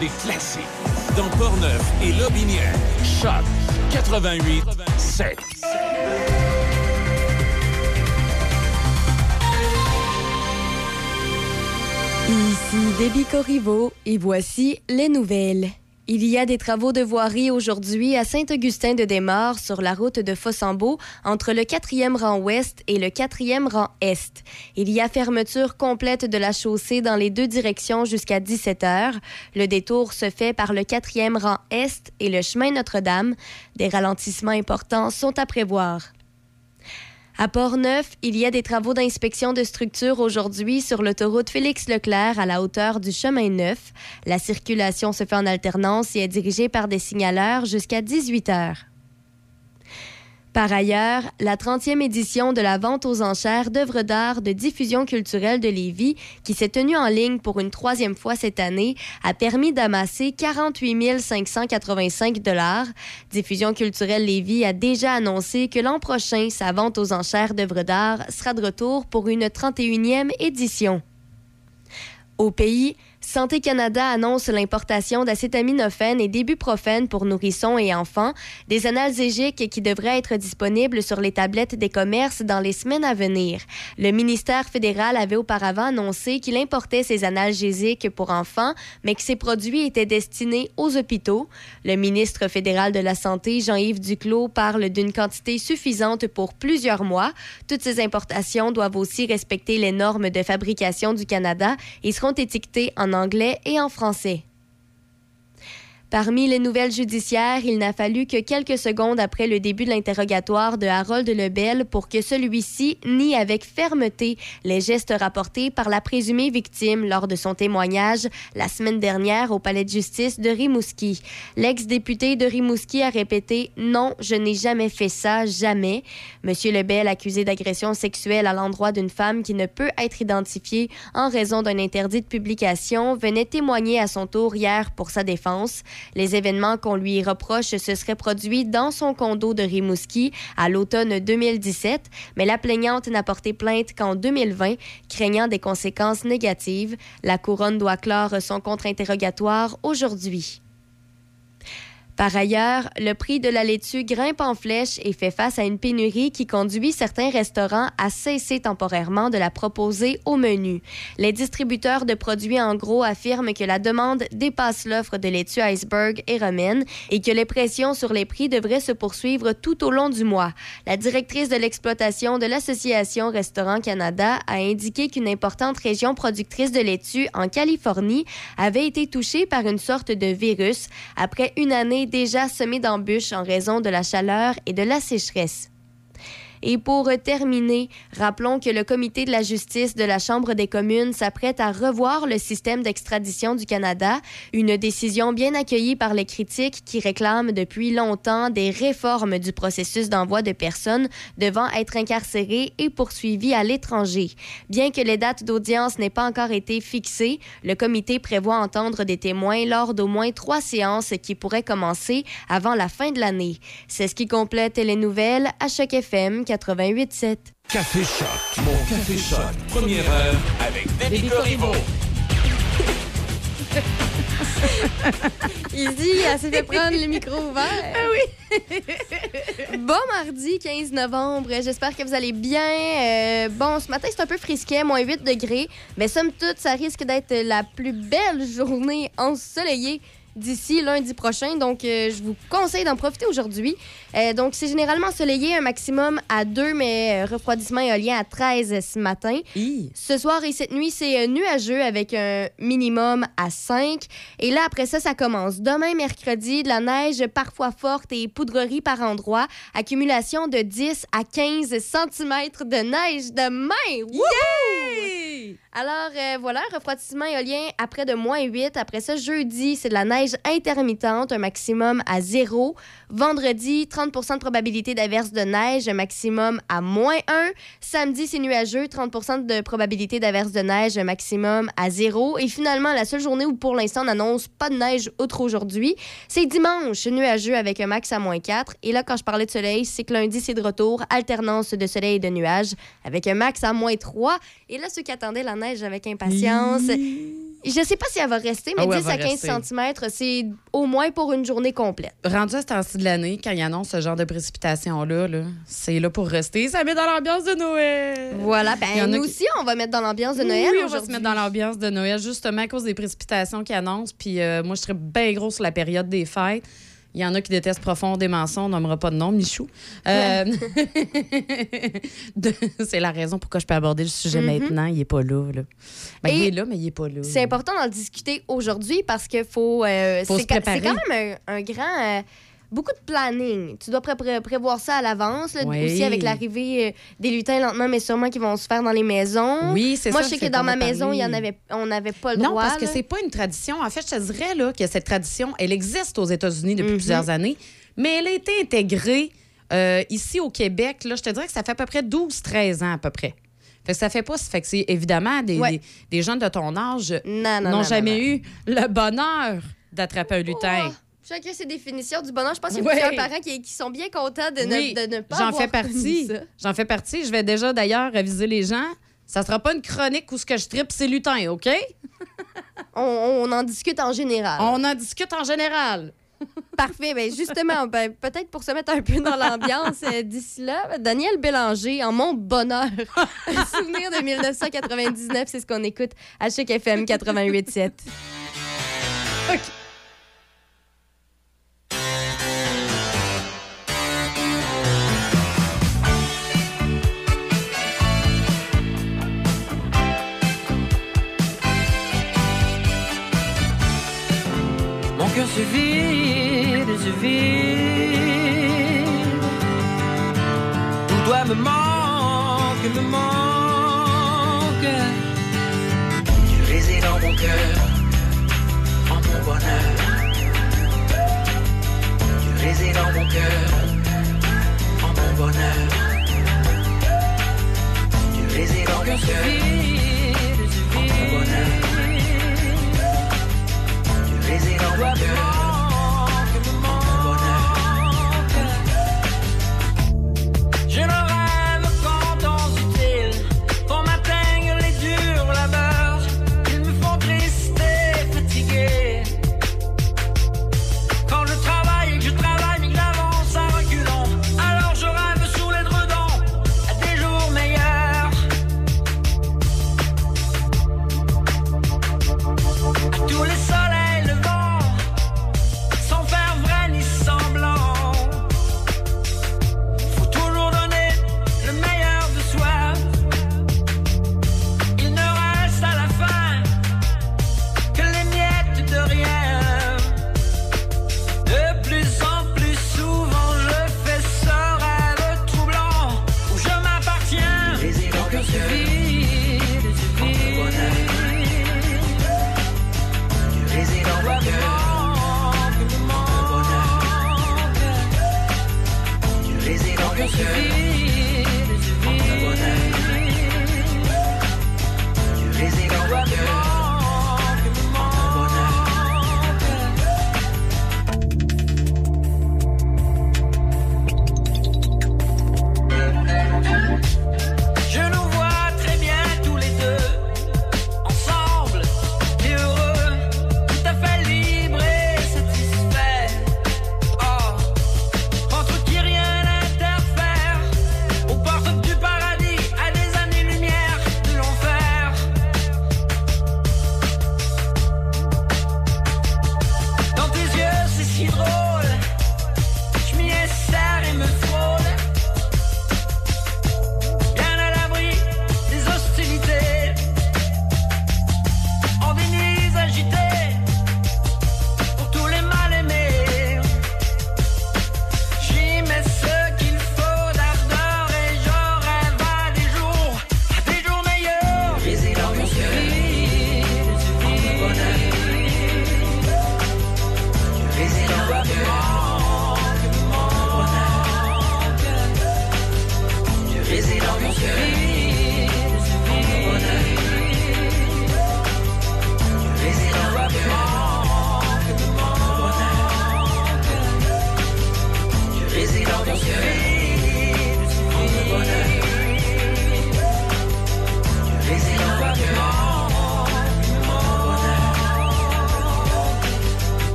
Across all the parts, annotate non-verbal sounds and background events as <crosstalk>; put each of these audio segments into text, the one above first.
des classiques. Dans Portneuf et Lobinière, Choc 88 7. Ici Déby Corriveau et voici les nouvelles. Il y a des travaux de voirie aujourd'hui à Saint-Augustin-de-Desmaures sur la route de Fossambeau entre le 4e rang ouest et le 4e rang est. Il y a fermeture complète de la chaussée dans les deux directions jusqu'à 17 heures. Le détour se fait par le 4e rang est et le chemin Notre-Dame. Des ralentissements importants sont à prévoir. À Port-Neuf, il y a des travaux d'inspection de structure aujourd'hui sur l'autoroute Félix-Leclerc à la hauteur du chemin Neuf. La circulation se fait en alternance et est dirigée par des signaleurs jusqu'à 18 heures. Par ailleurs, la 30e édition de la vente aux enchères d'œuvres d'art de diffusion culturelle de Lévis, qui s'est tenue en ligne pour une troisième fois cette année, a permis d'amasser 48 585 dollars. Diffusion culturelle Lévis a déjà annoncé que l'an prochain, sa vente aux enchères d'œuvres d'art sera de retour pour une 31e édition. Au pays, Santé Canada annonce l'importation d'acétaminophène et d'ibuprofène pour nourrissons et enfants, des analgésiques qui devraient être disponibles sur les tablettes des commerces dans les semaines à venir. Le ministère fédéral avait auparavant annoncé qu'il importait ces analgésiques pour enfants, mais que ces produits étaient destinés aux hôpitaux. Le ministre fédéral de la Santé, Jean-Yves Duclos, parle d'une quantité suffisante pour plusieurs mois. Toutes ces importations doivent aussi respecter les normes de fabrication du Canada et seront étiquetées en anglais et en français. Parmi les nouvelles judiciaires, il n'a fallu que quelques secondes après le début de l'interrogatoire de Harold Lebel pour que celui-ci nie avec fermeté les gestes rapportés par la présumée victime lors de son témoignage la semaine dernière au palais de justice de Rimouski. L'ex-député de Rimouski a répété Non, je n'ai jamais fait ça, jamais. Monsieur Lebel, accusé d'agression sexuelle à l'endroit d'une femme qui ne peut être identifiée en raison d'un interdit de publication, venait témoigner à son tour hier pour sa défense. Les événements qu'on lui reproche se seraient produits dans son condo de Rimouski à l'automne 2017, mais la plaignante n'a porté plainte qu'en 2020, craignant des conséquences négatives. La couronne doit clore son contre-interrogatoire aujourd'hui. Par ailleurs, le prix de la laitue grimpe en flèche et fait face à une pénurie qui conduit certains restaurants à cesser temporairement de la proposer au menu. Les distributeurs de produits en gros affirment que la demande dépasse l'offre de laitue iceberg et romaine et que les pressions sur les prix devraient se poursuivre tout au long du mois. La directrice de l'exploitation de l'Association Restaurant Canada a indiqué qu'une importante région productrice de laitue en Californie avait été touchée par une sorte de virus après une année déjà semé d'embûches en raison de la chaleur et de la sécheresse. Et pour terminer, rappelons que le comité de la justice de la Chambre des communes s'apprête à revoir le système d'extradition du Canada, une décision bien accueillie par les critiques qui réclament depuis longtemps des réformes du processus d'envoi de personnes devant être incarcérées et poursuivies à l'étranger. Bien que les dates d'audience n'aient pas encore été fixées, le comité prévoit entendre des témoins lors d'au moins trois séances qui pourraient commencer avant la fin de l'année. C'est ce qui complète les nouvelles à chaque FM 88.7. Café Choc, mon Café Choc, première heure avec Déby Corriveau. <laughs> Easy, elle s'est fait prendre le micro ouvert. Ah oui. <laughs> bon mardi 15 novembre. J'espère que vous allez bien. Euh, bon, ce matin, c'est un peu frisquet, moins 8 degrés. Mais somme toute, ça risque d'être la plus belle journée ensoleillée d'ici lundi prochain. Donc, euh, je vous conseille d'en profiter aujourd'hui. Euh, donc, c'est généralement ensoleillé, un maximum à 2, mais euh, refroidissement éolien à 13 ce matin. Ce soir et cette nuit, c'est nuageux avec un minimum à 5. Et là, après ça, ça commence. Demain, mercredi, de la neige parfois forte et poudrerie par endroits. Accumulation de 10 à 15 cm de neige demain. Wouhou! Alors, voilà, refroidissement éolien après de moins 8. Après ça, jeudi, c'est de la neige intermittente, un maximum à 0. Vendredi, 30% de probabilité d'averse de neige, maximum à moins 1. Samedi, c'est nuageux, 30% de probabilité d'averse de neige, maximum à 0. Et finalement, la seule journée où pour l'instant on n'annonce pas de neige outre aujourd'hui, c'est dimanche, nuageux avec un max à moins 4. Et là, quand je parlais de soleil, c'est que lundi, c'est de retour, alternance de soleil et de nuages avec un max à moins 3. Et là, ceux qui attendaient la neige avec impatience, Je sais pas si elle va rester, mais Ah ouais, 10 elle à va 15 rester. cm, c'est au moins pour une journée complète. Rendu à ce temps-ci de l'année, quand ils annoncent ce genre de précipitation-là, là, c'est là pour rester. Ça met dans l'ambiance de Noël. Voilà, ben nous qui- aussi, on va mettre dans l'ambiance de Noël Oui, on va se mettre dans l'ambiance de Noël, justement à cause des précipitations qui annoncent. Puis euh, moi, je serais bien gros sur la période des fêtes. Il y en a qui détestent profondément ça. On nommera pas de nom, Michou. Euh, <laughs> de- c'est la raison pourquoi je peux aborder le sujet Mhm. maintenant. Il est pas là. là. Ben, il Et est là, mais il est pas là. C'est important d'en discuter aujourd'hui parce que faut, euh, Faut c'est se ca- préparer. c'est quand même un, un grand. euh, beaucoup de planning. Tu dois pré- pré- prévoir ça à l'avance. Oui. Aussi avec l'arrivée euh, des lutins lentement, mais sûrement qui vont se faire dans les maisons. Oui, c'est ça. Moi, je sais que dans ma maison, il y en avait, on n'avait pas le Non, droit. parce que là. c'est pas une tradition. En fait, je te dirais là, que cette tradition, elle existe aux États-Unis depuis Mhm. plusieurs années, mais elle a été intégrée euh, ici au Québec. Là, je te dirais que ça fait à peu près 12-13 ans à peu près. Fait que ça fait pas. Fait que c'est évidemment des, Ouais. des, des jeunes de ton âge Non, non, n'ont non, jamais non, eu le bonheur d'attraper un lutin. Oh, chacun ses définitions du bonheur. Je pense qu'il y a Ouais. plusieurs parents qui, qui sont bien contents de ne, Oui, de ne pas J'en fais <laughs> partie. J'en fais partie. Je vais déjà d'ailleurs aviser les gens. Ça sera pas une chronique où ce que je tripe, c'est lutin, OK? <laughs> On, on en discute en général. On en discute en général. <laughs> Parfait. Ben justement, ben, peut-être pour se mettre un peu dans l'ambiance euh, d'ici là, Daniel Bélanger, en mon bonheur, un souvenir de 1999, c'est ce qu'on écoute à chaque FM 88.7. OK. Vide. Tout doit me manque, me manque. Tu résides dans mon cœur, en mon bonheur. Tu résides dans mon cœur, en mon bonheur. Tu résides dans mon cœur, en mon bonheur. Tu résides dans mon cœur,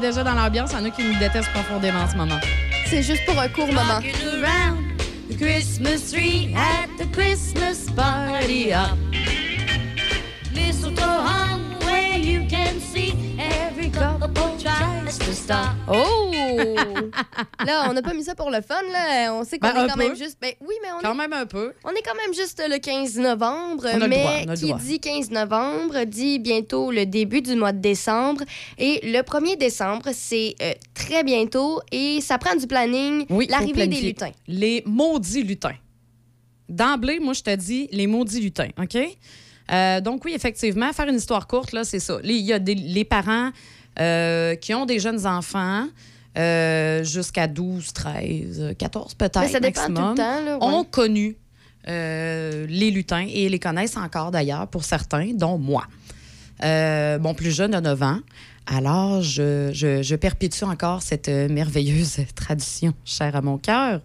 Déjà dans l'ambiance. Il y en a qui nous détestent profondément en ce moment. C'est juste pour un court moment. Walking around the Christmas tree at the Christmas party up. Mistletoe hung where you can see every couple tries to stop. Oh! <laughs> là, on n'a pas mis ça pour le fun, là. On sait qu'on Ben, est quand même juste. Ben oui, mais on Quand est, même un peu. on est quand même juste le 15 novembre. On a le mais droit, on a le qui dit 15 novembre dit bientôt le début du mois de décembre. Et le 1er décembre, c'est euh, très bientôt et ça prend du planning. Oui, L'arrivée des lutins. Les maudits lutins. D'emblée, moi, je te dis les maudits lutins, OK? Euh, donc, oui, effectivement, faire une histoire courte, là, c'est ça. Il y a des, les parents euh, qui ont des jeunes enfants euh, jusqu'à 12, 13, 14 peut-être maximum, tout le temps. Là, ouais. ont connu euh, les lutins et les connaissent encore d'ailleurs pour certains, dont moi. Euh, mon plus jeune a 9 ans. Alors, je, je- je perpétue encore cette merveilleuse <laughs> tradition chère à mon cœur.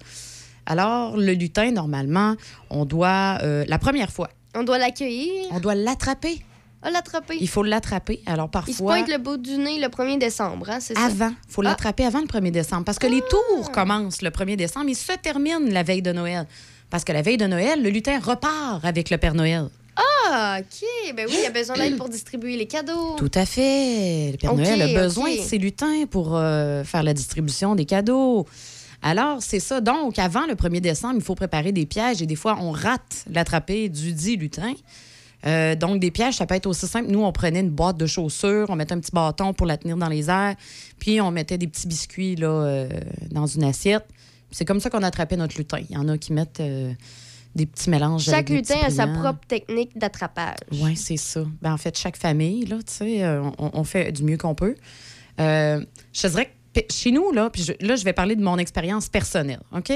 Alors, le lutin, normalement, on doit, la première fois, On doit l'accueillir, on doit l'attraper. L'attraper. Il faut l'attraper. Alors, Il se pointe le bout du nez le 1er décembre, hein, c'est ça? avant, il faut Ah. l'attraper avant le 1er décembre. Parce que les tours commencent le 1er décembre et se terminent la veille de Noël. Parce que la veille de Noël, le lutin repart avec le Père Noël. Ah, OK. Ben oui, il y a besoin d'aide pour distribuer les cadeaux. Tout à fait. Le Père Noël a besoin de ses lutins pour euh, faire la distribution des cadeaux. Alors, c'est ça. Donc, avant le 1er décembre, il faut préparer des pièges et des fois, on rate l'attraper du dit lutin. Euh, donc, des pièges, ça peut être aussi simple. Nous, on prenait une boîte de chaussures, on mettait un petit bâton pour la tenir dans les airs, puis on mettait des petits biscuits là, euh, dans une assiette. C'est comme ça qu'on attrapait notre lutin. Il y en a qui mettent euh, des petits mélanges. Chaque lutin a sa propre technique d'attrapage. Oui, c'est ça. Ben, en fait, chaque famille, là, tu sais, on, on fait du mieux qu'on peut. Je te dirais que chez nous, là, puis je- là, je vais parler de mon expérience personnelle, OK?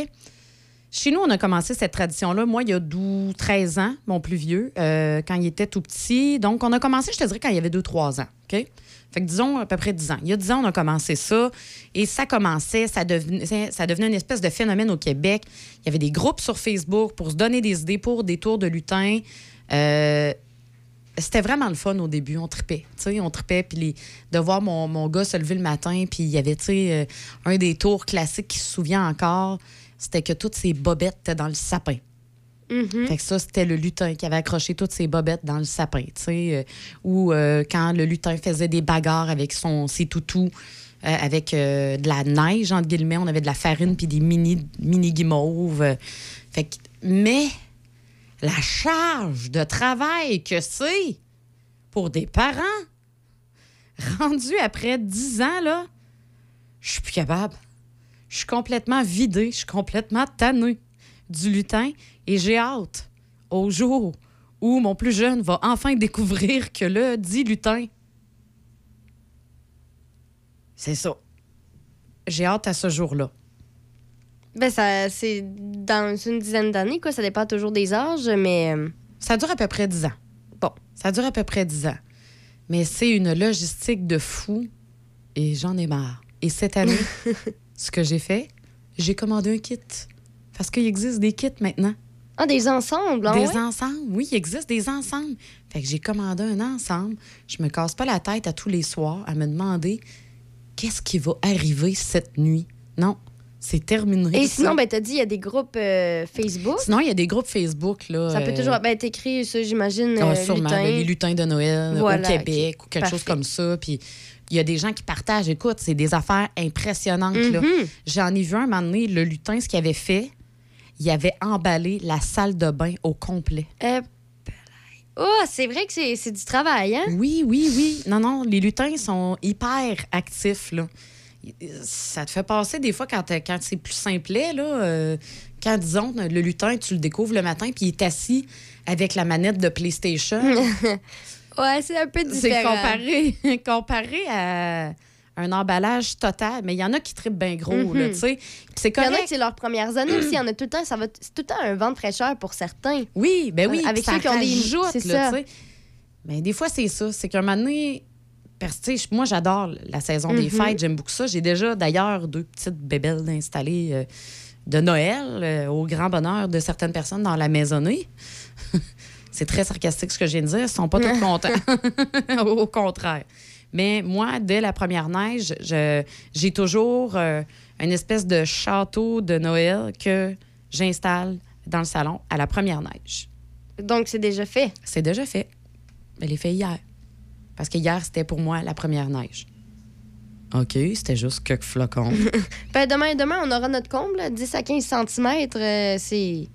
Chez nous, on a commencé cette tradition-là, moi, il y a 12, 13 ans, mon plus vieux, euh, quand il était tout petit. Donc, on a commencé, je te dirais, quand il y avait 2-3 ans, OK? Fait que disons à peu près 10 ans. Il y a 10 ans, on a commencé ça. Et ça commençait, ça devenait, ça devenait une espèce de phénomène au Québec. Il y avait des groupes sur Facebook pour se donner des idées pour des tours de lutin. Euh, c'était vraiment le fun au début. On tripait. On tripait. Puis de voir mon, mon gars se lever le matin, puis il y avait euh, un des tours classiques qui se souvient encore, c'était que toutes ces bobettes étaient dans le sapin. Mhm. Fait que ça, c'était le lutin qui avait accroché toutes ses bobettes dans le sapin. tu sais, euh, ou euh, quand le lutin faisait des bagarres avec son, ses toutous, euh, avec euh, de la neige, entre guillemets, on avait de la farine puis des mini, mini guimauves. Fait que- mais la charge de travail que c'est pour des parents, <laughs> rendu après 10 ans, là, je suis plus capable. Je suis complètement vidée, je suis complètement tannée du lutin et j'ai hâte au jour où mon plus jeune va enfin découvrir que le dit lutin, c'est ça. J'ai hâte à ce jour-là. Ben, ça, c'est dans une dizaine d'années, quoi. Ça dépend toujours des âges, mais. euh, Ça dure à peu près 10 ans. Bon, ça dure à peu près 10 ans. Mais c'est une logistique de fou et j'en ai marre. Et cette année, <laughs> ce que j'ai fait, j'ai commandé un kit. Parce qu'il existe des kits maintenant. Ah, des ensembles, ah des ouais? ensembles, oui, il existe des ensembles. Fait que j'ai commandé un ensemble. Je me casse pas la tête à tous les soirs à me demander qu'est-ce qui va arriver cette nuit. Non, c'est terminé. Et sinon, ben, t'as dit, il y a des groupes euh, Facebook. Sinon, il y a des groupes Facebook. Là, Ça peut euh, toujours. Ben, t'écris ça, j'imagine. ah, euh, sûrement, lutin. ben, les lutins de Noël Voilà, au Québec ou quelque chose comme ça. Puis il y a des gens qui partagent. Écoute, c'est des affaires impressionnantes. Mhm. J'en ai vu un moment donné, le lutin, ce qu'il avait fait, il avait emballé la salle de bain au complet. Euh, Oh, c'est vrai que c'est du travail, hein? Oui, oui, oui. Non, non, les lutins sont hyper actifs, là. Ça te fait passer des fois quand, quand c'est plus simplet, là. euh, quand, disons, le lutin, tu le découvres le matin, puis il est assis avec la manette de PlayStation. <laughs> Ouais, c'est un peu c'est différent. comparé, <laughs> comparé à un emballage total. Mais il y en a qui trippent bien gros, Mhm. là, tu sais. C'est Il y en a correct. que c'est leurs premières années aussi. Il y en a tout le temps. Ça va, c'est tout le temps un vent de fraîcheur pour certains. Oui, ben oui. Avec puis ceux qui ont des- c'est ça. tu sais. Mais des fois, c'est ça. C'est qu'un moment donné, parce que, moi, j'adore la saison des Mhm. fêtes. J'aime beaucoup ça. J'ai déjà, d'ailleurs, deux petites bébelles installées euh, de Noël euh, au grand bonheur de certaines personnes dans la maisonnée. C'est très sarcastique ce que je viens de dire. Ils sont pas tous contents. <laughs> au contraire. Mais moi, dès la première neige, je- j'ai toujours euh, une espèce de château de Noël que j'installe dans le salon à la première neige. Donc, c'est déjà fait? C'est déjà fait. Elle est fait hier. Parce que hier, c'était pour moi la première neige. OK, c'était juste quelques flocons. <laughs> Ben, demain, demain, on aura notre comble, là, 10 à 15 cm. c'est.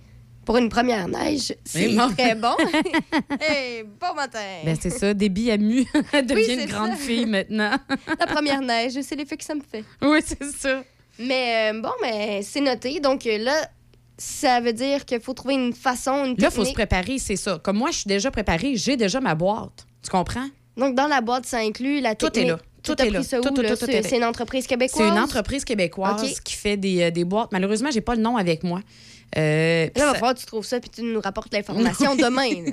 Pour une première neige, c'est Eh, bon. très bon. hey, <laughs> bon matin. ben, c'est ça, Déby Amu <laughs> devient c'est une grande ça. fille maintenant. La première neige, c'est l'effet que ça me fait. oui, c'est ça. Mais euh, bon, mais c'est noté. Donc euh, là, ça veut dire qu'il faut trouver une façon, une Là, il faut se technique. préparer, c'est ça. Comme moi, je suis déjà préparée, j'ai déjà ma boîte. Tu comprends? Donc dans la boîte, ça inclut la Tout est technique. là. Tout, est là. Tout, tout, là? tout, tout C'est est là. c'est une entreprise québécoise? C'est une entreprise québécoise qui fait des, euh, des boîtes. Malheureusement, j'ai pas le nom avec moi. Euh, Là, il va falloir que tu trouves ça puis tu nous rapportes l'information <laughs> demain. là.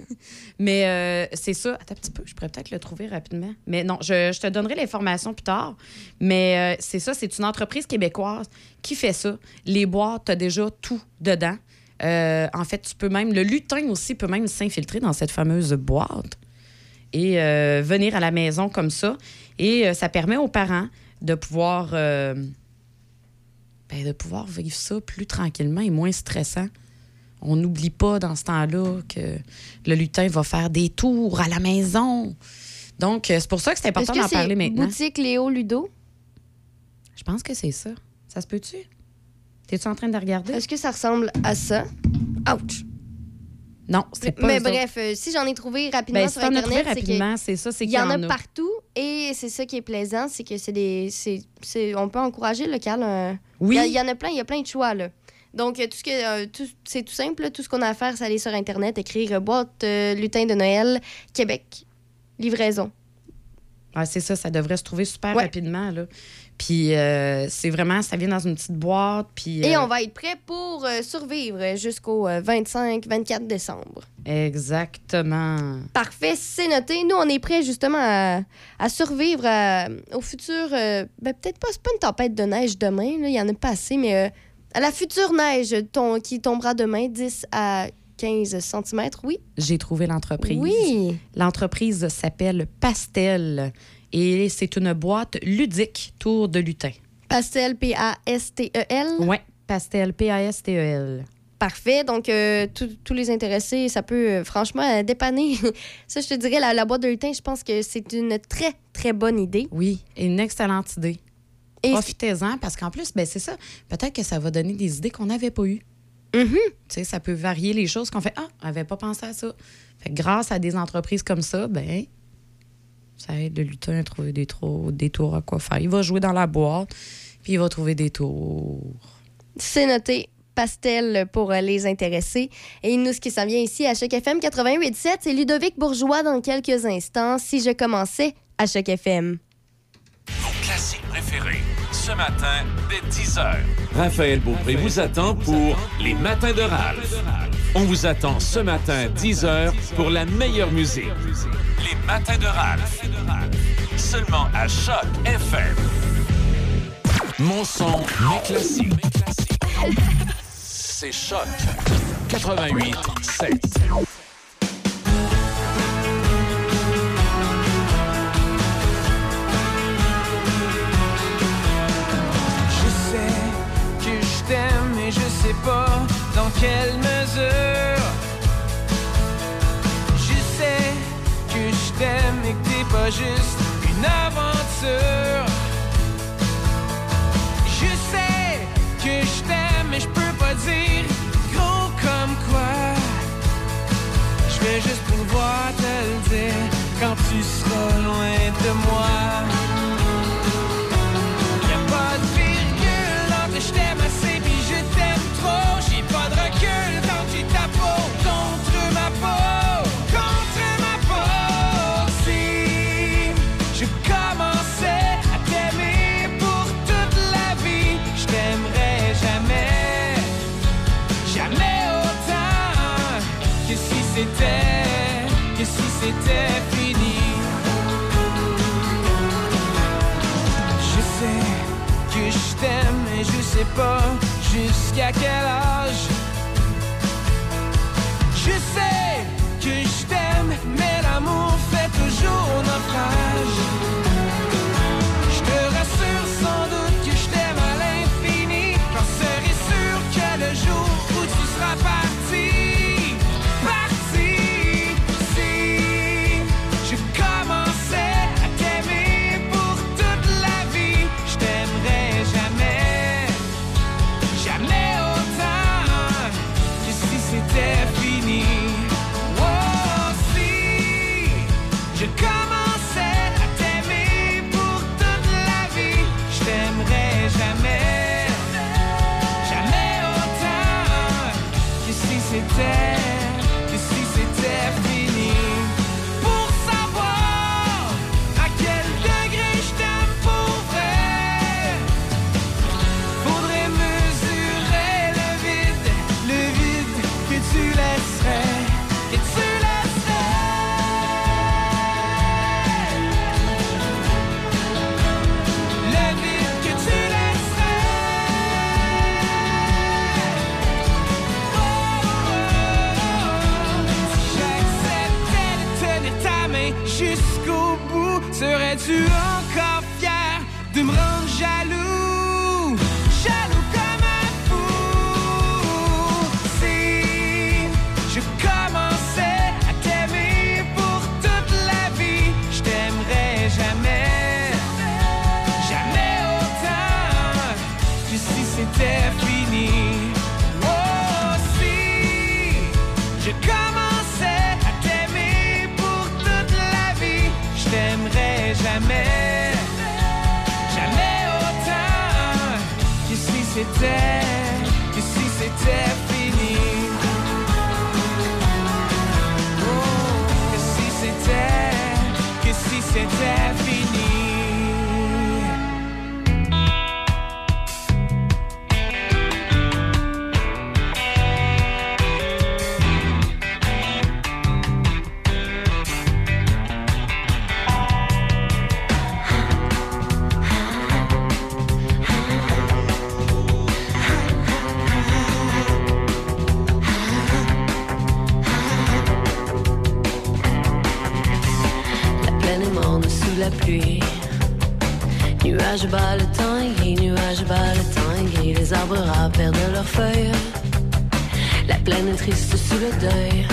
Mais euh, c'est ça. Attends un petit peu, je pourrais peut-être le trouver rapidement. Mais non, je, je te donnerai l'information plus tard. Mais euh, c'est ça, c'est une entreprise québécoise qui fait ça. Les boîtes, tu as déjà tout dedans. En fait, tu peux même, le lutin aussi peut même s'infiltrer dans cette fameuse boîte et venir à la maison comme ça. Et ça permet aux parents de pouvoir, ben, de pouvoir vivre ça plus tranquillement et moins stressant. On n'oublie pas dans ce temps-là que le lutin va faire des tours à la maison. Donc, euh, c'est pour ça que c'est important d'en parler maintenant. boutique Léo Ludo? Je pense que c'est ça. Ça se peut-tu? T'es-tu en train de regarder? Est-ce que ça ressemble à ça? Ouch! Non, c'est pas Mais bref, euh, si j'en ai trouvé rapidement Ben, sur si Internet, c'est que rapidement, c'est ça, c'est il qu'il y en a partout et c'est ça qui est plaisant, c'est que c'est des. on peut encourager le local. Oui. Il y en a plein, il y a plein de choix, là. Donc, euh, tout ce que, euh, tout- c'est tout simple. là. Tout ce qu'on a à faire, c'est aller sur Internet, écrire euh, boîte euh, lutin de Noël, Québec, livraison. Ah, c'est ça, ça devrait se trouver super Ouais. rapidement. Là. Puis euh, c'est vraiment, ça vient dans une petite boîte. Puis, Et euh, on va être prêt pour euh, survivre jusqu'au 25-24 décembre. Exactement. Parfait, c'est noté. Nous, on est prêts justement à, à survivre à- au futur. ben, peut-être pas, c'est pas une tempête de neige demain, il y en a pas assez, mais à la future neige ton- qui tombera demain, 10 à 15 cm, oui? J'ai trouvé l'entreprise. Oui. L'entreprise s'appelle Pastel et c'est une boîte ludique Tour de lutin. Pastel, P-A-S-T-E-L. Ouais, Pastel, P-A-S-T-E-L. Parfait. Donc, euh, tous- les intéressés, ça peut euh, franchement euh, dépanner. <laughs> ça, je te dirais, la, la boîte de lutin, je pense que c'est une très, très bonne idée. Oui, une excellente idée. Et Profitez-en parce qu'en plus, ben, c'est ça. Peut-être que ça va donner des idées qu'on n'avait pas eues. Mhm. Tu sais, ça peut varier les choses qu'on fait. Ah, on n'avait pas pensé à ça. Fait que grâce à des entreprises comme ça, ben, ça aide le lutin à trouver des, trous, des tours à quoi faire. Il va jouer dans la boîte, puis il va trouver des tours. C'est noté. Pastel pour euh, les intéressés. Et nous, ce qui s'en vient ici à Choc FM 88.7, c'est Ludovic Bourgeois dans quelques instants. Si je commençais à Choc FM. Classiques préférés, ce matin, dès 10h. Raphaël Beaupré vous attend pour les matins de Ralph. On vous attend ce matin, 10h, pour la meilleure musique. Les matins de Ralph. Seulement à Choc FM. Mon son, mes classiques. C'est Choc 88 7. Quelle mesure? Je sais que je t'aime et que t'es pas juste une aventure. Je sais que je t'aime, mais je peux pas dire gros comme quoi. Je vais juste pouvoir te le dire quand tu seras loin de moi. Sais pas jusqu'à quel âge. Je sais que je t'aime, mais l'amour fait toujours naufrage. C'était, pluie. Nuages bas le gris, nuages bas le gris. Les arbres rares perdent leurs feuilles. La plaine triste sous le deuil.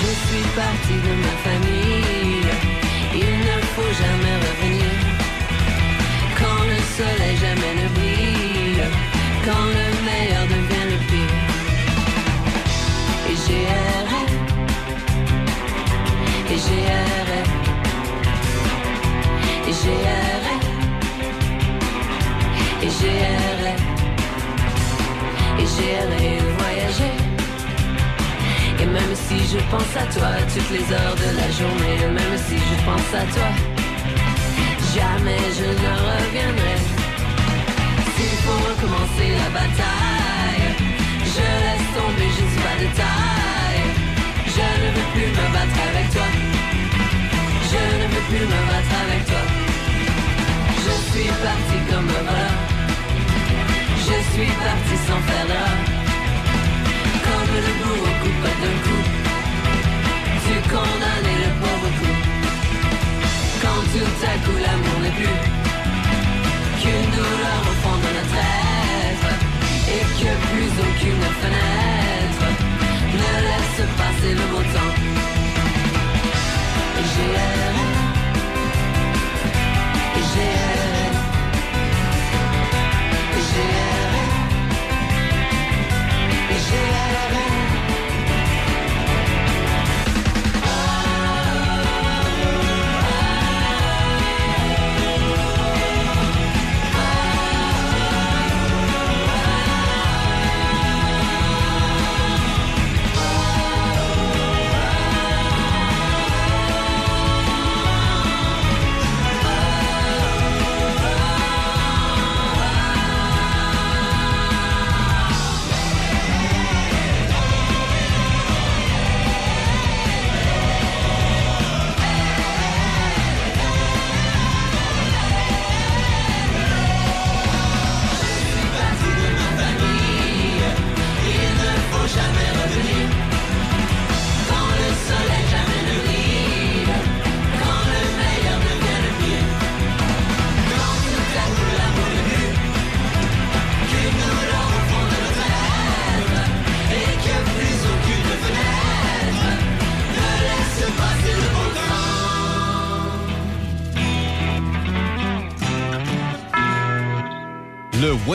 Je suis partie de ma famille. Il ne faut jamais revenir. Quand le soleil jamais ne brille. Quand le meilleur devient De voyager. Et même si je pense à toi toutes les heures de la journée, même si je pense à toi, jamais je ne reviendrai. S'il faut recommencer la bataille, je laisse tomber, je ne suis pas de taille. Je ne veux plus me battre avec toi. Je ne veux plus me battre avec toi. Je suis parti comme un voleur. Je suis parti sans faire d'erreur. Comme le bourreau coupe d'un coup. Tu condamnais le pauvre coup. Quand tout à coup l'amour n'est plus qu'une douleur au fond de notre être. Et que plus aucune fenêtre ne laisse passer le beau temps. J'ai. Et j'ai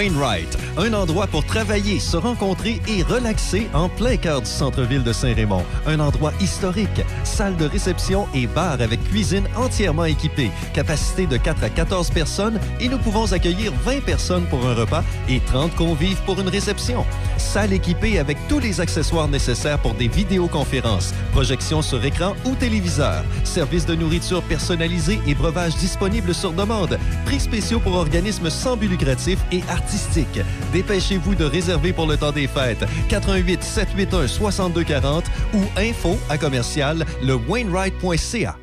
Wainwright, un endroit pour travailler, se rencontrer et relaxer en plein cœur du centre-ville de Saint-Raymond. Un endroit historique, salle de réception et bar avec cuisine entièrement équipée, capacité de 4 à 14 personnes et nous pouvons accueillir 20 personnes pour un repas et 30 convives pour une réception. Salle équipée avec tous les accessoires nécessaires pour des vidéoconférences, projections sur écran ou téléviseur, service de nourriture personnalisé et breuvage disponible sur demande, prix spéciaux pour organismes sans but lucratif et artistiques. Dépêchez-vous de réserver pour le temps des fêtes. 88 781 6240 ou info à commercial le Wainwright.ca.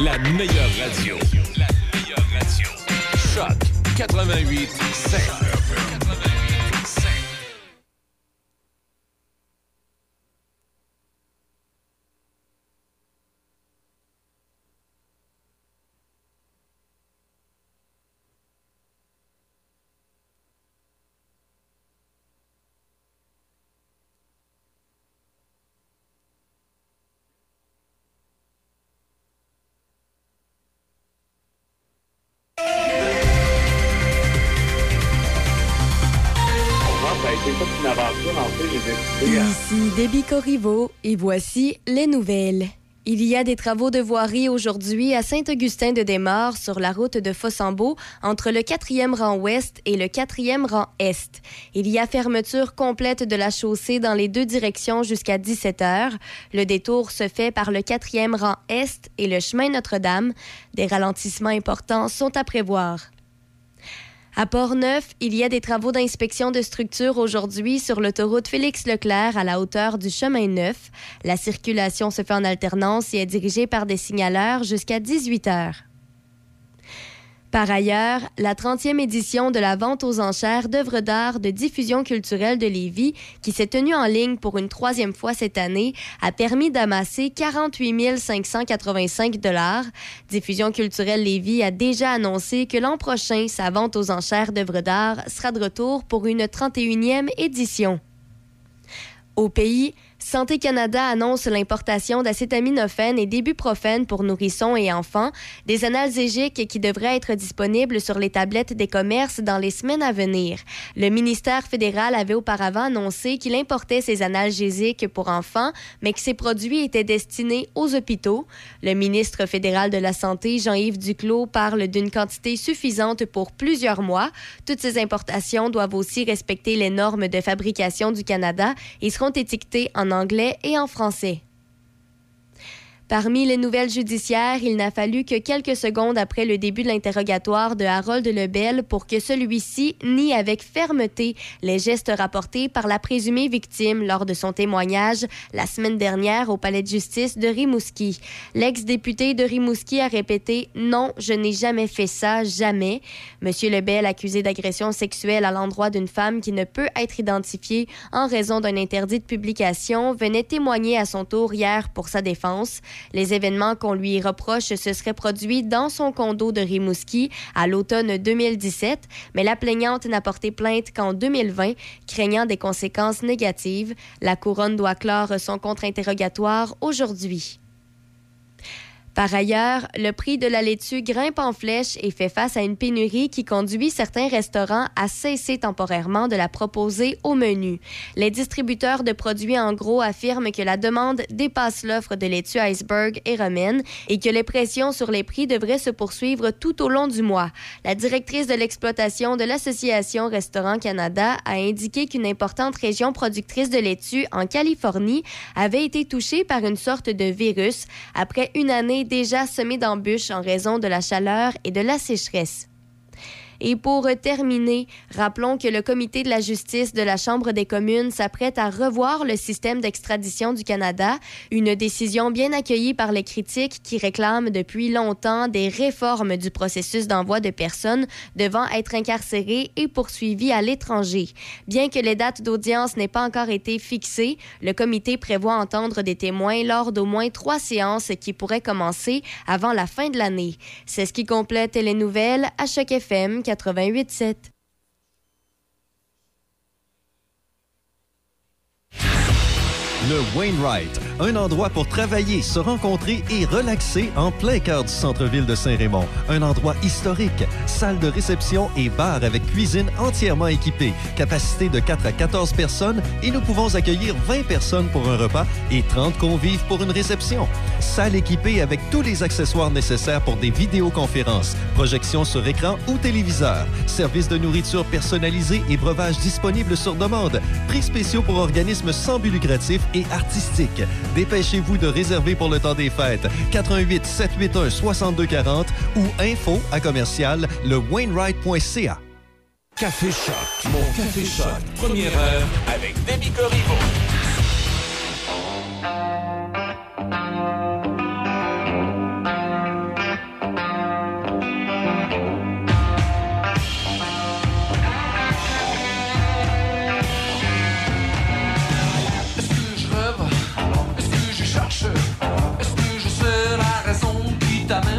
La meilleure radio. La meilleure radio. Choc 88 7. Et voici les nouvelles. Il y a des travaux de voirie aujourd'hui à Saint-Augustin-de-Desmaures sur la route de Fossambeau entre le 4e rang ouest et le 4e rang est. Il y a fermeture complète de la chaussée dans les deux directions jusqu'à 17 heures. Le détour se fait par le 4e rang est et le chemin Notre-Dame. Des ralentissements importants sont à prévoir. À Port-Neuf, il y a des travaux d'inspection de structure aujourd'hui sur l'autoroute Félix-Leclerc à la hauteur du chemin Neuf. La circulation se fait en alternance et est dirigée par des signaleurs jusqu'à 18 heures. Par ailleurs, la 30e édition de la vente aux enchères d'œuvres d'art de diffusion culturelle de Lévis, qui s'est tenue en ligne pour une troisième fois cette année, a permis d'amasser 48 585 dollars. Diffusion culturelle Lévis a déjà annoncé que l'an prochain, sa vente aux enchères d'œuvres d'art sera de retour pour une 31e édition. Au pays, Santé Canada annonce l'importation d'acétaminophène et d'ibuprofène pour nourrissons et enfants, des analgésiques qui devraient être disponibles sur les tablettes des commerces dans les semaines à venir. Le ministère fédéral avait auparavant annoncé qu'il importait ces analgésiques pour enfants, mais que ces produits étaient destinés aux hôpitaux. Le ministre fédéral de la Santé, Jean-Yves Duclos, parle d'une quantité suffisante pour plusieurs mois. Toutes ces importations doivent aussi respecter les normes de fabrication du Canada et seront étiquetées en anglais et en français. Parmi les nouvelles judiciaires, il n'a fallu que quelques secondes après le début de l'interrogatoire de Harold Lebel pour que celui-ci nie avec fermeté les gestes rapportés par la présumée victime lors de son témoignage la semaine dernière au palais de justice de Rimouski. L'ex-député de Rimouski a répété Non, je n'ai jamais fait ça, jamais. Monsieur Lebel, accusé d'agression sexuelle à l'endroit d'une femme qui ne peut être identifiée en raison d'un interdit de publication, venait témoigner à son tour hier pour sa défense. Les événements qu'on lui reproche se seraient produits dans son condo de Rimouski à l'automne 2017, mais la plaignante n'a porté plainte qu'en 2020, craignant des conséquences négatives. La couronne doit clore son contre-interrogatoire aujourd'hui. Par ailleurs, le prix de la laitue grimpe en flèche et fait face à une pénurie qui conduit certains restaurants à cesser temporairement de la proposer au menu. Les distributeurs de produits en gros affirment que la demande dépasse l'offre de laitue iceberg et romaine et que les pressions sur les prix devraient se poursuivre tout au long du mois. La directrice de l'exploitation de l'Association Restaurant Canada a indiqué qu'une importante région productrice de laitue en Californie avait été touchée par une sorte de virus après une année déjà semé d'embûches en raison de la chaleur et de la sécheresse. Et pour terminer, rappelons que le comité de la justice de la Chambre des communes s'apprête à revoir le système d'extradition du Canada, une décision bien accueillie par les critiques qui réclament depuis longtemps des réformes du processus d'envoi de personnes devant être incarcérées et poursuivies à l'étranger. Bien que les dates d'audience n'aient pas encore été fixées, le comité prévoit entendre des témoins lors d'au moins trois séances qui pourraient commencer avant la fin de l'année. C'est ce qui complète les nouvelles à Choc FM 88.7. Le Wainwright, un endroit pour travailler, se rencontrer et relaxer en plein cœur du centre-ville de Saint-Raymond. Un endroit historique, salle de réception et bar avec cuisine entièrement équipée, capacité de 4 à 14 personnes et nous pouvons accueillir 20 personnes pour un repas et 30 convives pour une réception. Salle équipée avec tous les accessoires nécessaires pour des vidéoconférences, projections sur écran ou téléviseur, service de nourriture personnalisé et breuvage disponible sur demande, prix spéciaux pour organismes sans but lucratif et artistique. Dépêchez-vous de réserver pour le temps des fêtes. 88 781 6240 ou info à commercial le Wainwright.ca. Café Choc, mon Café Choc, première heure avec Demi Corriveau. Qui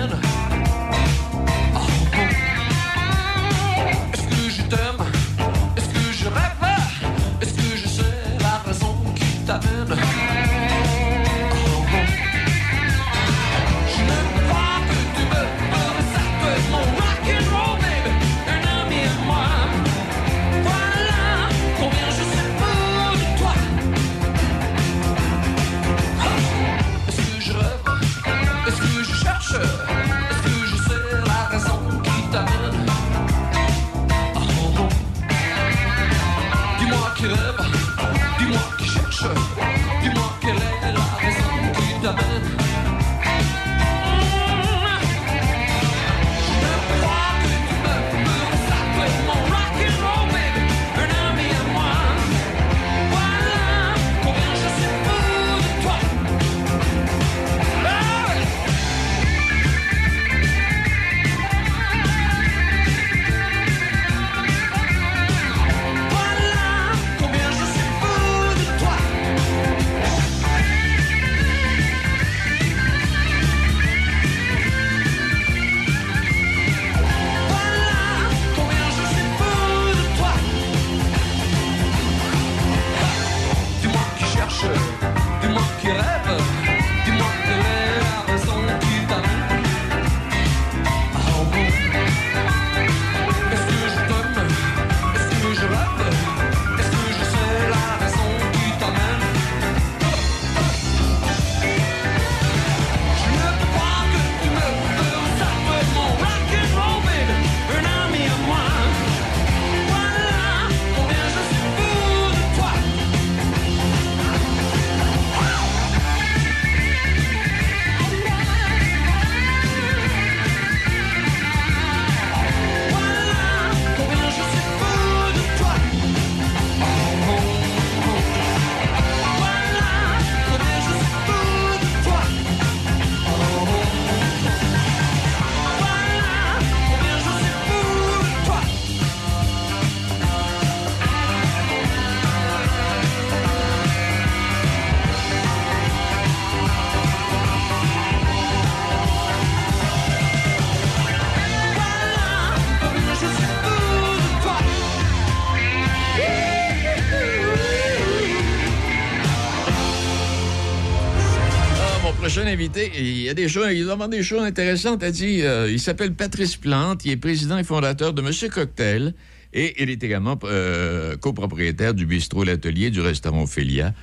invité, il y a des choses, il des choses intéressantes. Elle dit, euh, il s'appelle Patrice Plante, il est président et fondateur de Monsieur Cocktail et il est également euh, copropriétaire du bistrot L'Atelier du restaurant Ophélia.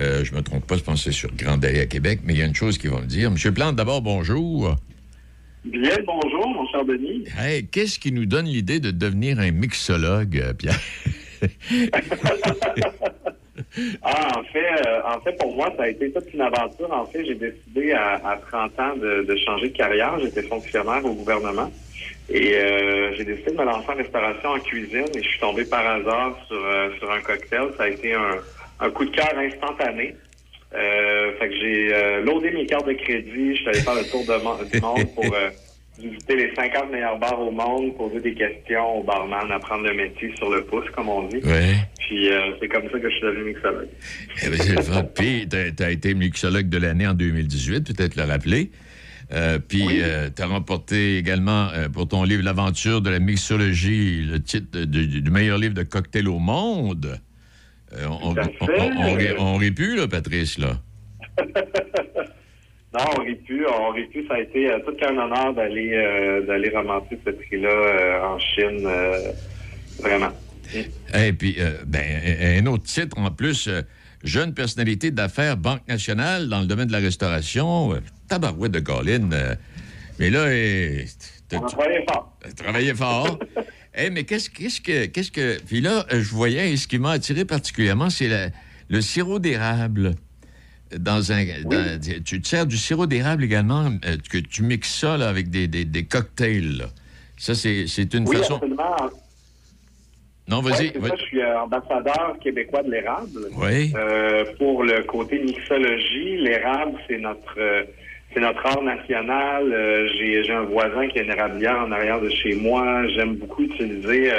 Euh, je me trompe pas, je pense que c'est sur Grande Allée à Québec, mais il y a une chose qu'ils vont me dire. Monsieur Plante, d'abord, bonjour. Bien, bonjour, mon cher Denis. Hey, qu'est-ce qui nous donne l'idée de devenir un mixologue, euh, Pierre? <laughs> <laughs> Ah, en fait, euh, en fait, pour moi, ça a été toute une aventure. En fait, j'ai décidé à, à 30 ans de, changer de carrière. J'étais fonctionnaire au gouvernement. Et euh, j'ai décidé de me lancer en restauration en cuisine et je suis tombé par hasard sur, euh, sur un cocktail. Ça a été un, coup de cœur instantané. Fait que j'ai loadé mes cartes de crédit. Je suis allé faire le tour du monde pour visiter les 50 meilleurs bars au monde, poser des questions au barman, apprendre le métier sur le pouce, comme on dit. Ouais. Puis euh, c'est comme ça que je suis devenu mixologue. Eh ben, c'est le fun. <laughs> Puis, tu as été mixologue de l'année en 2018, peut-être le rappeler. Euh, puis, tu as remporté également euh, pour ton livre L'aventure de la mixologie le titre du, meilleur livre de cocktail au monde. Euh, on, on, on- on rit plus, là, Patrice, là. <laughs> Non, on aurait pu, on aurait pu. Ça a été euh, tout un honneur d'aller euh, d'aller ramasser ce prix-là euh, en Chine, euh, vraiment. Et puis, euh, ben, un autre titre en plus, euh, jeune personnalité d'affaires Banque nationale dans le domaine de la restauration. Euh, tabarouette de Colin. euh, mais là, t'as- On a travaillé fort. Travaillé fort. <laughs> Eh, mais qu'est-ce qu'est-ce que. Qu'est-ce que. Puis là, euh, je voyais, et ce qui m'a attiré particulièrement, c'est le sirop d'érable. Dans un, dans- tu te sers du sirop d'érable également, euh, que tu mixes ça là, avec des, des- des cocktails. là. Ça, c'est c'est une Oui, façon. absolument. Non, Ouais, vas-y. c'est va- ça, je suis euh, ambassadeur québécois de l'érable. Oui. Euh, pour le côté mixologie, l'érable, c'est notre euh, c'est notre art national. J'ai j'ai un voisin qui a une érablière en arrière de chez moi. J'aime beaucoup utiliser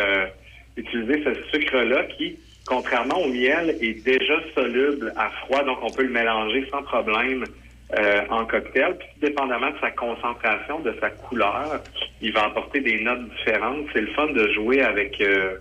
utiliser ce sucre-là qui, contrairement au miel, est déjà soluble à froid, donc on peut le mélanger sans problème euh, en cocktail. Puis, dépendamment de sa concentration, de sa couleur, il va apporter des notes différentes. C'est le fun de jouer avec euh,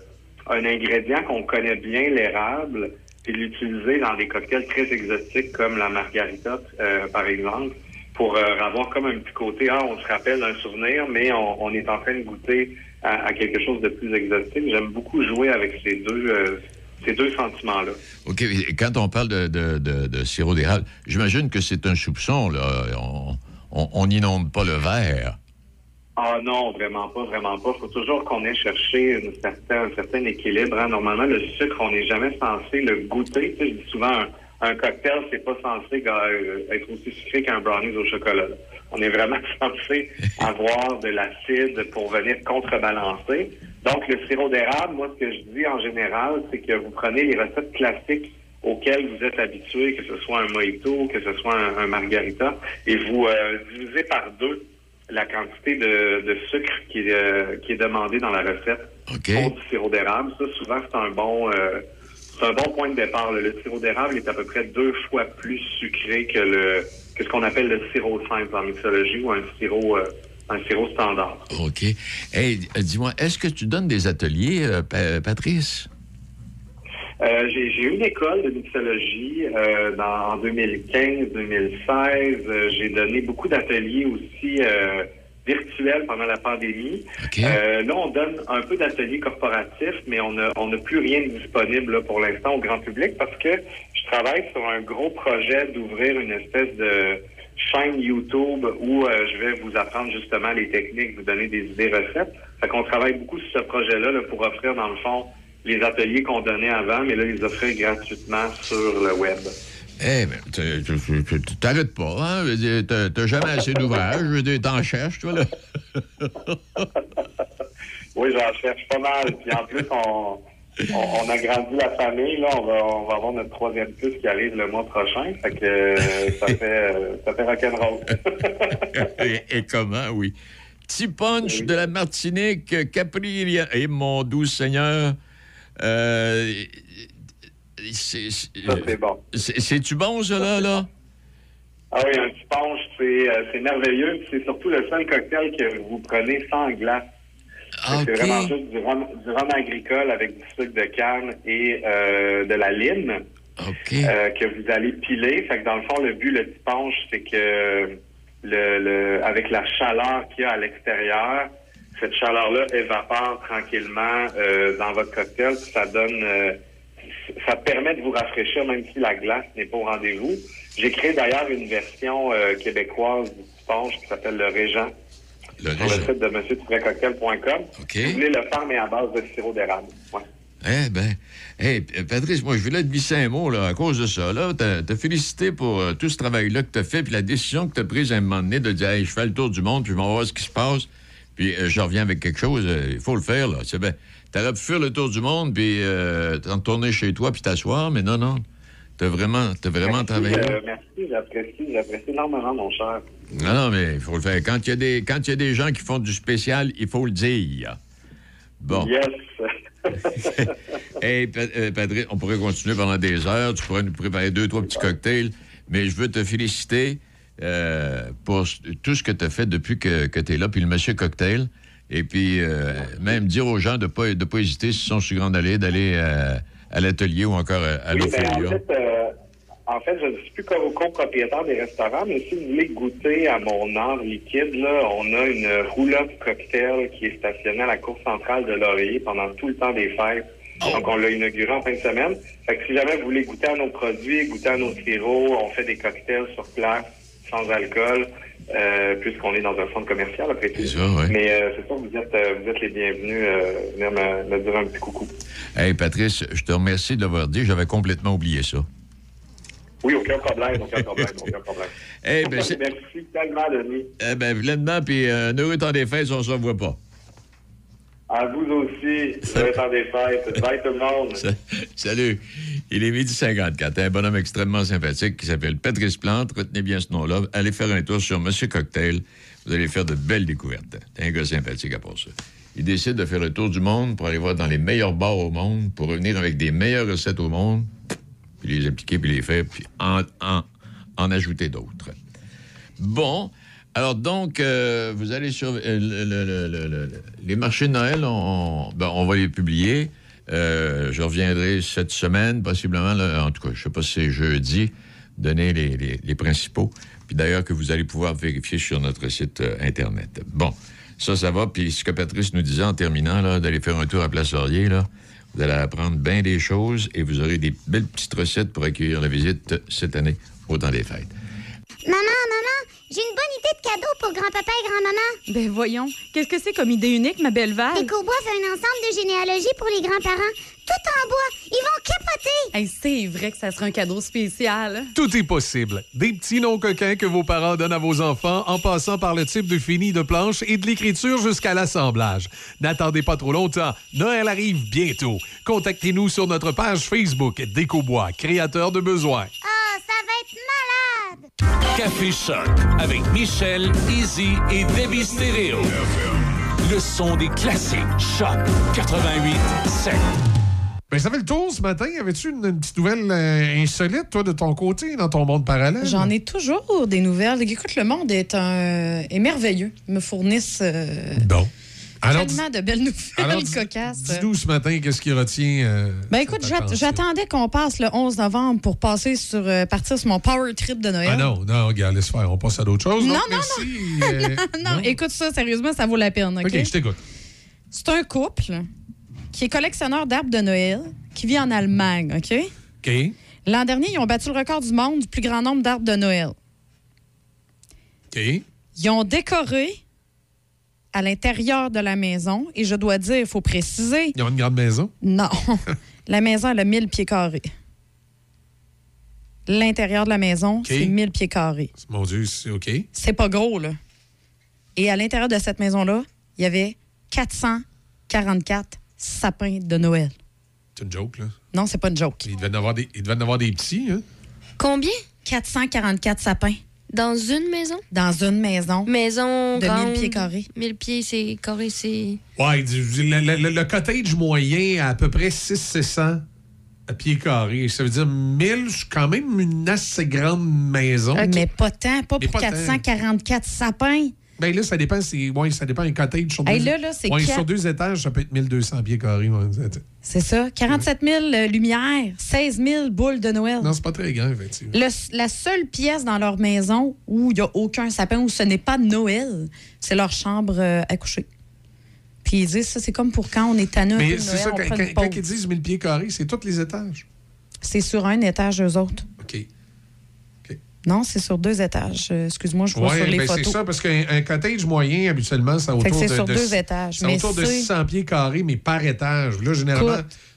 un ingrédient qu'on connaît bien, l'érable, et l'utiliser dans des cocktails très exotiques comme la margarita, euh, par exemple, pour euh, avoir comme un petit côté, ah, on se rappelle d'un souvenir, mais on, on est en train de goûter à, à quelque chose de plus exotique. J'aime beaucoup jouer avec ces deux, euh, ces deux sentiments-là. OK. et Quand on parle de, de- de- de sirop d'érable, j'imagine que c'est un soupçon. Là. On- on- on n'inonde pas le verre. Ah non, vraiment pas, vraiment pas. faut toujours qu'on ait cherché une certain, un certain équilibre. hein. Normalement, le sucre, on n'est jamais censé le goûter. Tu sais, je dis souvent, un, un cocktail, c'est pas censé euh, être aussi sucré qu'un brownies au chocolat. là. On est vraiment <laughs> censé avoir de l'acide pour venir contrebalancer. Donc, le sirop d'érable, moi, ce que je dis en général, c'est que vous prenez les recettes classiques auxquelles vous êtes habitué, que ce soit un mojito, que ce soit un, un margarita, et vous euh, divisez par deux la quantité de, de sucre qui est, euh, qui est demandée dans la recette OK. pour du sirop d'érable. Ça, souvent, c'est un bon euh, c'est un bon point de départ. là. Le sirop d'érable est à peu près deux fois plus sucré que le que ce qu'on appelle le sirop simple en mixologie ou un sirop euh, un sirop standard. OK. Hey, euh, dis-moi, est-ce que tu donnes des ateliers, euh, Pa- Patrice? Euh, j'ai eu une école de mixologie euh, dans, en 2015-2016. Euh, j'ai donné beaucoup d'ateliers aussi virtuels pendant la pandémie. OK. Euh, là, on donne un peu d'ateliers corporatifs, mais on n'a on plus rien de disponible là, pour l'instant au grand public parce que je travaille sur un gros projet d'ouvrir une espèce de chaîne YouTube où euh, je vais vous apprendre justement les techniques, vous donner des idées recettes. Fait qu'on travaille beaucoup sur ce projet-là là, pour offrir, dans le fond, les ateliers qu'on donnait avant, mais là, les offrir gratuitement sur le web. Eh bien, tu- tu- t'arrêtes pas, hein? T'as jamais assez d'ouvrages. Je veux dire, t'en cherches, toi, là. <laughs> Oui, j'en cherche pas mal. Puis en plus, on, on, on a grandi la famille. Là, on va, on va avoir notre troisième puce qui arrive le mois prochain. Fait que euh, ça fait, euh, ça fait rock'n'roll. <laughs> et, et comment, oui. Petit punch de la Martinique, Capri, et mon doux Seigneur. Euh, c'est- bon. c'est- C'est-tu bon, ça, là, là? Ah oui, un petit punch, c'est euh, merveilleux. C'est surtout le seul cocktail que vous prenez sans glace. Ah, C'est vraiment juste du rhum, du rhum agricole avec du sucre de canne et euh, de la lime. OK. euh, que vous allez piler. Fait que dans le fond, le but, le dimanche, c'est que le, le, avec la chaleur qu'il y a à l'extérieur, cette chaleur-là évapore tranquillement euh, dans votre cocktail. puis Ça donne, euh, ça permet de vous rafraîchir même si la glace n'est pas au rendez-vous. J'ai créé d'ailleurs une version euh, québécoise du sponge qui s'appelle le Régent Le sur le site de monsieurdupré-cocktail.com. OK. Si vous voulez le faire, mais à base de sirop d'érable. Ouais. Eh ben, hey, Patrice, moi, je voulais te glisser un mot là, à cause de ça. Là, t'as félicité pour euh, tout ce travail-là que t'as fait, puis la décision que t'as prise à un moment donné de dire, hey, je fais le tour du monde, puis je vais voir ce qui se passe, puis euh, je reviens avec quelque chose. euh, Il faut le faire, là. C'est bien. T'aurais pu faire le tour du monde, puis euh, t'en tourner chez toi, puis t'asseoir, mais non, non. T'as vraiment, t'as vraiment Merci, travaillé? euh, merci, j'apprécie, j'apprécie énormément, mon cher. Non, non, mais il faut le faire. Quand il y, a des- quand il y a des gens qui font du spécial, il faut le dire. Bon. Yes. <laughs> Hey, euh, Patrick, on pourrait continuer pendant des heures. Tu pourrais nous préparer deux, trois petits cocktails. Mais je veux te féliciter euh, pour tout ce que tu as fait depuis que, que tu es là, puis le monsieur cocktail. Et puis, euh, même dire aux gens de ne pas, de pas hésiter, s'ils sont sur Grande Allée, d'aller à l'atelier ou encore à, à Oui, ben, en l'Ophélia. fait, en fait, je ne suis plus co- copropriétaire des restaurants, mais si vous voulez goûter à mon art liquide, là, on a une roulotte cocktail qui est stationnée à la cour centrale de Laurier pendant tout le temps des fêtes. Donc, on l'a inauguré en fin de semaine. Fait que si jamais vous voulez goûter à nos produits, goûter à nos sirops, on fait des cocktails sur place, sans alcool, euh, puisqu'on est dans un centre commercial, après tout. C'est ça, ouais. Mais euh, c'est sûr, vous êtes, euh, vous êtes les bienvenus. Venir me, me dire un petit coucou. Hey, Patrice, je te remercie de l'avoir dit. J'avais complètement oublié ça. Oui, aucun problème, aucun problème, aucun problème. <laughs> Eh ben, Merci tellement, Denis. Eh bien, pleinement, puis euh, un heureux temps des fêtes, on ne se revoit pas. À vous aussi. Bon temps des fêtes. Bye tout le monde. <laughs> Sa- Salut. Il est midi 54. Un bonhomme extrêmement sympathique qui s'appelle Patrice Plante. Retenez bien ce nom-là. Allez faire un tour sur Monsieur Cocktail. Vous allez faire de belles découvertes. Un gars sympathique à part ça. Il décide de faire le tour du monde pour aller voir dans les meilleurs bars au monde, pour revenir avec des meilleures recettes au monde, puis les appliquer, puis les faire, puis en, en, en ajouter d'autres. Bon. Alors donc, euh, vous allez sur euh, le- le- le- le- le- le- les marchés de Noël, on, ben, va les publier. Euh, je reviendrai cette semaine, possiblement, là, en tout cas, je ne sais pas si c'est jeudi, donner les, les- les principaux. Puis d'ailleurs, que vous allez pouvoir vérifier sur notre site Internet. Bon, ça, ça va. Puis ce que Patrice nous disait en terminant, d'aller faire un tour à Place Laurier, là, vous allez apprendre bien des choses et vous aurez des belles petites recettes pour accueillir la visite cette année au temps des fêtes. Maman, maman, j'ai une bonne idée de cadeau pour grand-papa et grand-maman. Ben voyons, qu'est-ce que c'est comme idée unique, ma belle Val? Décobois fait un ensemble de généalogie pour les grands-parents. Tout en bois. Ils vont capoter. Hey, c'est vrai que ça serait un cadeau spécial. Tout est possible. Des petits noms coquins que vos parents donnent à vos enfants en passant par le type de fini de planche et de l'écriture jusqu'à l'assemblage. N'attendez pas trop longtemps. Noël arrive bientôt. Contactez-nous sur notre page Facebook Décobois, créateur de besoins. Ah, ça va être malade. Café Choc avec Michel, Easy et Debbie Stereo. Le son des classiques. Choc 88 7. Ben, ça fait le tour ce matin. Avais-tu une, une petite nouvelle euh, insolite, toi, de ton côté, dans ton monde parallèle? J'en ai toujours des nouvelles. Écoute, le monde est, un, est merveilleux. Ils me fournissent euh, Bon. Alors, tellement de belles nouvelles alors, cocasses. dis-nous ce matin, qu'est-ce qui retient. euh, Ben écoute, j'attendais qu'on passe le 11 novembre pour passer sur euh, partir sur mon power trip de Noël. Ah non, non, regarde, laisse faire. On passe à d'autres choses. Non, Donc, non, merci, euh, <laughs> non, écoute ça, sérieusement, ça vaut la peine. OK? OK, je t'écoute. C'est un couple qui est collectionneur d'arbres de Noël qui vit en Allemagne, OK? OK. L'an dernier, ils ont battu le record du monde du plus grand nombre d'arbres de Noël. OK. Ils ont décoré à l'intérieur de la maison, et je dois dire, il faut préciser, Ils ont une grande maison? non, <laughs> la maison, elle a 1000 pieds carrés. L'intérieur de la maison, c'est 1000 pieds carrés. Mon Dieu, c'est OK. C'est pas gros, là. Et à l'intérieur de cette maison-là, il y avait 444 sapins de Noël. C'est une joke, là. Non, c'est pas une joke. Il devait en avoir des, il devait en avoir des petits, hein? Combien? 444 sapins Dans une maison? dans une maison Maison de grande. 1000 pieds carrés. 1000 pieds, c'est carré, c'est... Ouais, le, le- le- cottage moyen à à peu près 600 à pieds carrés. Ça veut dire 1000, c'est quand même une assez grande maison. Mais pas tant, pas Mais pour pas tant. 444 sapins. Ben là, ça dépend. c'est- Ouais, ça dépend. Un cottage sur deux, là, là, c'est ouais, quatre- sur deux étages, ça peut être 1200 pieds carrés. ouais. C'est ça. 47 000 euh, lumières, 16 000 boules de Noël. Non, c'est pas très grand, effectivement. Le- la seule pièce dans leur maison où il n'y a aucun sapin, où ce n'est pas Noël, c'est leur chambre euh, à coucher. Puis ils disent ça, c'est comme pour quand on est un peu Mais c'est Noël, ça, quand, quand- ils disent 1000 pieds carrés, c'est tous les étages. C'est sur un étage, eux autres. Non, c'est sur deux étages. Euh, Excuse-moi, je vois sur les ben c'est photos. ça, parce qu'un un cottage moyen, habituellement, c'est autour c'est de, sur de- deux étages, C'est mais autour de c'est- 600 pieds carrés, mais par étage. Là, généralement,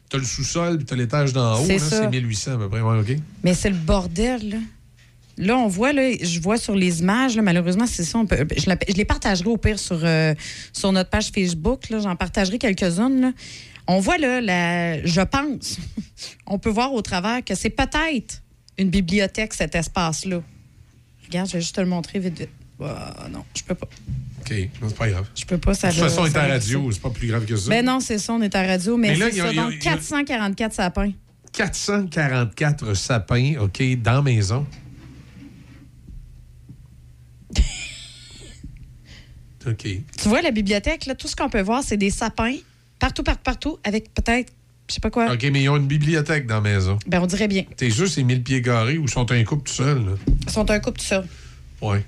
tu as le sous-sol puis tu as l'étage d'en haut. C'est là, ça. C'est 1800 à peu près. Ouais. Mais c'est le bordel, là. Là, on voit, là, je vois sur les images, là, malheureusement, c'est ça. on peut- je, la- je les partagerai au pire sur, euh, sur notre page Facebook. J'en partagerai quelques-unes. On voit, là, la, je pense, <laughs> on peut voir au travers que c'est peut-être une bibliothèque, cet espace-là. Regarde, je vais juste te le montrer vite, vite. Ah, non, je peux pas. OK, non, c'est pas grave. Je peux pas, ça De toute façon, on est à radio, c'est pas plus grave que ça. Ben non, c'est ça, on est à radio, mais, Mais là, c'est il y a- ça. a- Donc, il y a- 444 sapins. 444 sapins, OK, dans maison. <laughs> OK. Tu vois, la bibliothèque, là, tout ce qu'on peut voir, c'est des sapins, partout, partout, partout, avec peut-être, je sais pas quoi. OK, mais ils ont une bibliothèque dans la maison. Ben, on dirait bien. T'es sûr, c'est 1000 pieds carrés ou sont un couple tout seul, là? Ils sont un couple tout ça. Ouais.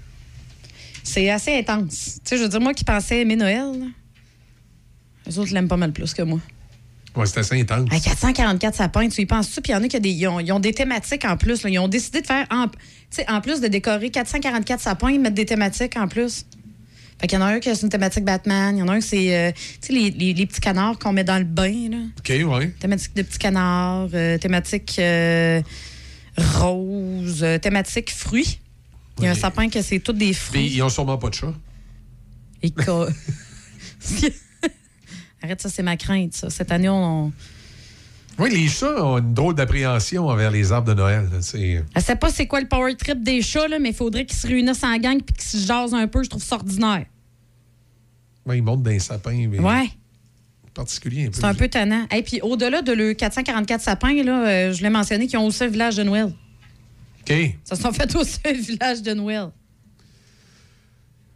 C'est assez intense. Tu sais, je veux dire, moi qui pensais aimer Noël, là, eux autres l'aiment pas mal plus que moi. Ouais, c'est assez intense. À 444 sapins, tu y penses-tu? Puis il y en a qui des, ils ont, ils ont des thématiques en plus. là. Ils ont décidé de faire, en, tu sais, en plus de décorer 444 sapins, ils mettent des thématiques en plus. Fait qu'il y en a un qui a une thématique Batman. Il y en a un qui c'est, euh, les, les- les petits canards qu'on met dans le bain, là. OK, ouais. Thématique de petits canards, euh, thématique euh, rose, euh, thématique fruits. Il y a un sapin que c'est tous des Puis fruits. ils ont sûrement pas de chat. Et <laughs> Arrête, ça, c'est ma crainte, ça. Cette année, on. Oui, les chats ont une drôle d'appréhension envers les arbres de Noël. Je sais pas c'est quoi le power trip des chats, là, mais il faudrait qu'ils se réunissent en gang puis qu'ils se jasent un peu. Je trouve ça ordinaire. Ouais, ils montent dans les sapins. Mais Ouais, particulier un peu. c'est un peu tannant. Et puis, au-delà de le 444 sapins, là, euh, je l'ai mentionné qu'ils ont aussi un village de Noël. OK. Ça se sont fait <laughs> aussi un village de Noël.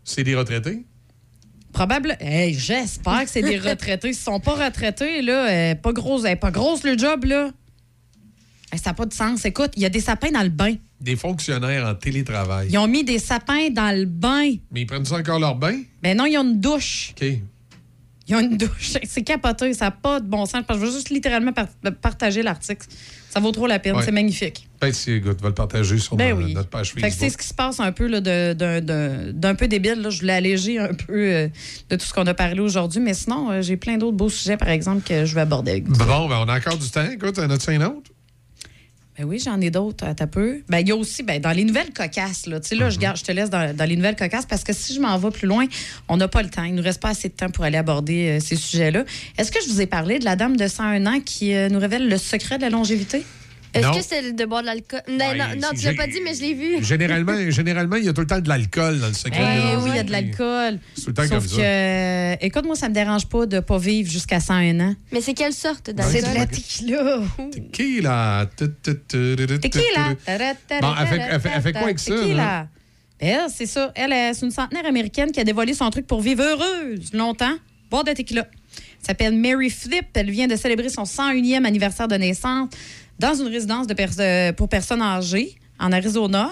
C'est des retraités? Probable. Hey, j'espère que c'est des <laughs> retraités. S'ils sont pas retraités, là, euh, pas grosse, euh, pas grosse le job, là. Ça n'a pas de sens. Écoute, il y a des sapins dans le bain. Des fonctionnaires en télétravail. Ils ont mis des sapins dans le bain. Mais ils prennent ça encore leur bain? Ben non, ils ont une douche. OK. Ils ont une douche. <laughs> C'est capoté. Ça n'a pas de bon sens. Je veux juste littéralement par- partager l'article. Ça vaut trop la peine. Ouais. C'est magnifique. Peut-être si Écoute, va le partager sur Ben oui. notre page que c'est Facebook. ce qui se passe un peu d'un- peu débile. Là. Je voulais alléger un peu euh, de tout ce qu'on a parlé aujourd'hui. Mais sinon, euh, j'ai plein d'autres beaux sujets, par exemple, que je vais aborder avec vous. Bon, ben, on a encore du temps. Écoute, en as-tu un autre? Ben oui, j'en ai d'autres à peu. Ben, il y a aussi, ben, dans les nouvelles cocasses, là, tu sais, là, je, garde, je te laisse dans, dans les nouvelles cocasses parce que si je m'en vais plus loin, on n'a pas le temps. Il nous reste pas assez de temps pour aller aborder euh, ces sujets-là. Est-ce que je vous ai parlé de la dame de 101 ans qui euh, nous révèle le secret de la longévité? Est-ce que c'est de boire de l'alcool? Non, Ouais, non, tu l'as pas dit, mais je l'ai vu. <laughs> Généralement, généralement, il y a tout le temps de l'alcool dans le secret. Ben la oui, il y a de l'alcool. C'est tout le temps Sauf comme que, ça. euh, écoute, moi, ça me dérange pas de pas vivre jusqu'à 101 ans. Mais c'est quelle sorte d'alcool? C'est de la tequila. Tequila. Tequila. Bon, elle fait- elle quoi avec ça, Tequila. Elle, c'est ça. Elle, elle, c'est une centenaire américaine qui a dévoilé son truc pour vivre heureuse longtemps. Boire de tequila. Elle s'appelle Mary Flip. Elle vient de célébrer son 101e anniversaire de naissance dans une résidence de pers- euh, pour personnes âgées en Arizona.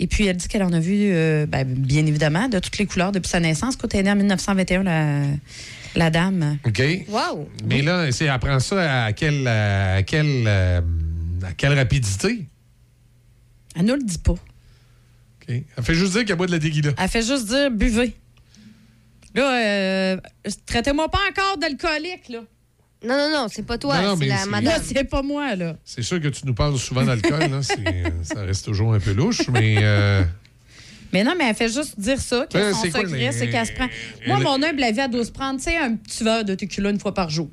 Et puis, elle dit qu'elle en a vu, euh, ben, bien évidemment, de toutes les couleurs depuis sa naissance. Quand elle est née en 1921, la, la dame. OK. Wow! Mais là, c'est, elle prend ça à quelle, à quelle, euh, à quelle rapidité? Elle ne le dit pas. OK. Elle fait juste dire qu'elle boit de la tequila. Elle fait juste dire buvez. Là, euh, traitez-moi pas encore d'alcoolique, là. Non, non, non, c'est pas toi, Non, non, c'est la c'est- madame. Là, c'est pas moi, là. C'est sûr que tu nous parles souvent d'alcool. là. C'est- ça reste toujours un peu louche, mais... euh, Mais non, mais elle fait juste dire ça, que Ouais, son c'est quoi, secret, les- c'est qu'elle se prend. Moi, mon humble avis à 12 prendre, tu sais, un petit verre de tequila une fois par jour.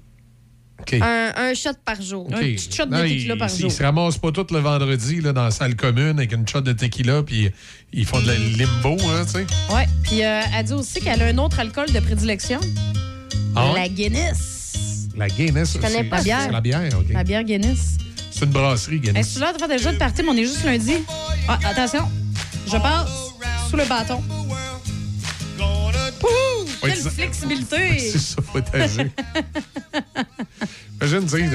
OK. Un, un shot par jour. OK. Un petit shot de Non, tequila il, par il jour. se ramasse pas tout le vendredi là, dans la salle commune avec une shot de tequila, puis ils font de la limbo, hein, tu sais. Ouais. Puis euh, elle dit aussi qu'elle a un autre alcool de prédilection. Ah ouais? La Guinness. La Guinness, Je connais c'est- pas la bière, OK. La bière Guinness. C'est une brasserie, Est-ce Guinness. que tu l'as de faire déjà de partir, mais on est juste lundi? Ah, attention. Je passe sous le bâton. Faut Quelle flexibilité! <laughs> C'est ça, faut. <laughs> <laughs> Imagine, tu sais, la,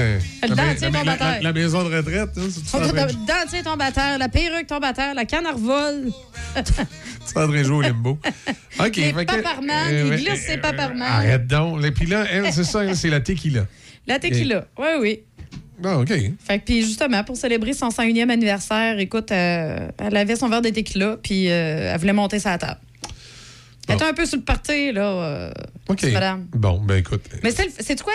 Le la, dentier la- tombe la- à terre. la maison de retraite, hein, Le dentier tombe à terre, la perruque tombe à terre, la canne revole. <laughs> tu es en train de jouer au limbo. <laughs> OK. Les paparmans, euh, il glisse ses euh, paparmans. Arrête donc. Et puis là, c'est ça, c'est la tequila. La tequila, oui, oui. Ah, OK. Fait que, puis justement, pour célébrer son 101e anniversaire, écoute, euh, elle avait son verre de tequila, puis euh, elle voulait monter sa table. Elle était un peu sur le party, là, euh, OK. madame. Bon, ben écoute. Mais c'est quoi?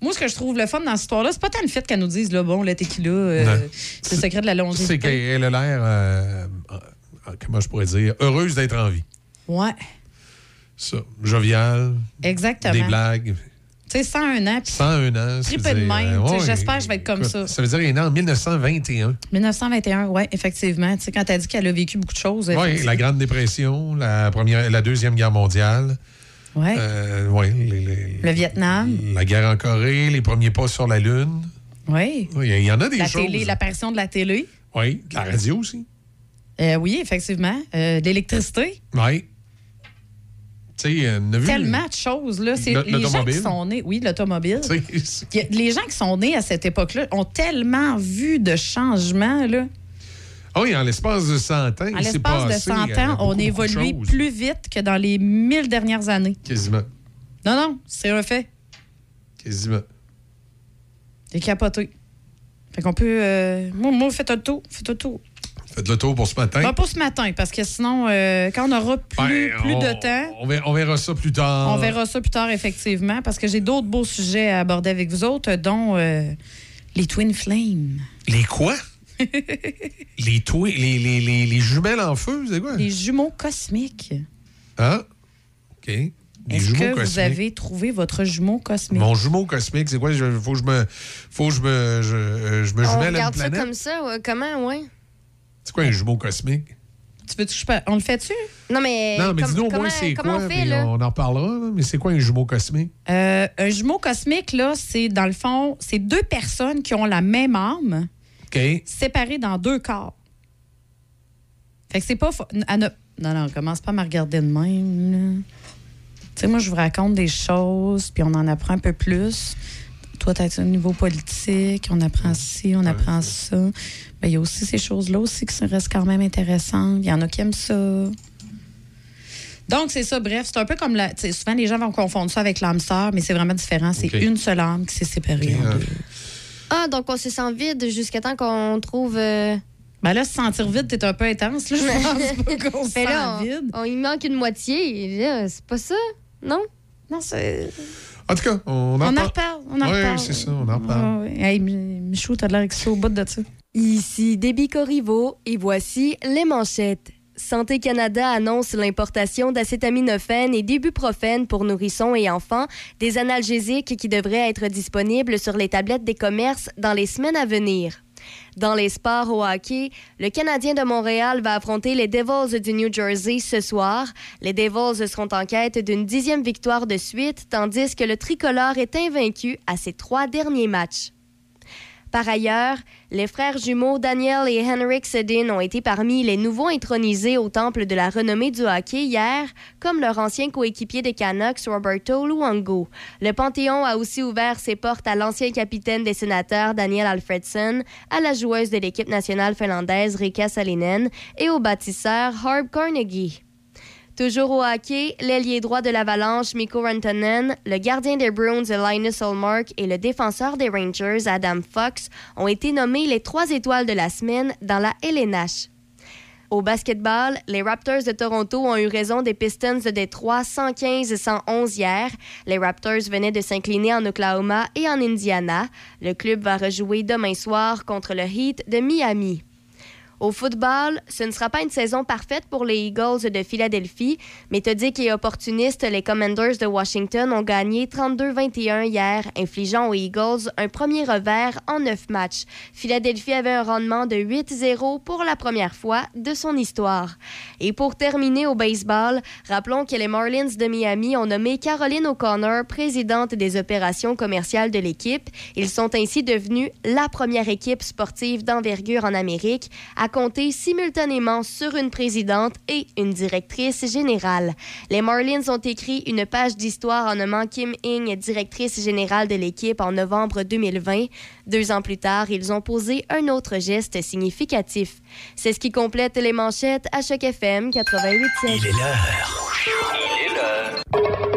Moi, ce que je trouve le fun dans cette histoire-là, c'est pas tant le fait qu'elle nous dise, là, bon, le tequila, euh, c'est le secret de la C'est longévité. qu'elle a l'air, euh, euh, comment je pourrais dire, heureuse d'être en vie. Ouais, Ça, jovial, exactement. des blagues, Tu sais, 101 ans, puis 101 ans. Triper c'est de même, tu ouais, j'espère que je vais être comme ça. Ça veut dire qu'elle est née en 1921. 1921, oui, effectivement. Tu sais, quand t'as dit qu'elle a vécu beaucoup de choses. Oui, la Grande Dépression, la, première, la Deuxième Guerre mondiale. Ouais. Euh, ouais, les- les- Le Vietnam, la guerre en Corée, les premiers pas sur la Lune. oui. Il y en a des La choses. l'apparition de la télé. Oui, la radio aussi. Euh, oui, effectivement. Euh, de l'électricité. Oui. Euh, vu. Tellement de choses, là. C'est Le- les gens qui l'automobile. sont nés. Oui, l'automobile. <laughs> Les gens qui sont nés à cette époque-là ont tellement vu de changements, là. Ah oui, en l'espace de 100 ans, En l'espace de passé, 100 ans, beaucoup, on évolue plus vite que dans les 1000 dernières années. Quasiment. Non, non, c'est un fait. Quasiment. C'est capoté. Fait qu'on peut. euh, Moi, moi, faites un tour. Faites un tour. Faites le tour pour ce matin. Ben, pas ce matin, parce que sinon, euh, quand on aura plus, Ben, plus on- de temps, On verra, on verra ça plus tard. on verra ça plus tard, effectivement, parce que j'ai d'autres beaux sujets à aborder avec vous autres, dont euh, les Twin Flames. Les quoi? Les, twi- les, les, les, les jumelles en feu, c'est quoi? Les jumeaux cosmiques. Ah, OK. Les Est-ce jumeaux que vous cosmiques. avez trouvé votre jumeau cosmique? Mon jumeau cosmique, c'est quoi? Il faut que je me, faut que je me, je, euh, je me On jumelle à une regarde ça comme ça, ouais, comment, ouais? C'est quoi un jumeau cosmique? Tu veux que je On le fait-tu? Non, mais, non, mais dis-nous au comment, moins c'est quoi, on fait, là? on en reparlera. là. Mais c'est quoi un jumeau cosmique? Euh, un jumeau cosmique, là, c'est dans le fond, c'est deux personnes qui ont la même âme, OK. séparées dans deux corps. Fait que c'est pas. ne- Non, non, commence pas à me regarder de même. Tu sais, moi, je vous raconte des choses, puis on en apprend un peu plus. Toi, tu au niveau politique, on apprend ci, on apprend ça. Ben, Il y a aussi ces choses-là aussi qui restent quand même intéressantes. Il y en a qui aiment ça. Donc, c'est ça. Bref, c'est un peu comme la. Souvent, les gens vont confondre ça avec l'âme sœur, mais c'est vraiment différent. C'est une seule âme qui s'est séparée en deux. Ah, donc on se sent vide jusqu'à temps qu'on trouve. euh, Ben là, se sentir vide, t'es un peu intense. Là, je pense <laughs> pas qu'on se sent là, vide. on, on y manque une moitié. C'est pas ça, non? Non, c'est. En tout cas, on en On en parle. reparle. On en Oui, reparle. c'est ça, on en parle. Ah, ouais. Hey, Michou, t'as l'air excité au bout de ça. Ici Déby Corriveau et voici les manchettes. Santé Canada annonce l'importation d'acétaminophène et d'ibuprofène pour nourrissons et enfants, des analgésiques qui devraient être disponibles sur les tablettes des commerces dans les semaines à venir. Dans les sports au hockey, le Canadien de Montréal va affronter les Devils du New Jersey ce soir. Les Devils seront en quête d'une dixième victoire de suite, tandis que le tricolore est invaincu à ses trois derniers matchs. Par ailleurs, les frères jumeaux Daniel et Henrik Sedin ont été parmi les nouveaux intronisés au temple de la renommée du hockey hier, comme leur ancien coéquipier des Canucks Roberto Luongo. Le Panthéon a aussi ouvert ses portes à l'ancien capitaine des sénateurs Daniel Alfredson, à la joueuse de l'équipe nationale finlandaise Rika Salinen et au bâtisseur Harb Carnegie. Toujours au hockey, l'ailier droit de l'Avalanche, Mikko Rantanen, le gardien des Bruins, Linus Olmark et le défenseur des Rangers, Adam Fox, ont été nommés les trois étoiles de la semaine dans la LNH. Au basketball, les Raptors de Toronto ont eu raison des Pistons de Détroit 115-111 hier. Les Raptors venaient de s'incliner en Oklahoma et en Indiana. Le club va rejouer demain soir contre le Heat de Miami. Au football, ce ne sera pas une saison parfaite pour les Eagles de Philadelphie. Méthodiques et opportunistes, les Commanders de Washington ont gagné 32-21 hier, infligeant aux Eagles un premier revers en neuf matchs. Philadelphie avait un rendement de 8-0 pour la première fois de son histoire. Et pour terminer au baseball, rappelons que les Marlins de Miami ont nommé Caroline O'Connor présidente des opérations commerciales de l'équipe. Ils sont ainsi devenus la première équipe sportive d'envergure en Amérique compter simultanément sur une présidente et une directrice générale. Les Marlins ont écrit une page d'histoire en nommant Kim Ing directrice générale de l'équipe en novembre 2020. Deux ans plus tard, ils ont posé un autre geste significatif. C'est ce qui complète les manchettes à Choc FM 88.7. Il est l'heure. Il est l'heure.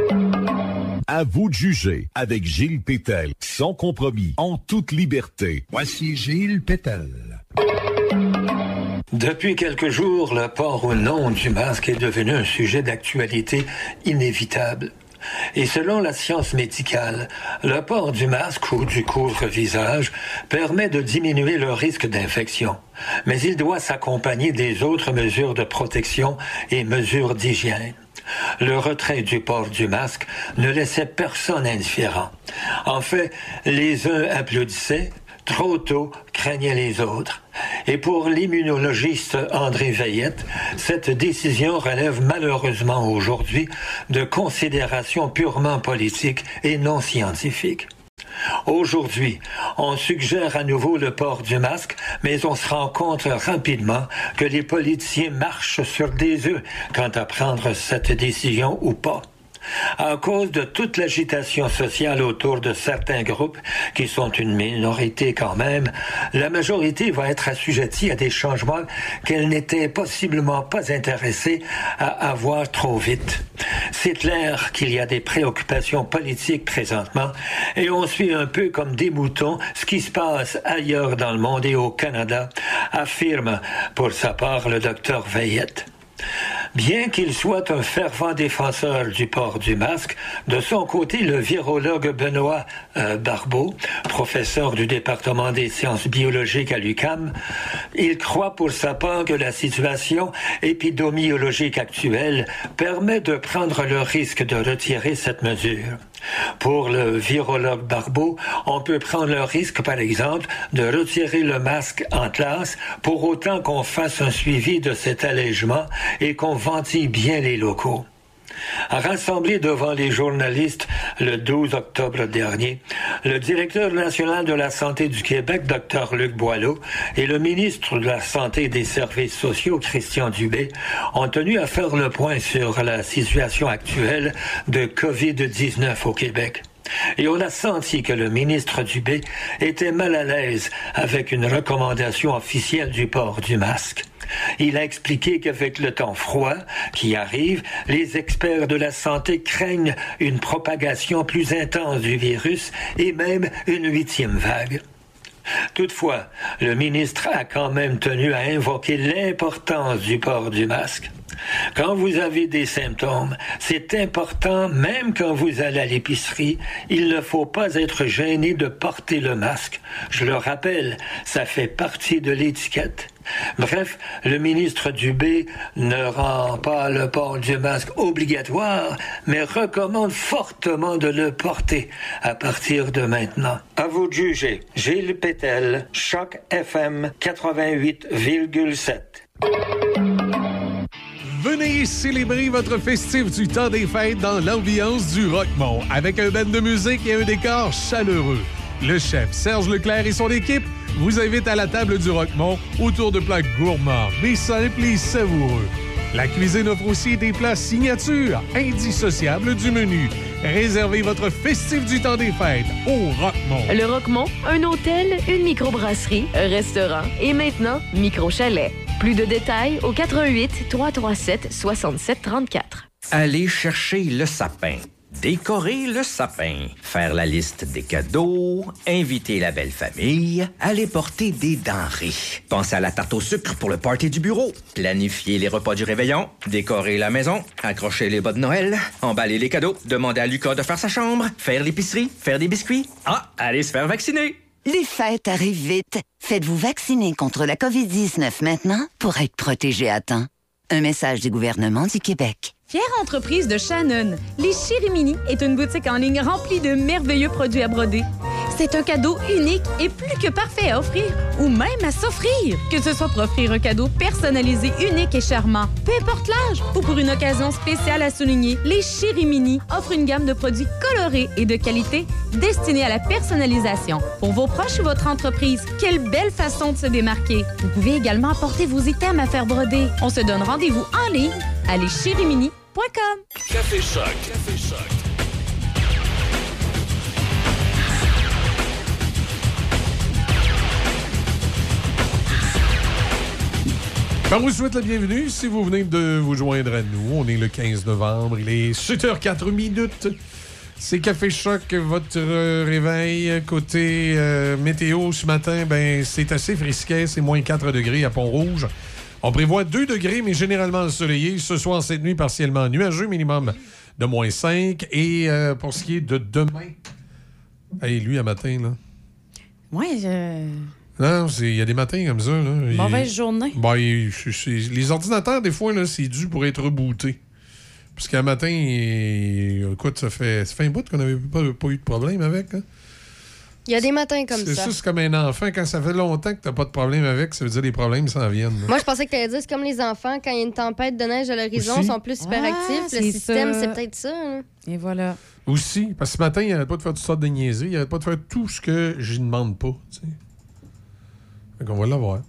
À vous de juger avec Gilles Pétel, sans compromis, en toute liberté. Voici Gilles Pétel. Depuis quelques jours, le port ou non du masque est devenu un sujet d'actualité inévitable. Et selon la science médicale, le port du masque ou du couvre-visage permet de diminuer le risque d'infection. Mais il doit s'accompagner des autres mesures de protection et mesures d'hygiène. Le retrait du port du masque ne laissait personne indifférent. En fait, les uns applaudissaient, trop tôt craignaient les autres. Et pour l'immunologiste André Veillette, cette décision relève malheureusement aujourd'hui de considérations purement politiques et non scientifiques. Aujourd'hui, on suggère à nouveau le port du masque, mais on se rend compte rapidement que les politiciens marchent sur des œufs quant à prendre cette décision ou pas. À cause de toute l'agitation sociale autour de certains groupes, qui sont une minorité quand même, la majorité va être assujettie à des changements qu'elle n'était possiblement pas intéressée à avoir trop vite. C'est clair qu'il y a des préoccupations politiques présentement, et on suit un peu comme des moutons ce qui se passe ailleurs dans le monde et au Canada, affirme pour sa part le docteur Veillette. Bien qu'il soit un fervent défenseur du port du masque, de son côté, le virologue Benoît euh, Barbeau, professeur du département des sciences biologiques à l'UCAM, il croit pour sa part que la situation épidémiologique actuelle permet de prendre le risque de retirer cette mesure. Pour le virologue Barbeau, on peut prendre le risque, par exemple, de retirer le masque en classe pour autant qu'on fasse un suivi de cet allègement et qu'on ventile bien les locaux. Rassemblé devant les journalistes le 12 octobre dernier, le directeur national de la santé du Québec, Dr Luc Boileau, et le ministre de la Santé et des Services sociaux, Christian Dubé, ont tenu à faire le point sur la situation actuelle de COVID-19 au Québec. Et on a senti que le ministre Dubé était mal à l'aise avec une recommandation officielle du port du masque. Il a expliqué qu'avec le temps froid qui arrive, les experts de la santé craignent une propagation plus intense du virus et même une huitième vague. Toutefois, le ministre a quand même tenu à invoquer l'importance du port du masque. Quand vous avez des symptômes, c'est important, même quand vous allez à l'épicerie, il ne faut pas être gêné de porter le masque. Je le rappelle, ça fait partie de l'étiquette. Bref, le ministre Dubé ne rend pas le port du masque obligatoire, mais recommande fortement de le porter à partir de maintenant. À vous de juger. Gilles Pétel, Choc FM 88,7. Venez célébrer votre festif du temps des fêtes dans l'ambiance du Rockmont avec un band de musique et un décor chaleureux. Le chef Serge Leclerc et son équipe vous invitent à la table du Rockmont autour de plats gourmands, mais simples et savoureux. La cuisine offre aussi des plats signatures, indissociables du menu. Réservez votre festif du temps des fêtes au Rockmont. Le Roquemont, un hôtel, une microbrasserie, un restaurant et maintenant micro-chalet. Plus de détails au 88 337 67 34. Aller chercher le sapin. Décorer le sapin, faire la liste des cadeaux, inviter la belle famille, aller porter des denrées, penser à la tarte au sucre pour le party du bureau, planifier les repas du réveillon, décorer la maison, accrocher les bas de Noël, emballer les cadeaux, demander à Lucas de faire sa chambre, faire l'épicerie, faire des biscuits. Ah, aller se faire vacciner. Les fêtes arrivent vite. Faites-vous vacciner contre la COVID-19 maintenant pour être protégé à temps. Un message du gouvernement du Québec. Fière entreprise de Shannon, les Chirimini est une boutique en ligne remplie de merveilleux produits à broder. c'est un cadeau unique et plus que parfait à offrir ou même à s'offrir. Que ce soit pour offrir un cadeau personnalisé, unique et charmant, peu importe l'âge, ou pour une occasion spéciale à souligner, les Chéri Mini offrent une gamme de produits colorés et de qualité destinés à la personnalisation. Pour vos proches ou votre entreprise, quelle belle façon de se démarquer. Vous pouvez également apporter vos items à faire broder. On se donne rendez-vous en ligne à leschérimini.com. Café Choc. Café Choc. Ben, On vous souhaite la bienvenue si vous venez de vous joindre à nous. On est le 15 novembre, il est 7h04 minutes. C'est Café Choc, votre euh, réveil. Côté euh, météo ce matin, ben c'est assez frisquet, c'est moins 4 degrés à Pont-Rouge. On prévoit 2 degrés, mais généralement ensoleillé. Ce soir, cette nuit, partiellement nuageux, minimum de moins 5. Et euh, pour ce qui est de demain, hey, lui, à matin, là. Ouais, je... Non, il y a des matins comme ça. Là. Il- Mauvaise journée. Ben, il- les ordinateurs, des fois, c'est dû pour être rebooté. Parce qu'un matin, il- écoute, ça fait, ça fait un bout qu'on n'avait pas, pas eu de problème avec. hein. Il y a des matins comme C'est ça. c'est comme un enfant. Quand ça fait longtemps que t'as pas de problème avec, ça veut dire que les problèmes s'en viennent. Moi, je pensais que tu allais dire, c'est comme les enfants, quand il y a une tempête de neige à l'horizon, ils sont plus hyperactifs. Ah, le système, c'est peut-être ça. hein. Et voilà. Aussi, parce que ce matin, il arrête pas de faire toutes sortes de niaiseries. Il arrête pas de faire tout ce que je ne demande pas. Tu sais. Fait qu'on va l'avoir.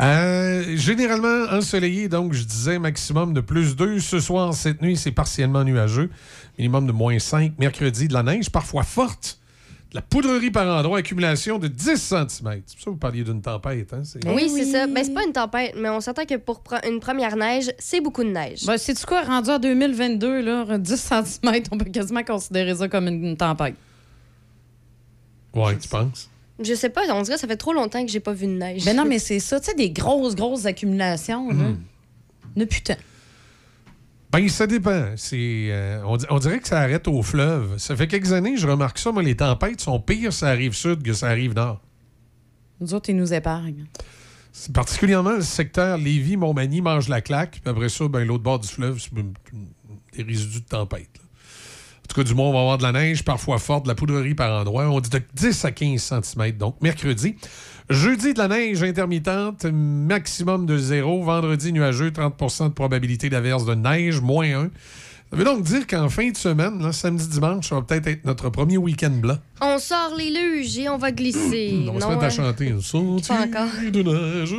Euh, généralement ensoleillé, donc je disais maximum de plus 2. Ce soir, cette nuit, c'est partiellement nuageux. Minimum de moins 5. Mercredi, de la neige, parfois forte. La poudrerie par endroit, accumulation de 10 cm. C'est pour ça que vous parliez d'une tempête. Hein? oui, c'est ça. Ben, c'est pas une tempête, mais on s'entend que pour pre- une première neige, c'est beaucoup de neige. Ben, c'est-tu quoi, rendu en 2022, là, 10 cm, on peut quasiment considérer ça comme une, une tempête. Ouais, tu penses? Je sais pas, on dirait que ça fait trop longtemps que j'ai pas vu de neige. Ben non, mais c'est ça, tu sais, des grosses, grosses accumulations, là. Hmm. Ne putain. Ben, ça dépend. C'est, euh, on, di- on dirait que ça arrête au fleuve. Ça fait quelques années, je remarque ça. Moi, les tempêtes sont pires ça arrive sud que ça arrive nord. Nous autres, ils nous épargnent. C'est particulièrement le secteur Lévis-Montmagny mange la claque. Puis après ça, ben, l'autre bord du fleuve, c'est des résidus de tempête. là. En tout cas, du moins, on va avoir de la neige, parfois forte, de la poudrerie par endroit. On dit de 10 à 15 cm. Donc, mercredi. Jeudi, de la neige intermittente, maximum de 0. Vendredi, nuageux, 30% de probabilité d'averse de neige, moins 1. Ça veut donc dire qu'en fin de semaine, là, samedi, dimanche, ça va peut-être être notre premier week-end blanc. On sort les luges et on va glisser. On va se mettre à hein? chanter. Pas encore. de neige.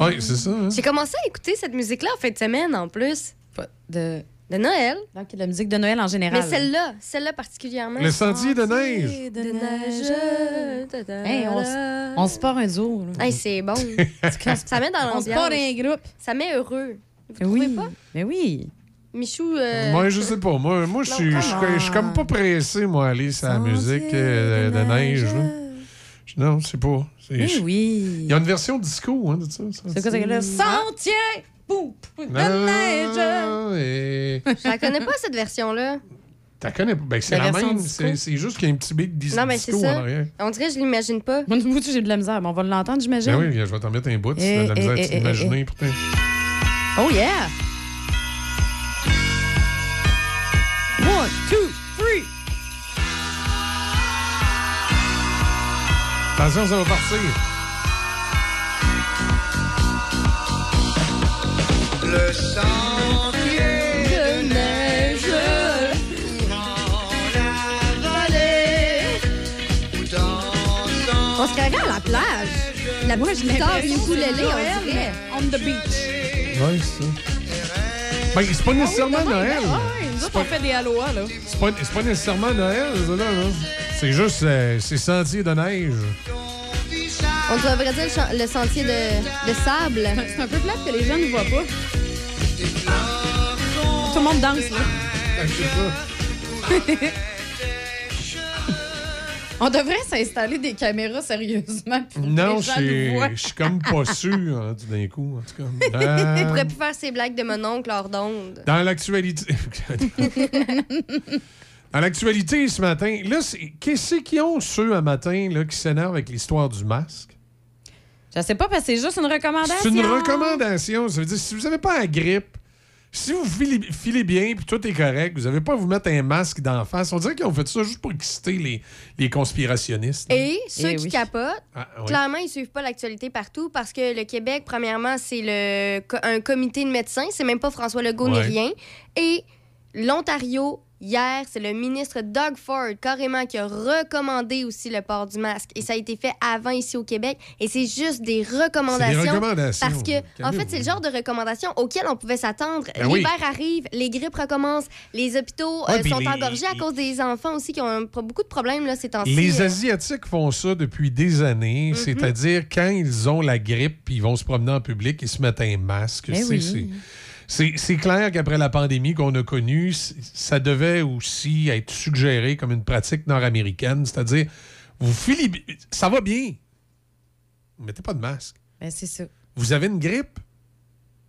Oui, c'est ça. hein? J'ai commencé à écouter cette musique-là en fin de semaine, en plus. De... De Noël. Donc, la musique de Noël en général. Mais celle-là, celle-là particulièrement. Le sentier de neige. De neige. Hey, on, on se part un duo. là. Hey, c'est bon. <laughs> ça met dans On l'ambiance. se part un groupe. Ça met heureux. Vous Mais trouvez oui. pas? Mais oui. Michou. euh, Moi, je sais pas. Moi, moi je suis- je suis comme pas pressé, moi, à aller sur la musique euh, de, neige. là. Je- Non, c'est pas. Mais je- oui. Il y a une version disco, hein, de ça. C'est quoi, c'est que le sentier boum, de Non, neige. et- Je la connais pas, cette version-là. T'as connais pas? Ben, c'est La même. disco. C'est c'est juste qu'il y a un petit beat dis- Non, mais c'est disco en ça. arrière. On dirait que je l'imagine pas. Moi, moi, j'ai de la misère, mais on va l'entendre, j'imagine. Ben oui, je vais t'en mettre un bout. Si Eh, t'as de la misère à eh, eh, t'imaginer. pourtant. Oh yeah! One, two, three! Attention, ça va partir. Le sentier de neige dans la vallée. On se carrait à la plage. La Moi, je guitare, ukulélé, on dirait. On the beach. Ouais, c'est ça. Ben, c'est pas nécessairement Noël. Ah oui, nous autres, on fait des aloha, là. C'est pas, pas nécessairement Noël, ça, là. là. C'est juste, euh, c'est sentier de neige. On devrait dire le, le sentier de, de sable. C'est un peu plate que les gens ne voient pas. Tout le monde danse, là. <laughs> On devrait s'installer des caméras sérieusement. pour Non, je suis- voient. je suis comme pas <laughs> sûr, hein, tout d'un coup, en tout cas. <laughs> Il Euh, pourrait plus faire ses blagues de mon oncle hors d'onde. Dans l'actualité. Dans l'actualité ce matin, là, c'est- qu'est-ce qu'ils ont ceux un matin là, qui s'énervent avec l'histoire du masque? Je sais pas, parce que c'est juste une recommandation. C'est une recommandation. Ça veut dire, si vous n'avez pas la grippe, Si vous filez, filez bien puis tout est correct, vous n'avez pas à vous mettre un masque d'en face. On dirait qu'ils ont fait ça juste pour exciter les, les conspirationnistes. Et ceux Eh qui oui. capotent, Ah, clairement, ils suivent pas l'actualité partout parce que le Québec, premièrement, c'est le un comité de médecins. C'est même pas François Legault ni rien. Et l'Ontario, hier, c'est le ministre Doug Ford, carrément, qui a recommandé aussi le port du masque. Et ça a été fait avant ici au Québec. Et c'est juste des recommandations. recommandations. Parce que, en fait, c'est le genre de recommandations auxquelles on pouvait s'attendre. Ben oui. L'hiver arrive, les grippes recommencent, les hôpitaux Ouais, euh, sont les- engorgés à cause des enfants aussi qui ont un- beaucoup de problèmes là, ces temps-ci. Les Euh, Asiatiques font ça depuis des années, Mhm. c'est-à-dire quand ils ont la grippe ils vont se promener en public, ils se mettent un masque. Ben C'est- oui. C'est- clair qu'après la pandémie qu'on a connue, ça devait aussi être suggéré comme une pratique nord-américaine, c'est-à-dire vous ça va bien, mettez pas de masque. Ben, c'est ça. Vous avez une grippe,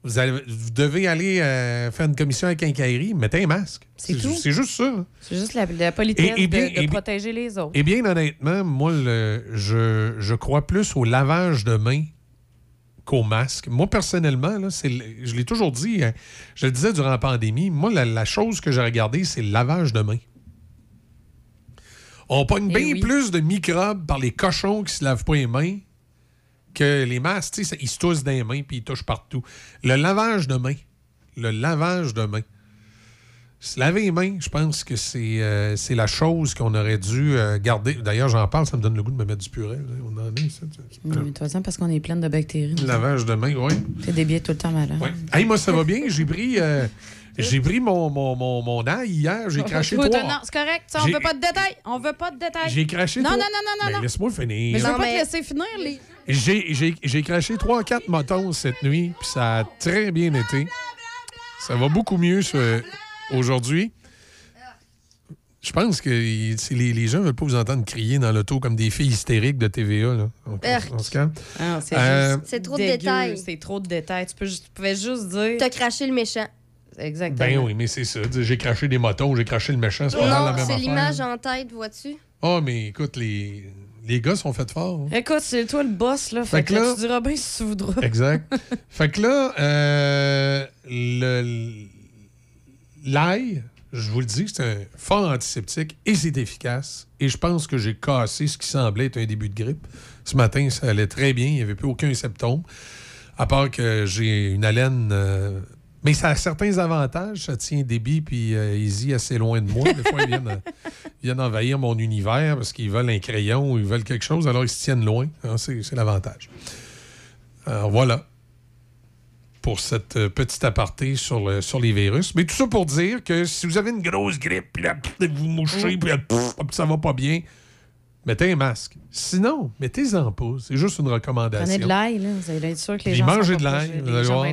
vous, allez- vous devez aller euh, faire une commission à quincaillerie, mettez un masque. C'est tout. C'est juste ça. C'est juste la, la politesse Et- et bien- de, de et bien- protéger les autres. Et bien honnêtement, moi, le- je, je crois plus au lavage de mains qu'au masque. Moi, personnellement, là, c'est le- je l'ai toujours dit, hein, je le disais durant la pandémie, moi, la, la chose que j'ai regardée, c'est le lavage de mains. On pogne Eh bien oui. plus de microbes par les cochons qui se lavent pas les mains que les masques. Ils se toussent dans les mains puis ils touchent partout. Le lavage de mains. Le lavage de mains. Se laver les mains, je pense que c'est euh, c'est la chose qu'on aurait dû euh, garder. D'ailleurs, j'en parle, ça me donne le goût de me mettre du purée. là. On en est, ça. tu- Oui, mais de toute façon, parce qu'on est plein de bactéries. Le lavage de mains, oui. T'es des billets tout le temps malade. Hey, moi, ça va bien. J'ai pris, euh, j'ai pris mon, mon, mon, mon ail hier. J'ai craché Toi, trois. Non, c'est correct. ça, on J'ai- veut pas de détails. On veut pas de détails. J'ai craché Non, trois. non, non, non, Ben, non, non. Laisse-moi finir. Mais je veux Non, pas mais- te laisser finir, les. J'ai- J'ai j'ai crashé 3-4 motons cette nuit, puis ça a très bien été. Ça va beaucoup mieux ce- aujourd'hui. Je pense que les, les gens ne veulent pas vous entendre crier dans l'auto comme des filles hystériques de TVA. Là. On, on se calme. Ah, c'est Euh, juste C'est trop de dégueu, détails. C'est trop de détails. Tu, peux juste- tu pouvais juste dire. T'as craché le méchant. Exactement. Ben oui, mais c'est ça. J'ai craché des motons, j'ai craché le méchant, c'est pas mal la Non, même c'est l'image en tête, vois-tu? Oh, mais écoute, les, les gars sont faits fort. hein. Écoute, c'est toi le boss, là. Fait, Fait que que là, là- tu diras bien si tu voudras. Exact. <laughs> fait que là, euh, le- l'ail, je vous le dis, c'est un fort antiseptique et c'est efficace. Et je pense que j'ai cassé ce qui semblait être un début de grippe. Ce matin, ça allait très bien. Il n'y avait plus aucun symptôme. À part que j'ai une haleine. euh, mais ça a certains avantages. Ça tient débit puis euh, Easy assez loin de moi. Des fois, ils viennent, ils envahir mon univers parce qu'ils veulent un crayon ou ils veulent quelque chose, alors ils se tiennent loin. C'est c'est l'avantage. Alors voilà pour cette euh, petite aparté sur, le- sur les virus. Mais tout ça pour dire que si vous avez une grosse grippe, puis là, vous mouchez, puis là, puis ça va pas bien, mettez un masque. Sinon, mettez-en pas. C'est juste une recommandation. Prenez de l'ail, là. Vous allez être sûr que les Puis gens. mangez de l'ail, vous allez voir,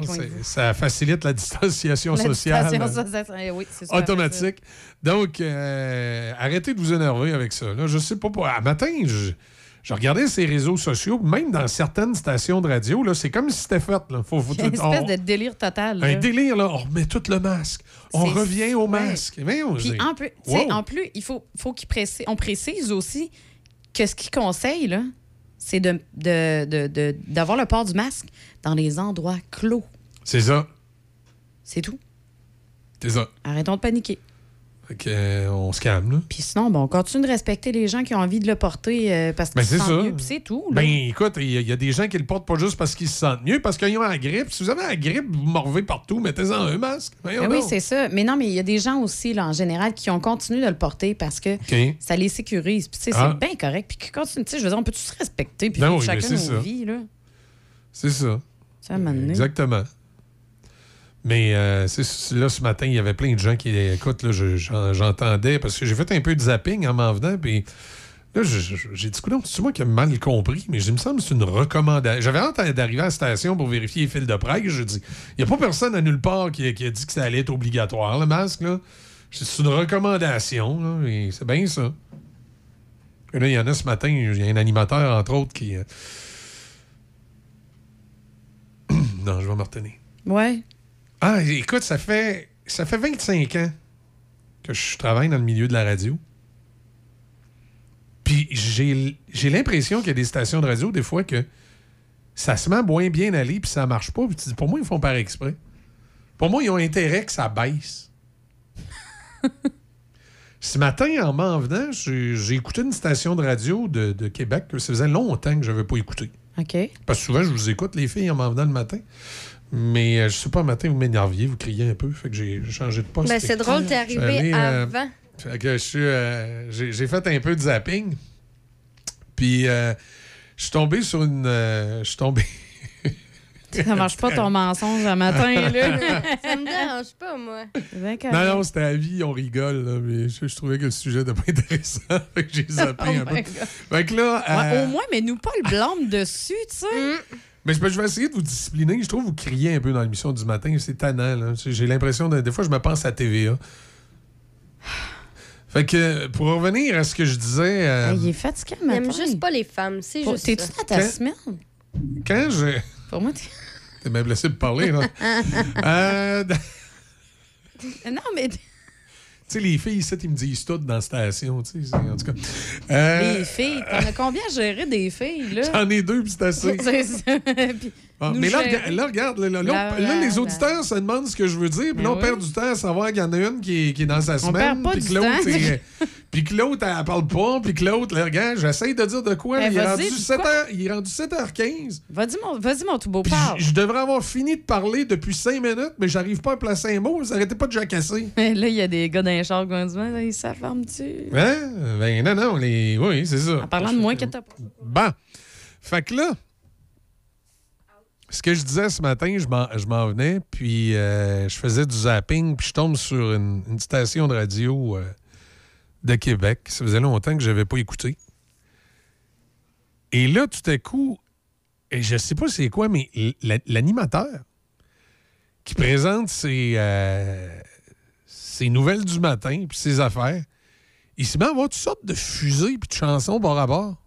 ça facilite la distanciation La sociale. distanciation sociale, eh oui, c'est automatique. Donc, euh, arrêtez de vous énerver avec ça. Là, je sais pas. À matin, je, je regardais ces réseaux sociaux, même dans certaines stations de radio, là, c'est comme si c'était fait. Là. Faut, faut une espèce on- de délire total. un délire, là. On remet tout le masque. On revient au masque. Puis en plus, Wow. en plus, il faut, faut précise, on précise aussi que ce qu'il conseille, là, c'est de, de- de- de- d'avoir le port du masque dans les endroits clos. C'est ça. C'est tout. C'est ça. Arrêtons de paniquer. Euh, on se calme, là. Puis sinon, bon, on continue de respecter les gens qui ont envie de le porter euh, parce qu'ils Ben, se c'est sentent mieux. Puis c'est tout. là. Ben, écoute, il y, a- il y a des gens qui le portent pas juste parce qu'ils se sentent mieux, parce qu'ils ont la grippe. Si vous avez la grippe, vous morvez partout, mettez-en un masque. Ben oui, c'est ça. Mais non, mais il y a des gens aussi, là, en général, qui ont continué de le porter parce que ça les sécurise. Puis, sais, Ah. c'est bien correct. Puis, continuent, tu sais, je veux dire, on peut tous se respecter puis Ben oui, chacun c'est nos ça. vies, là? C'est ça. Ça. Exactement. Mais euh, là, ce matin, il y avait plein de gens qui. Écoute, là, je- j'en- j'entendais, parce que j'ai fait un peu de zapping en m'en venant, puis là, je- je- j'ai dit, coudonc, c'est moi qui ai mal compris, mais il me semble que c'est une recommandation. J'avais hâte d'arriver à la station pour vérifier les fils de presse. Je dis, il n'y a pas personne à nulle part qui, a- dit que ça allait être obligatoire, le masque, là. Je C'est une recommandation, c'est bien ça. Et là, il y en a ce matin, il y a un animateur, entre autres, qui. euh, <clears throat> non, je vais me retenir. Ouais. Ah, écoute, ça fait, ça fait 25 ans que je travaille dans le milieu de la radio. Puis j'ai j'ai l'impression qu'il y a des stations de radio, des fois, que ça se met moins bien aller, puis ça marche pas. Puis tu dis, pour moi, ils font par exprès. Pour moi, ils ont intérêt que ça baisse. <laughs> Ce matin, en m'en venant, j'ai j'ai écouté une station de radio de, de Québec que ça faisait longtemps que je n'avais pas écouté. OK. Parce que souvent, je vous écoute, les filles, en m'en venant le matin. Mais euh, je sais pas, matin, vous m'énerviez, vous criez un peu. Fait que j'ai changé de poste. Ben, c'est drôle, t'es arrivé allé, euh, avant. fait que je suis, euh, j'ai j'ai fait un peu de zapping. Puis euh, je suis tombé sur une. euh, je suis tombé. <laughs> Ça marche pas ton mensonge un matin, <laughs> là. ça me dérange pas, moi. Non, non, c'était à vie, on rigole, là, mais je, je trouvais que le sujet n'était pas intéressant. <laughs> fait que j'ai zappé Oh un peu. God. Fait que là. Ouais, euh, au moins, mais nous pas le blâme dessus, tu sais. Mais je, je vais essayer de vous discipliner. Je trouve que vous criez un peu dans l'émission du matin. C'est tannant. là. J'ai l'impression, de- des fois, je me pense à TVA. Fait que, pour revenir à ce que je disais. euh, Il est fatigué le Il aime matin. juste pas les femmes, c'est juste T'es-tu ça. dans ta Quand- semaine? quand je. Pour moi, t'es... T'es bien blessé de parler, là. <laughs> Euh, <laughs> Non, mais sais, les filles, ici, ils me disent tout dans la station. En tout cas. Euh, les filles, t'en as combien à gérer des filles, là? <laughs> J'en ai deux, puis c'est assez. <laughs> C'est ça. Puis Ah, mais là, rega- là, regarde, là, là, là, les auditeurs se demandent ce que je veux dire, puis Ben là, on oui. perd du temps à savoir qu'il y en a une qui est, qui est dans sa On semaine, <laughs> puis que l'autre, puis que l'autre, elle parle pas, puis que l'autre, là, regarde, j'essaye de dire de quoi, Ben, il, est rendu dis 7 quoi? heures- il est rendu 7h15. Vas-y, mon, vas-y, mon tout beau parle. je devrais avoir fini de parler depuis 5 minutes, mais j'arrive pas à placer un mot, vous arrêtez pas de jacasser. <laughs> Mais là, il y a des gars dans les chars qui vont dire, là, ils s'afforment-tu? Hein? Ben non, non, les... oui, c'est ça. En parlant de moi que t'as pas. Bon. Fait que là, ce que je disais ce matin, je m'en, venais, puis euh, je faisais du zapping, puis je tombe sur une, station de radio euh, de Québec. Ça faisait longtemps que je n'avais pas écouté. Et là, tout à coup, et je sais pas c'est quoi, mais l'animateur qui présente ses, euh, ses nouvelles du matin, puis ses affaires, il se met à avoir toutes sortes de fusées puis de chansons bord à bord.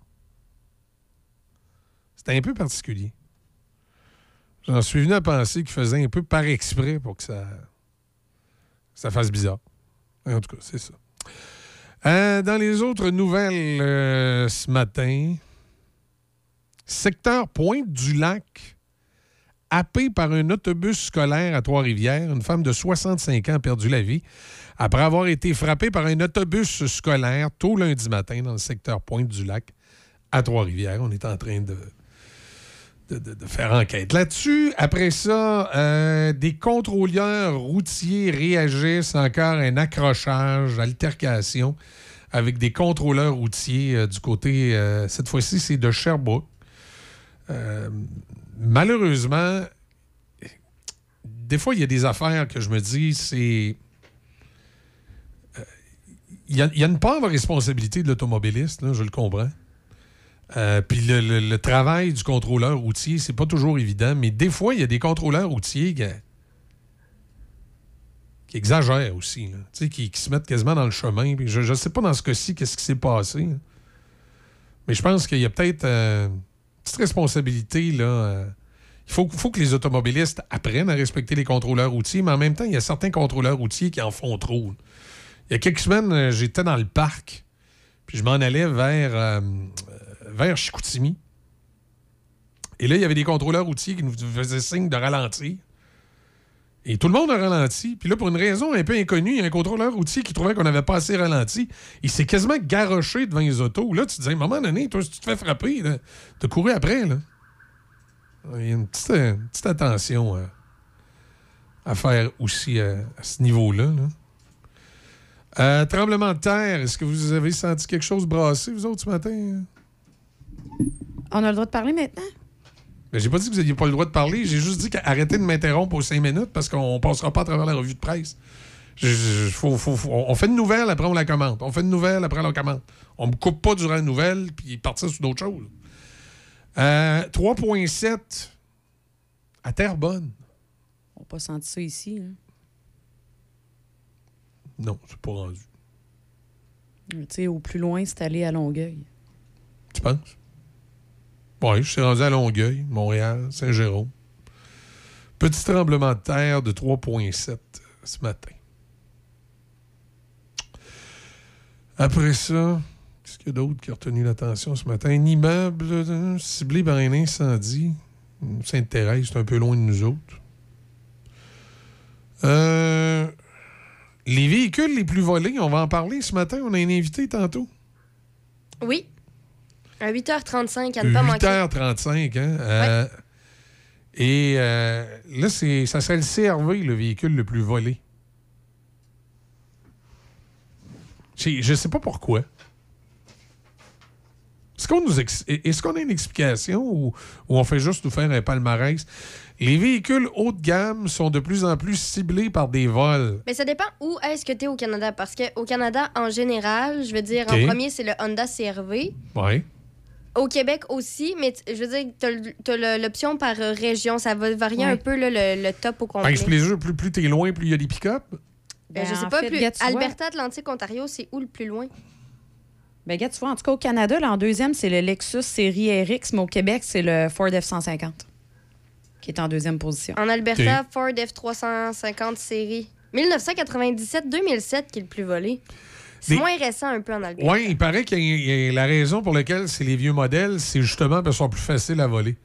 C'était un peu particulier. J'en suis venu à penser qu'il faisait un peu par exprès pour que ça, ça fasse bizarre. En tout cas, c'est ça. Euh, dans les autres nouvelles euh, ce matin, secteur Pointe-du-Lac, happé par un autobus scolaire à Trois-Rivières, une femme de 65 ans a perdu la vie après avoir été frappée par un autobus scolaire tôt lundi matin dans le secteur Pointe-du-Lac à Trois-Rivières. On est en train de, de, faire enquête là-dessus. Après ça, euh, des contrôleurs routiers réagissent encore à un accrochage, altercation avec des contrôleurs routiers euh, du côté, euh, cette fois-ci, c'est de Sherbrooke. Malheureusement, des fois, il y a des affaires que je me dis, c'est. Il y, a, une part de responsabilité de l'automobiliste, je le comprends. Euh, Puis le, le- travail du contrôleur routier, c'est pas toujours évident, mais des fois, il y a des contrôleurs routiers qui, qui exagèrent aussi, là. Qui, qui se mettent quasiment dans le chemin. Je ne sais pas dans ce cas-ci qu'est-ce qui s'est passé. Mais je pense qu'il y a peut-être euh, une petite responsabilité. Là, euh, il faut, faut que les automobilistes apprennent à respecter les contrôleurs routiers, mais en même temps, il y a certains contrôleurs routiers qui en font trop. Il y a quelques semaines, j'étais dans le parc, puis je m'en allais vers, vers Chicoutimi. Et là, il y avait des contrôleurs routiers qui nous faisaient signe de ralentir. Et tout le monde a ralenti. Puis là, pour une raison un peu inconnue, il y a un contrôleur routier qui trouvait qu'on n'avait pas assez ralenti. Il s'est quasiment garoché devant les autos. Là, tu te dis, à un moment donné, toi, si tu te fais frapper, t'as couru après. Il y a une petite, euh, attention euh, à faire aussi euh, à ce niveau-là. là. Tremblement de terre, est-ce que vous avez senti quelque chose brasser, vous autres, ce matin? On a le droit de parler maintenant? Ben, j'ai pas dit que vous n'aviez pas le droit de parler. J'ai juste dit qu'arrêtez de m'interrompre aux cinq minutes parce qu'on passera pas à travers la revue de presse. Je- je- faut- faut- faut- on fait une nouvelle, après on la commente. On fait une nouvelle, après on la commente. On me coupe pas durant la nouvelle puis partir sur d'autres choses. Euh, 3.7 à Terrebonne. On n'a pas senti ça ici. hein? Non, c'est pas rendu. Tu sais, au plus loin, c'est aller à Longueuil. Tu penses? Oui, je suis rendu à Longueuil, Montréal, Saint-Jérôme. Petit tremblement de terre de 3,7 ce matin. Après ça, qu'est-ce qu'il y a d'autre qui a retenu l'attention ce matin? Un immeuble euh, ciblé par un incendie. Sainte-Thérèse, c'est un peu loin de nous autres. Euh, les véhicules les plus volés, on va en parler ce matin. On a un invité tantôt. Oui. À 8h35, à ne pas manquer. 8h35, hein? Euh, Et euh, là, c'est, ça serait le CRV, le véhicule le plus volé. Je ne sais pas pourquoi. Est-ce qu'on, nous ex- est-ce qu'on a une explication ou, ou on fait juste nous faire un palmarès? Les véhicules haut de gamme sont de plus en plus ciblés par des vols. Mais ça dépend où est-ce que tu es au Canada. Parce qu'au Canada, en général, je veux dire, en premier, c'est le Honda CRV. Oui. Au Québec aussi, mais je veux dire, tu as l'option par euh, région. Ça va varier Ouais. un peu là, le, le top au Ben, complet. explique-je, plus, plus t'es loin, plus il y a des pick-up. Ben, je sais en pas, fait, plus... tu Alberta, Atlantique, Ontario, c'est où le plus loin? Ben, gars, tu vois, en tout cas, au Canada, là, en deuxième, c'est le Lexus série RX, mais au Québec, c'est le Ford F-150 qui est en deuxième position. En Alberta, Ford F350 série. 1997-2007 qui est le plus volé. C'est Des- moins récent un peu en Alberta. Oui, il paraît que la raison pour laquelle c'est les vieux modèles, c'est justement parce qu'ils sont plus faciles à voler.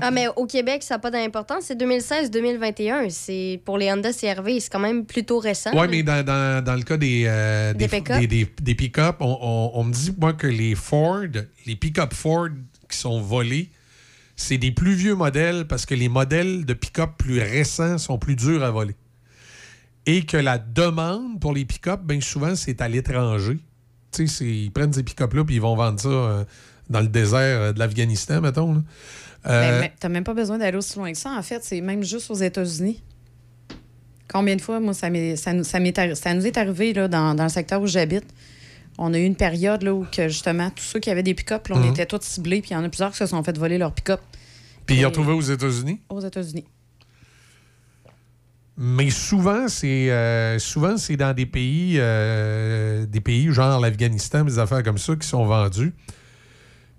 Ah, mais au Québec, ça n'a pas d'importance. C'est 2016-2021. C'est pour les Honda CRV, c'est quand même plutôt récent. Oui, mais dans, dans- dans le cas des, euh, Des pick-up? des, des- des pick-up, on, on- on me dit, moi, que les Ford, les pick-up Ford qui sont volés, c'est des plus vieux modèles parce que les modèles de pick-up plus récents sont plus durs à voler. Et que la demande pour les pick-up, bien souvent, c'est à l'étranger. Tu sais, ils prennent ces pick-up-là puis ils vont vendre ça euh, dans le désert euh, de l'Afghanistan, mettons. Euh, Ben, t'as même pas besoin d'aller aussi loin que ça. En fait, c'est même juste aux États-Unis. Combien de fois, moi, ça, nous, ça, m'est arri- ça nous est arrivé là, dans, dans le secteur où j'habite. On a eu une période là, où, que, justement, tous ceux qui avaient des pick-up, on Mhm. était tous ciblés, puis il y en a plusieurs qui se sont fait voler leur pick-up Puis ils ont trouvé aux États-Unis? aux États-Unis. Mais souvent, c'est euh, souvent c'est dans des pays, euh, des pays genre l'Afghanistan, des affaires comme ça qui sont vendus.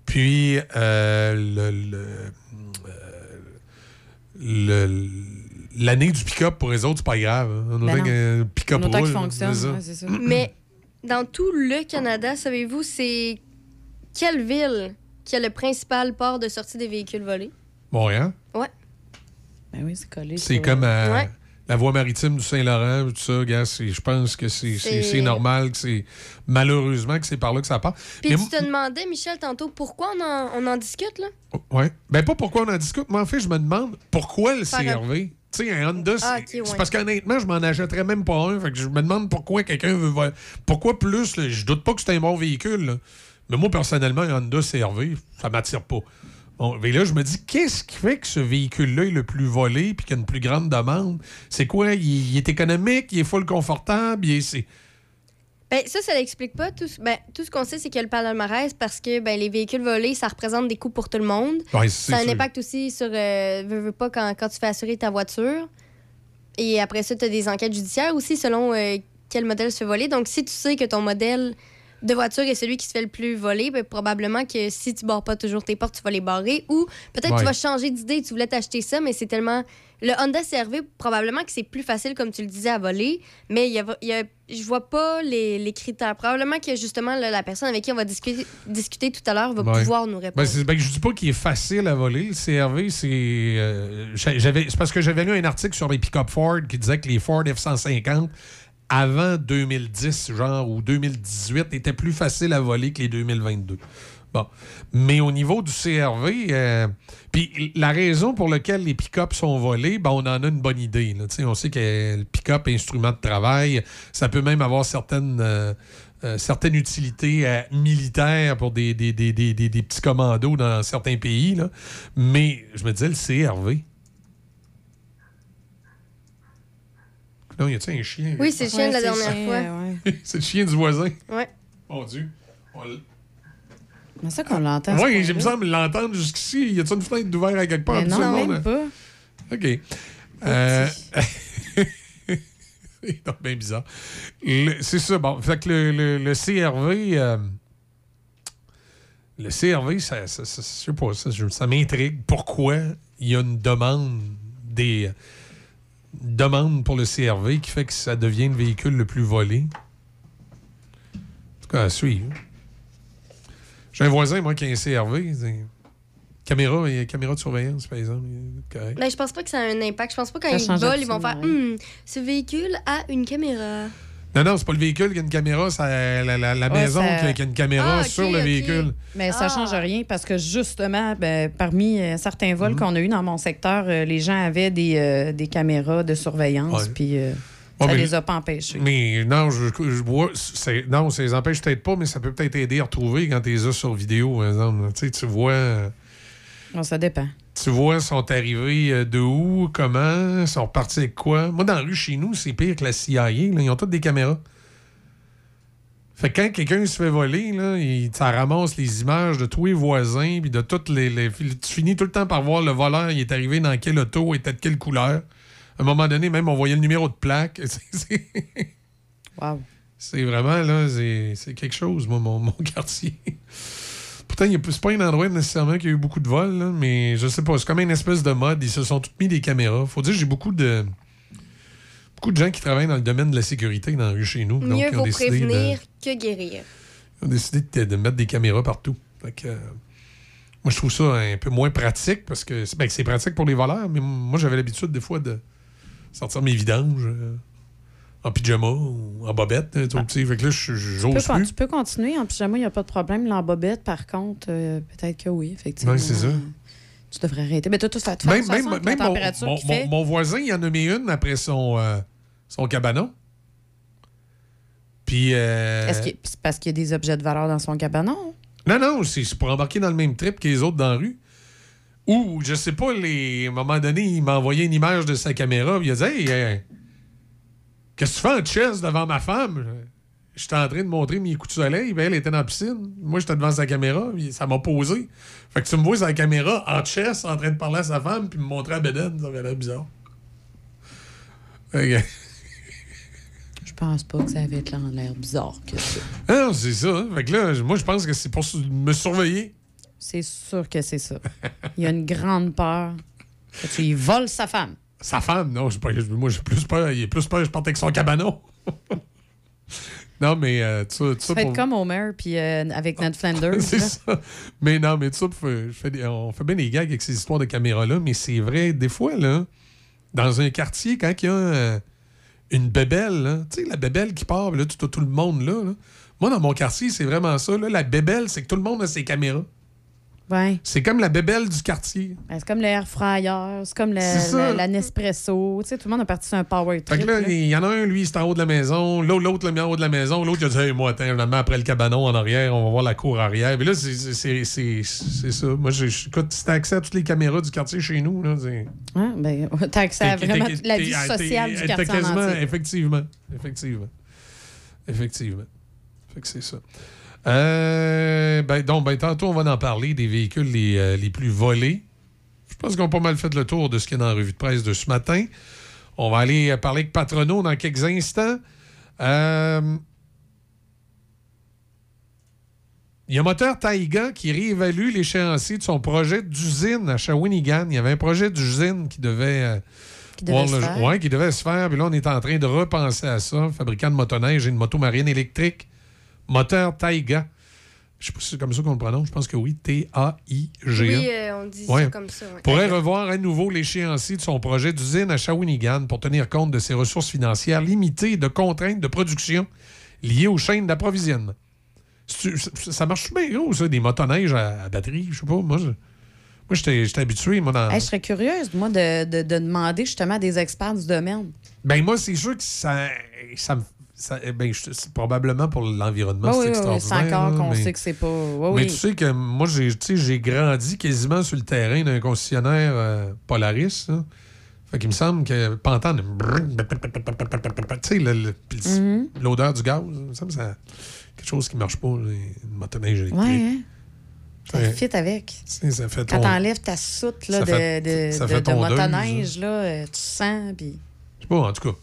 Puis euh, le- le- euh, le- l'année du pick-up pour les autres, c'est pas grave. hein. On Ben qu'un pick-up roule, fonctionne, c'est ça. ouais, c'est ça. <clears throat> Mais dans tout le Canada, savez-vous, c'est quelle ville qui a le principal port de sortie des véhicules volés? Montréal? Ouais. Ben oui, c'est collé. C'est sur- comme euh, Ouais. La voie maritime du Saint-Laurent, tout ça, gars, je pense que c'est- normal, que c'est malheureusement que c'est par là que ça part. Puis Mais tu te demandais, Michel, tantôt, pourquoi on en, on en discute, là? Ouais. Ben, pas pourquoi on en discute, mais en fait, je me demande pourquoi le CRV. Tu sais, un Honda, c'est Ah, c'est parce qu'honnêtement, je m'en achèterais même pas un. Fait que je me demande pourquoi quelqu'un veut. Pourquoi plus là, Je doute pas que c'est un bon véhicule, là. mais moi, personnellement, un Honda CRV, ça m'attire pas. Bon, mais là, je me dis, qu'est-ce qui fait que ce véhicule-là est le plus volé puis qu'il y a une plus grande demande? C'est quoi? Il, il est économique, il est full confortable, il est. Ben, ça, ça l'explique pas. Tout, ce- ben, tout ce qu'on sait, c'est qu'il y a le palmarès parce que ben, les véhicules volés, ça représente des coûts pour tout le monde. Ouais, ça a un impact aussi sur, euh, veux, veux pas, quand, quand tu fais assurer ta voiture. Et après ça, tu as des enquêtes judiciaires aussi selon euh, quel modèle se fait voler. Donc, si tu sais que ton modèle de voiture est celui qui se fait le plus voler, ben, probablement que si tu barres pas toujours tes portes, tu vas les barrer. Ou peut-être Ouais. tu vas changer d'idée, tu voulais t'acheter ça, mais c'est tellement. Le Honda CRV, probablement que c'est plus facile, comme tu le disais, à voler, mais il y a, il y a- je vois pas les, les critères. Probablement que justement, là, la personne avec qui on va discuter, discuter tout à l'heure va Ouais. pouvoir nous Ben, répondre. c'est- ben, je dis pas qu'il est facile à voler. Le CRV, c'est. euh, c'est parce que j'avais lu un article sur les pick-up Ford qui disait que les Ford F-150, avant 2010, genre, ou 2018, étaient plus faciles à voler que les 2022. Bon. Mais au niveau du CRV, euh, puis la raison pour laquelle les pick-up sont volés, ben, on en a une bonne idée. là. On sait que le pick-up, instrument de travail, ça peut même avoir certaines, euh, euh, certaines utilités militaires pour des, des, des- des- petits commandos dans certains pays. Mais je me disais, le CRV. Non, y a-t-il un chien? Oui, c'est le chien de la dernière fois. <laughs> c'est le chien du voisin. Ouais. Mon Dieu. On l- C'est ça qu'on l'entend. Oui, j'ai me semble l'entendre jusqu'ici. Y a-t-il une fenêtre d'ouvert à quelque part? Mais non, le monde, même pas. OK. Euh, <laughs> c'est donc bien bizarre. Le- C'est ça. Bon, fait que le, le- le CRV. euh, le CRV, ça, ça, ça- je sais pas, ça, ça m'intrigue. Pourquoi il y a une demande des demande pour le CRV qui fait que ça devient le véhicule le plus volé? En tout cas, à suivre. J'ai un voisin, moi, qui a un CRV. Caméra, et caméra de surveillance, par exemple. Correct. Ben, je pense pas que ça a un impact. Je pense pas quand Ça ils volent, ils vont faire Hum, ce véhicule a une caméra. Non, non, c'est pas le véhicule qui a une caméra, c'est la, la- la Ouais, maison ça- qui a une caméra Ah, sur le véhicule. Mais ça change rien parce que justement, ben, parmi euh, certains vols Mhm. qu'on a eu dans mon secteur, euh, les gens avaient des, euh, des caméras de surveillance, Ouais. puis euh, Ouais, ça mais- les a pas empêchés. Mais non, je, je Non, ça les empêche peut-être pas, mais ça peut peut-être aider à retrouver quand tu les as sur vidéo, par exemple. Tu sais, tu vois. Bon, ça dépend. Tu vois, sont arrivés euh, de où, comment, sont repartis avec quoi. Moi, dans la rue chez nous, c'est pire que la CIA. là. Ils ont toutes des caméras. Fait que quand quelqu'un se fait voler, là, il, ça ramasse les images de tous les voisins, puis de toutes les, les- Tu finis tout le temps par voir le voleur, il est arrivé dans quelle auto, il était de quelle couleur. À un moment donné, même, on voyait le numéro de plaque. <laughs> C'est- c'est- Wow. C'est vraiment, là, c'est c'est quelque chose, moi, mon, mon <laughs> quartier. Pourtant, c'est pas un endroit nécessairement qui a eu beaucoup de vols, là, mais je sais pas, c'est comme une espèce de mode. Ils se sont tous mis des caméras. Faut dire, j'ai beaucoup de beaucoup de gens qui travaillent dans le domaine de la sécurité dans la rue chez nous. donc Mieux ils ont vaut décidé de- prévenir que guérir. ils ont décidé de, de mettre des caméras partout. Fait que, euh, moi, je trouve ça un peu moins pratique parce que c'est ben, c'est pratique pour les voleurs, mais moi, j'avais l'habitude des fois de sortir mes vidanges euh, en pyjama ou en bobette. tu sais. Fait que là, je- Tu j'ose peux, plus. tu peux continuer en pyjama, il n'y a pas de problème. L'embobette, par contre, euh, peut-être que oui, effectivement. Ouais, c'est ça. Tu devrais arrêter. Mais Même, façon, même, avec la température mon- qu'il mon- fait, mon voisin, il en a mis une après son, euh, son cabanon. Puis. euh, est-ce que c'est parce qu'il y a des objets de valeur dans son cabanon? Non, non, c'est pour embarquer dans le même trip que les autres dans la rue. Ou, je sais pas, les... à un moment donné, il m'a envoyé une image de sa caméra, puis il a dit Hey, euh, qu'est-ce que tu fais en chess devant ma femme? J'étais en train de montrer mes coups de soleil, puis elle était dans la piscine. Moi, j'étais devant sa caméra, puis ça m'a posé. Fait que tu me vois la caméra en chess, en train de parler à sa femme, puis me montrer à Beden, ça avait l'air bizarre. Que- Je pense pas que ça avait l'air bizarre que ça. Ah c'est ça. hein. Fait que là, moi, je pense que c'est pour me surveiller. C'est sûr que c'est ça. Il y a une grande peur que tu y voles sa femme. Sa femme, non, pas, moi j'ai plus peur. Il est plus peur je parte avec son cabanon. <laughs> non, mais euh, tout ça, ça pour- comme Homer puis euh, avec Ned Flanders. <laughs> c'est ça. Mais non, mais je fais des- on fait bien des gags avec ces histoires de caméras-là, mais c'est vrai, des fois, là, dans un quartier, quand il y a euh, une bébelle, tu sais, la bébelle qui part, là, tout, tout le monde là, là. Moi, dans mon quartier, c'est vraiment ça. Là, la bébelle, c'est que tout le monde a ses caméras. Ouais. C'est comme la bébelle du quartier. Ben, c'est comme le air fryer, c'est comme le- le- la Nespresso. Tu sais, tout le monde a parti sur un power Fait trip. que là, il y en a un, lui, c'est en haut de la maison. L'autre, l'autre, le mis en haut de la maison. L'autre, il a dit, hey, moi, attends, mets après le cabanon en arrière. On va voir la cour arrière. Puis là, c'est- c'est- c'est c'est- c'est ça. Moi, écoute, si t'as accès à toutes les caméras du quartier chez nous, là, c'est. Hein? Ben, <laughs> t'as accès à vraiment la vie sociale du quartier en quasiment-. Effectivement. Effectivement. Effectivement. Fait que c'est ça. Euh, ben, donc, ben, tantôt, on va en parler des véhicules les, euh, les plus volés. Je pense qu'on a pas mal fait le tour de ce qu'il y a dans la revue de presse de ce matin. On va aller euh, parler avec Patrono dans quelques instants. Il y a Moteur Taïga qui réévalue l'échéancier de son projet d'usine à Shawinigan. Il y avait un projet d'usine qui devait, Qui le- ouais, qui devait se faire. Puis là, on est en train de repenser à ça. Fabricant de motoneige et de motomarine électrique. Moteur Taïga. Je sais pas si c'est comme ça qu'on le prononce. Je pense que oui. T-A-I-G-A. Oui, euh, on dit Ouais. ça comme ça. ouais. Pourrait revoir à nouveau l'échéancier de son projet d'usine à Shawinigan pour tenir compte de ses ressources financières limitées et de contraintes de production liées aux chaînes d'approvisionnement. Ça marche bien gros, ça, des motoneiges à, à batterie. Je sais pas. Moi, je- moi j'étais j'étais habitué, moi, dans. Hey, je serais curieuse, moi, de, de- de demander justement à des experts du domaine. Ben, moi, c'est sûr que ça. ça me. Ça- ben, je- c'est probablement pour l'environnement, c'est oui, oui, extraordinaire. c'est encore qu'on mais- sait que c'est pas. Mais oui. tu sais que moi, j'ai grandi quasiment sur le terrain d'un concessionnaire euh, Polaris. là. Fait qu'il me semble que pas entendre. Tu sais, Mhm. l'odeur du gaz, il me semble que c'est quelque chose qui marche pas, une motoneige électrique. Ouais, hein? Ça Ouais. fit avec. Ça fait Quand ton- t'enlèves ta soute là, Ça de, fait- de, ça motoneige, là, euh, tu sens, puis Je sais pas, en tout cas.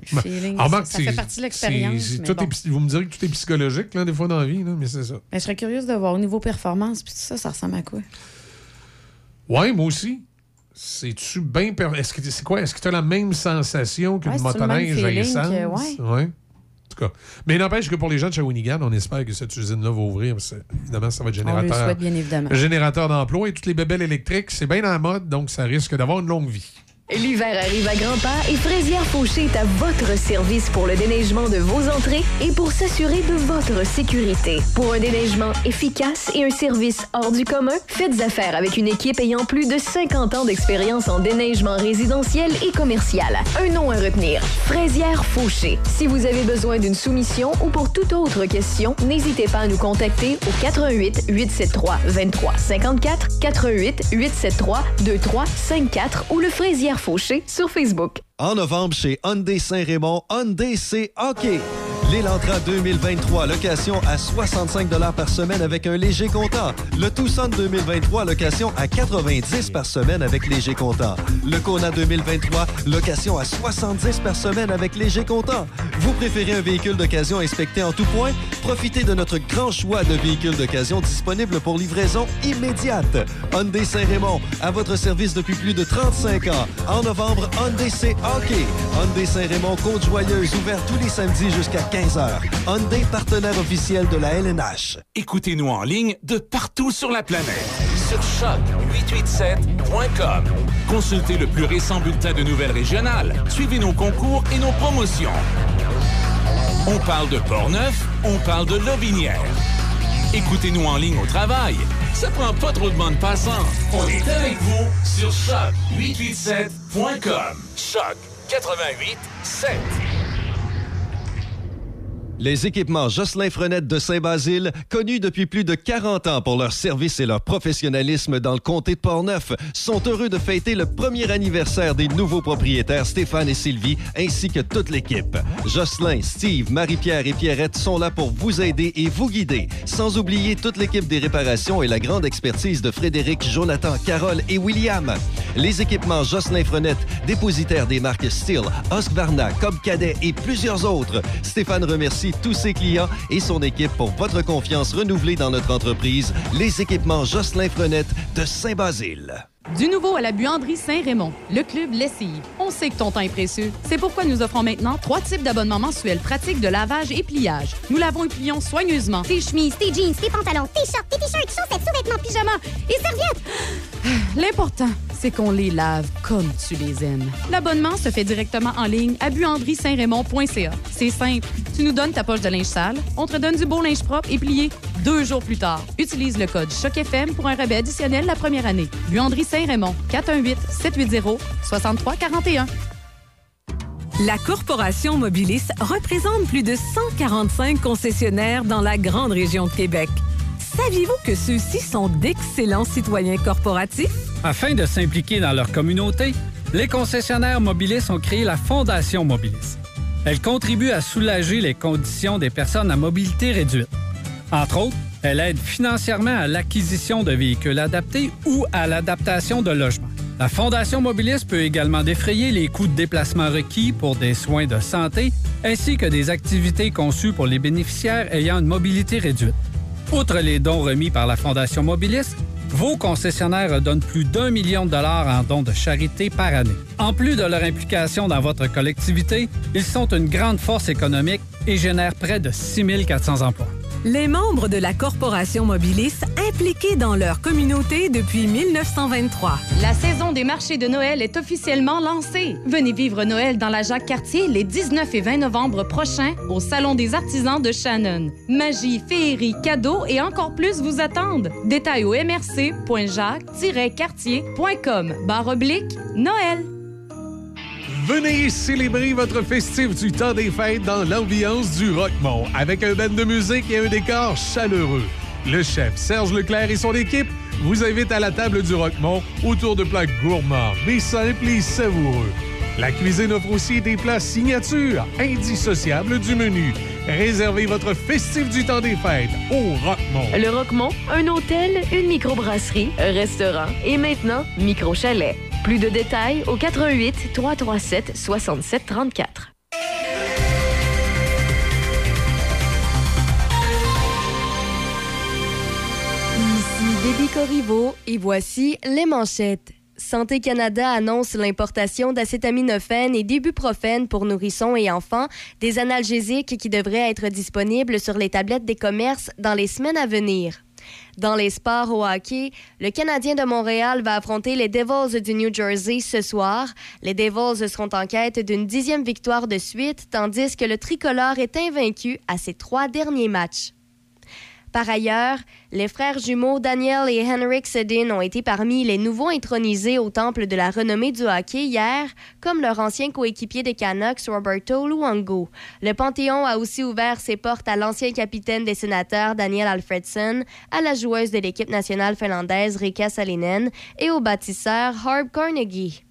Le feeling, Ah, ça, fait partie de l'expérience. bon. vous me direz que tout est psychologique, là, des fois, dans la vie, là, mais c'est ça. Mais je serais curieuse de voir au niveau performance, puis tout ça, ça ressemble à quoi? Ouais, moi aussi. C'est-tu bien. per- Est-ce que c'est quoi? Est-ce que tu as la même sensation qu'une Ouais, motoneige à essence? que- ouais. Ouais. En tout cas. Mais n'empêche que pour les gens de Shawinigan, on espère que cette usine-là va ouvrir. parce que, évidemment, ça va être On le générateur. souhaite, bien évidemment. Générateur d'emploi et toutes les bébelles électriques, c'est bien dans la mode, donc ça risque d'avoir une longue vie. L'hiver arrive à grands pas et Fraisière Fauché est à votre service pour le déneigement de vos entrées et pour s'assurer de votre sécurité. Pour un déneigement efficace et un service hors du commun, faites affaire avec une équipe ayant plus de 50 ans d'expérience en déneigement résidentiel et commercial. Un nom à retenir, Fraisière Fauché. Si vous avez besoin d'une soumission ou pour toute autre question, n'hésitez pas à nous contacter au 88 873 23 54 88 873 23 54 ou le Fraisière Fauché sur Facebook. En novembre, chez Hyundai Saint-Raymond, Hyundai, c'est hockey. L'Elantra 2023, location à 65 par semaine avec un léger comptant. Le Tucson 2023, location à 90 par semaine avec léger comptant. Le Kona 2023, location à 70 par semaine avec léger comptant. Vous préférez un véhicule d'occasion inspecté en tout point? Profitez de notre grand choix de véhicules d'occasion disponibles pour livraison immédiate. Hyundai Saint-Raymond, à votre service depuis plus de 35 ans. En novembre, Hyundai, c'est hockey. Hyundai Saint-Raymond, Côte-Joyeuse, ouvert tous les samedis jusqu'à 15h. Hyundai, partenaire officiel de la LNH. Écoutez-nous en ligne de partout sur la planète. Sur choc887.com. Consultez le plus récent bulletin de nouvelles régionales. Suivez nos concours et nos promotions. On parle de Portneuf, on parle de Lobinière. Écoutez-nous en ligne au travail. Ça prend pas trop de bande passante. On est avec vous sur choc887.com. Choc 88 7. Les équipements Jocelyn Frenette de Saint-Basile, connus depuis plus de 40 ans pour leur service et leur professionnalisme dans le comté de Portneuf, sont heureux de fêter le premier anniversaire des nouveaux propriétaires Stéphane et Sylvie, ainsi que toute l'équipe. Jocelyn, Steve, Marie-Pierre et Pierrette sont là pour vous aider et vous guider, sans oublier toute l'équipe des réparations et la grande expertise de Frédéric, Jonathan, Carole et William. Les équipements Jocelyn Frenette, dépositaires des marques Steel, Husqvarna, Cobb Cadet et plusieurs autres. Stéphane remercie tous ses clients et son équipe pour votre confiance renouvelée dans notre entreprise, les équipements Jocelyn Frenette de Saint-Basile. Du nouveau à la buanderie Saint-Raymond, le club Lessive. On sait que ton temps est précieux. C'est pourquoi nous offrons maintenant trois types d'abonnements mensuels pratiques de lavage et pliage. Nous lavons et plions soigneusement Tes chemises, tes jeans, tes pantalons, tes shorts, tes t-shirts, chaussettes, sous-vêtements, pyjamas et serviettes. L'important, c'est qu'on les lave comme tu les aimes. L'abonnement se fait directement en ligne à buanderie-saint-raymond.ca. C'est simple. Tu nous donnes ta poche de linge sale, on te donne du beau linge propre et plié deux jours plus tard. Utilise le code CHOCFM pour un rabais additionnel la première année. Buanderie Saint-Raymond, 418-780-6341. La Corporation Mobilis représente plus de 145 concessionnaires dans la grande région de Québec. Saviez-vous que ceux-ci sont d'excellents citoyens corporatifs? Afin de s'impliquer dans leur communauté, les concessionnaires Mobilis ont créé la Fondation Mobilis. Elle contribue à soulager les conditions des personnes à mobilité réduite. Entre autres, elle aide financièrement à l'acquisition de véhicules adaptés ou à l'adaptation de logements. La Fondation Mobilis peut également défrayer les coûts de déplacement requis pour des soins de santé ainsi que des activités conçues pour les bénéficiaires ayant une mobilité réduite. Outre les dons remis par la Fondation Mobilis, vos concessionnaires donnent plus d'un million de dollars en dons de charité par année. En plus de leur implication dans votre collectivité, ils sont une grande force économique et génèrent près de 6 400 emplois. Les membres de la Corporation Mobilis impliqués dans leur communauté depuis 1923. La saison des marchés de Noël est officiellement lancée. Venez vivre Noël dans la Jacques-Cartier les 19 et 20 novembre prochains au Salon des artisans de Shannon. Magie, féerie, cadeaux et encore plus vous attendent. Détails au mrc.jacques-cartier.com. Barre oblique, Noël. Venez célébrer votre festif du temps des fêtes dans l'ambiance du Rockmont avec un band de musique et un décor chaleureux. Le chef Serge Leclerc et son équipe vous invitent à la table du Rockmont autour de plats gourmands, mais simples et savoureux. La cuisine offre aussi des plats signatures, indissociables du menu. Réservez votre festif du temps des fêtes au Rockmont. Le Roquemont, un hôtel, une microbrasserie, un restaurant et maintenant micro-chalet. Plus de détails au 88 337 67 34. Ici Corriveau et voici les manchettes. Santé Canada annonce l'importation d'acétaminophène et d'ibuprofène pour nourrissons et enfants, des analgésiques qui devraient être disponibles sur les tablettes des commerces dans les semaines à venir. Dans les sports au hockey, le Canadien de Montréal va affronter les Devils du New Jersey ce soir. Les Devils seront en quête d'une dixième victoire de suite, tandis que le tricolore est invaincu à ses trois derniers matchs. Par ailleurs, les frères jumeaux Daniel et Henrik Sedin ont été parmi les nouveaux intronisés au temple de la renommée du hockey hier, comme leur ancien coéquipier des Canucks Roberto Luongo. Le Panthéon a aussi ouvert ses portes à l'ancien capitaine des sénateurs Daniel Alfredson, à la joueuse de l'équipe nationale finlandaise Rika Salinen et au bâtisseur Harb Carnegie.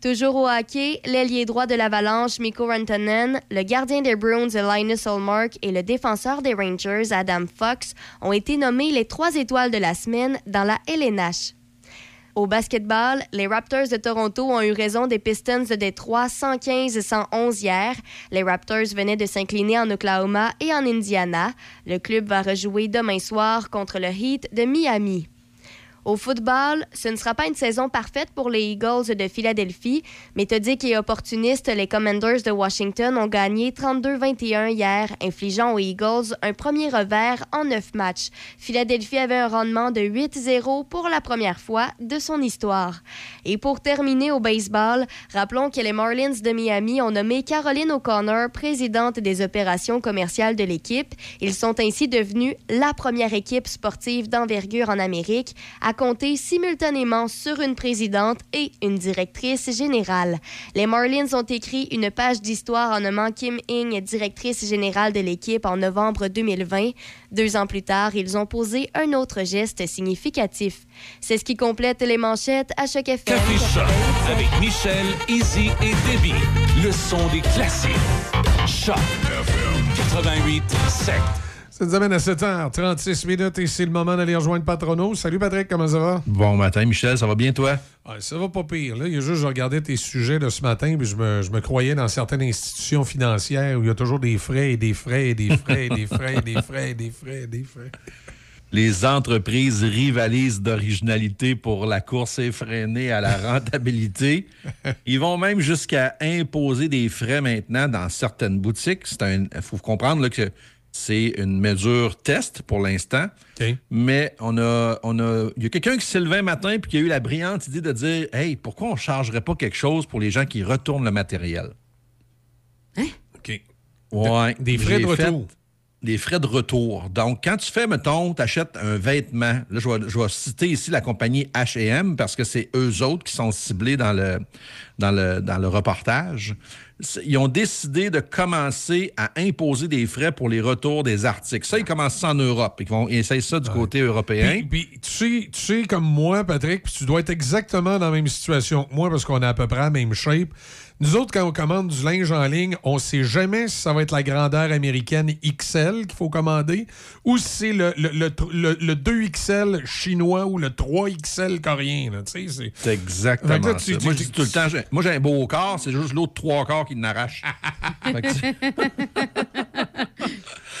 Toujours au hockey, l'ailier droit de l'Avalanche, Mikko Rantanen, le gardien des Bruins, Linus Olmark et le défenseur des Rangers, Adam Fox, ont été nommés les trois étoiles de la semaine dans la LNH. Au basketball, les Raptors de Toronto ont eu raison des Pistons de Détroit 115-111 hier. Les Raptors venaient de s'incliner en Oklahoma et en Indiana. Le club va rejouer demain soir contre le Heat de Miami. Au football, ce ne sera pas une saison parfaite pour les Eagles de Philadelphie. Méthodiques et opportunistes, les Commanders de Washington ont gagné 32-21 hier, infligeant aux Eagles un premier revers en neuf matchs. Philadelphie avait un rendement de 8-0 pour la première fois de son histoire. Et pour terminer au baseball, rappelons que les Marlins de Miami ont nommé Caroline O'Connor présidente des opérations commerciales de l'équipe. Ils sont ainsi devenus la première équipe sportive d'envergure en Amérique à compter simultanément sur une présidente et une directrice générale. Les Marlins ont écrit une page d'histoire en nommant Kim Ing directrice générale de l'équipe en novembre 2020. Deux ans plus tard, ils ont posé un autre geste significatif. C'est ce qui complète les manchettes à Choc FM. Café Choc avec Michel, Izzy et Debbie. Le son des classiques. Choc 88 7. Ça nous amène à 7h36 minutes et c'est le moment d'aller rejoindre Patrono. Salut Patrick, comment ça va? Bon matin, Michel, ça va bien, toi? Ah, ça va pas pire. Là, il y a juste, je regardais tes sujets de ce matin, puis je me, je me croyais dans certaines institutions financières où il y a toujours des frais et des frais et des frais et des frais et des frais et des frais et des frais. Les entreprises rivalisent d'originalité pour la course effrénée à la rentabilité. Ils vont même jusqu'à imposer des frais maintenant dans certaines boutiques. Il faut comprendre là, que c'est une mesure test pour l'instant. Mais on a, on a, il y a quelqu'un qui s'est levé un matin et qui a eu la brillante idée de dire Hey, pourquoi on ne chargerait pas quelque chose pour les gens qui retournent le matériel? OK. Ouais. des frais de J'ai fait retour. Des frais de retour. Donc, quand tu fais, mettons, tu achètes un vêtement, là, je vais, je vais citer ici la compagnie HM parce que c'est eux autres qui sont ciblés dans le, dans le, dans le reportage. Ils ont décidé de commencer à imposer des frais pour les retours des articles. Ça, ils commencent ça en Europe. Ils, vont, ils essayent ça du côté européen. Puis, puis, tu, sais, tu sais, comme moi, Patrick, puis tu dois être exactement dans la même situation que moi parce qu'on est à peu près la même shape. Nous autres, quand on commande du linge en ligne, on sait jamais si ça va être la grandeur américaine XL qu'il faut commander ou si c'est le, le, le, le- le 2XL chinois ou le 3XL coréen. là. Tu sais, c'est- C'est exactement ça. tu- tu- Moi, je dis tout le temps, j'ai- moi, j'ai un beau corps, c'est juste l'autre trois quarts qui n'arrache. <laughs>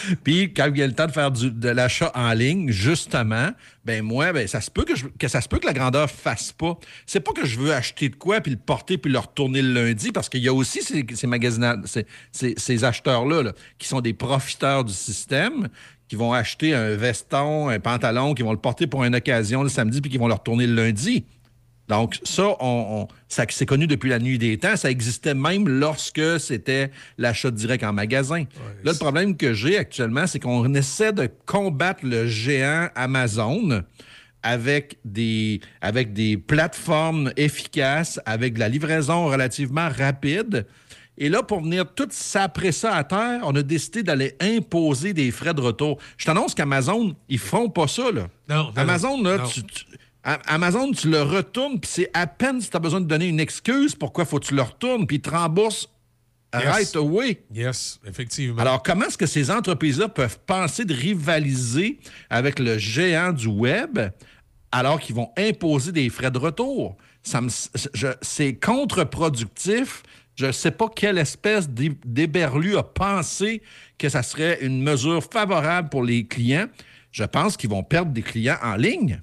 <laughs> Puis, quand il y a le temps de faire de l'achat en ligne, justement, ben moi, ben, ça se peut que, se peut que la grandeur fasse pas. C'est pas que je veux acheter de quoi, puis le porter, puis le retourner le lundi, parce qu'il y a aussi ces, ces magasins, ces, ces- ces acheteurs-là, là, qui sont des profiteurs du système, qui vont acheter un veston, un pantalon, qui vont le porter pour une occasion le samedi, puis qui vont le retourner le lundi. Donc, ça, on, on- ça c'est connu depuis la nuit des temps. Ça existait même lorsque c'était l'achat direct en magasin. Là, le problème que j'ai actuellement, c'est qu'on essaie de combattre le géant Amazon avec des, avec des plateformes efficaces, avec de la livraison relativement rapide. Et là, pour venir tout s'après ça à terre, on a décidé d'aller imposer des frais de retour. Je t'annonce qu'Amazon, ils feront pas ça, là. Non, non, Amazon, là, non. tu- Amazon, tu le retournes, puis c'est à peine si tu as besoin de donner une excuse pourquoi faut que tu le retournes, puis ils te remboursent Yes. right away. Yes, effectivement. Alors, comment est-ce que ces entreprises-là peuvent penser de rivaliser avec le géant du Web alors qu'ils vont imposer des frais de retour? Ça me- je- c'est contre-productif. Je ne sais pas quelle espèce d'é- d'éberlu a pensé que ça serait une mesure favorable pour les clients. Je pense qu'ils vont perdre des clients en ligne.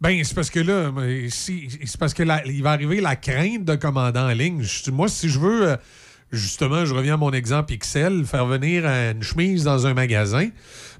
Ben, c'est parce que là, si- c'est parce que la- il va arriver la crainte de commander en ligne. Je- moi, si je veux, euh, justement, je reviens à mon exemple XL, faire venir une chemise dans un magasin,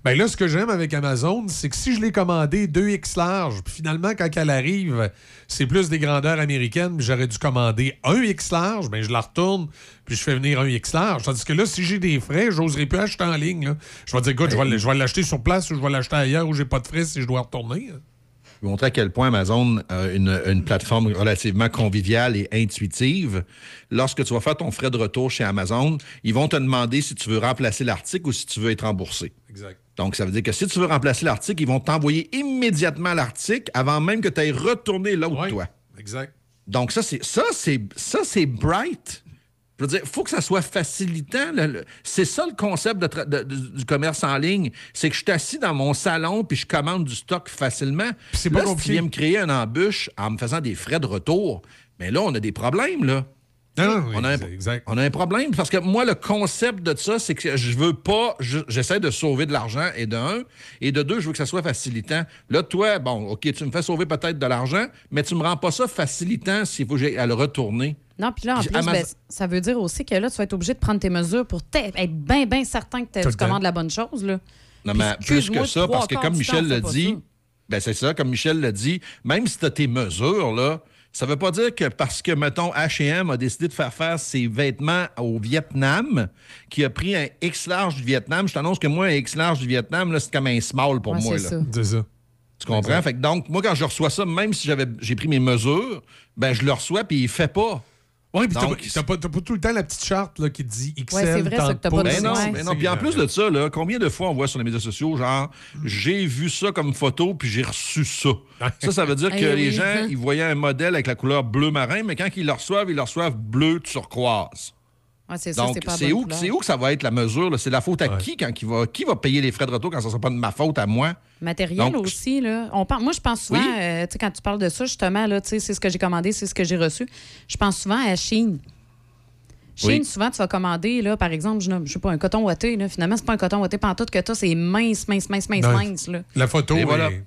ben là, ce que j'aime avec Amazon, c'est que si je l'ai commandé 2X large, puis finalement, quand elle arrive, c'est plus des grandeurs américaines, puis j'aurais dû commander un X large, ben je la retourne, puis je fais venir un X large. Tandis que là, si j'ai des frais, j'oserais plus acheter en ligne. là. Je vais dire, écoute, je vais l- je vais l'acheter sur place ou je vais l'acheter ailleurs où j'ai pas de frais si je dois retourner. Je vais montrer à quel point Amazon a une, une plateforme relativement conviviale et intuitive. Lorsque tu vas faire ton frais de retour chez Amazon, ils vont te demander si tu veux remplacer l'article ou si tu veux être remboursé. Exact. Donc, ça veut dire que si tu veux remplacer l'article, ils vont t'envoyer immédiatement l'article avant même que tu aies retourné l'autre, toi. Exact. Donc, ça, c'est ça, c'est ça, c'est bright. Je veux dire, il faut que ça soit facilitant. C'est ça le concept de tra- de- de- du commerce en ligne. C'est que je suis assis dans mon salon puis je commande du stock facilement. c'est là, pas si tu compliqué. viens me créer une embûche en me faisant des frais de retour, mais là, on a des problèmes, là. on, a un, on a un problème parce que moi, le concept de ça, c'est que je veux pas, je- j'essaie de sauver de l'argent et de un, et de deux, je veux que ça soit facilitant. Là, toi, bon, OK, tu me fais sauver peut-être de l'argent, mais tu me rends pas ça facilitant s'il faut que j'aille à le retourner. Non, puis là, en Puis plus, Amazon- ben, ça veut dire aussi que là, tu vas être obligé de prendre tes mesures pour t'être- être bien, bien certain que t'as- Tout tu le temps. commandes la bonne chose. Là. Non, Puis mais plus excuse-moi, que ça, trois parce que quarts comme du Michel l'a c'est pas dit, ça. ben c'est ça, comme Michel l'a dit, même si tu as tes mesures, là, ça veut pas dire que parce que, mettons, H&M a décidé de faire faire ses vêtements au Vietnam, qui a pris un X large du Vietnam, je t'annonce que moi, un X large du Vietnam, là, c'est comme un small pour Ouais, moi. c'est là. ça. C'est ça. Tu comprends? Fait que donc, moi, quand je reçois ça, même si j'avais j'ai pris mes mesures, ben je le reçois, puis il fait pas. Oui, puis t'as pas, tout le temps la petite charte là, qui te dit XL. Ouais, c'est vrai, ça, que t'as pas de-. Ben non, ben non. Puis en plus de ça, là, combien de fois on voit sur les médias sociaux, genre, j'ai vu ça comme photo, puis j'ai reçu ça. Ça, ça veut dire que les oui. gens, ils voyaient un modèle avec la couleur bleu marin, mais quand ils le reçoivent, ils le reçoivent bleu turquoise. C'est Donc, c'est où, couleur. c'est où que ça va être la mesure? là? C'est la faute à qui quand qui va, qui va payer les frais de retour quand ça ne sera pas de ma faute à moi? Matériel Donc, aussi, là. On pense, moi, je pense souvent, Oui. euh, tu sais, quand tu parles de ça, justement, là, tu sais, c'est ce que j'ai commandé, c'est ce que j'ai reçu. Je pense souvent à Chine. Chine, Oui. souvent, tu vas commander, là, par exemple, je, je sais pas, un coton ouaté. Là. Finalement, c'est pas un coton ouaté pantoute que tu c'est mince, mince, mince, mince, mince. Là. La photo, Et voilà. est-.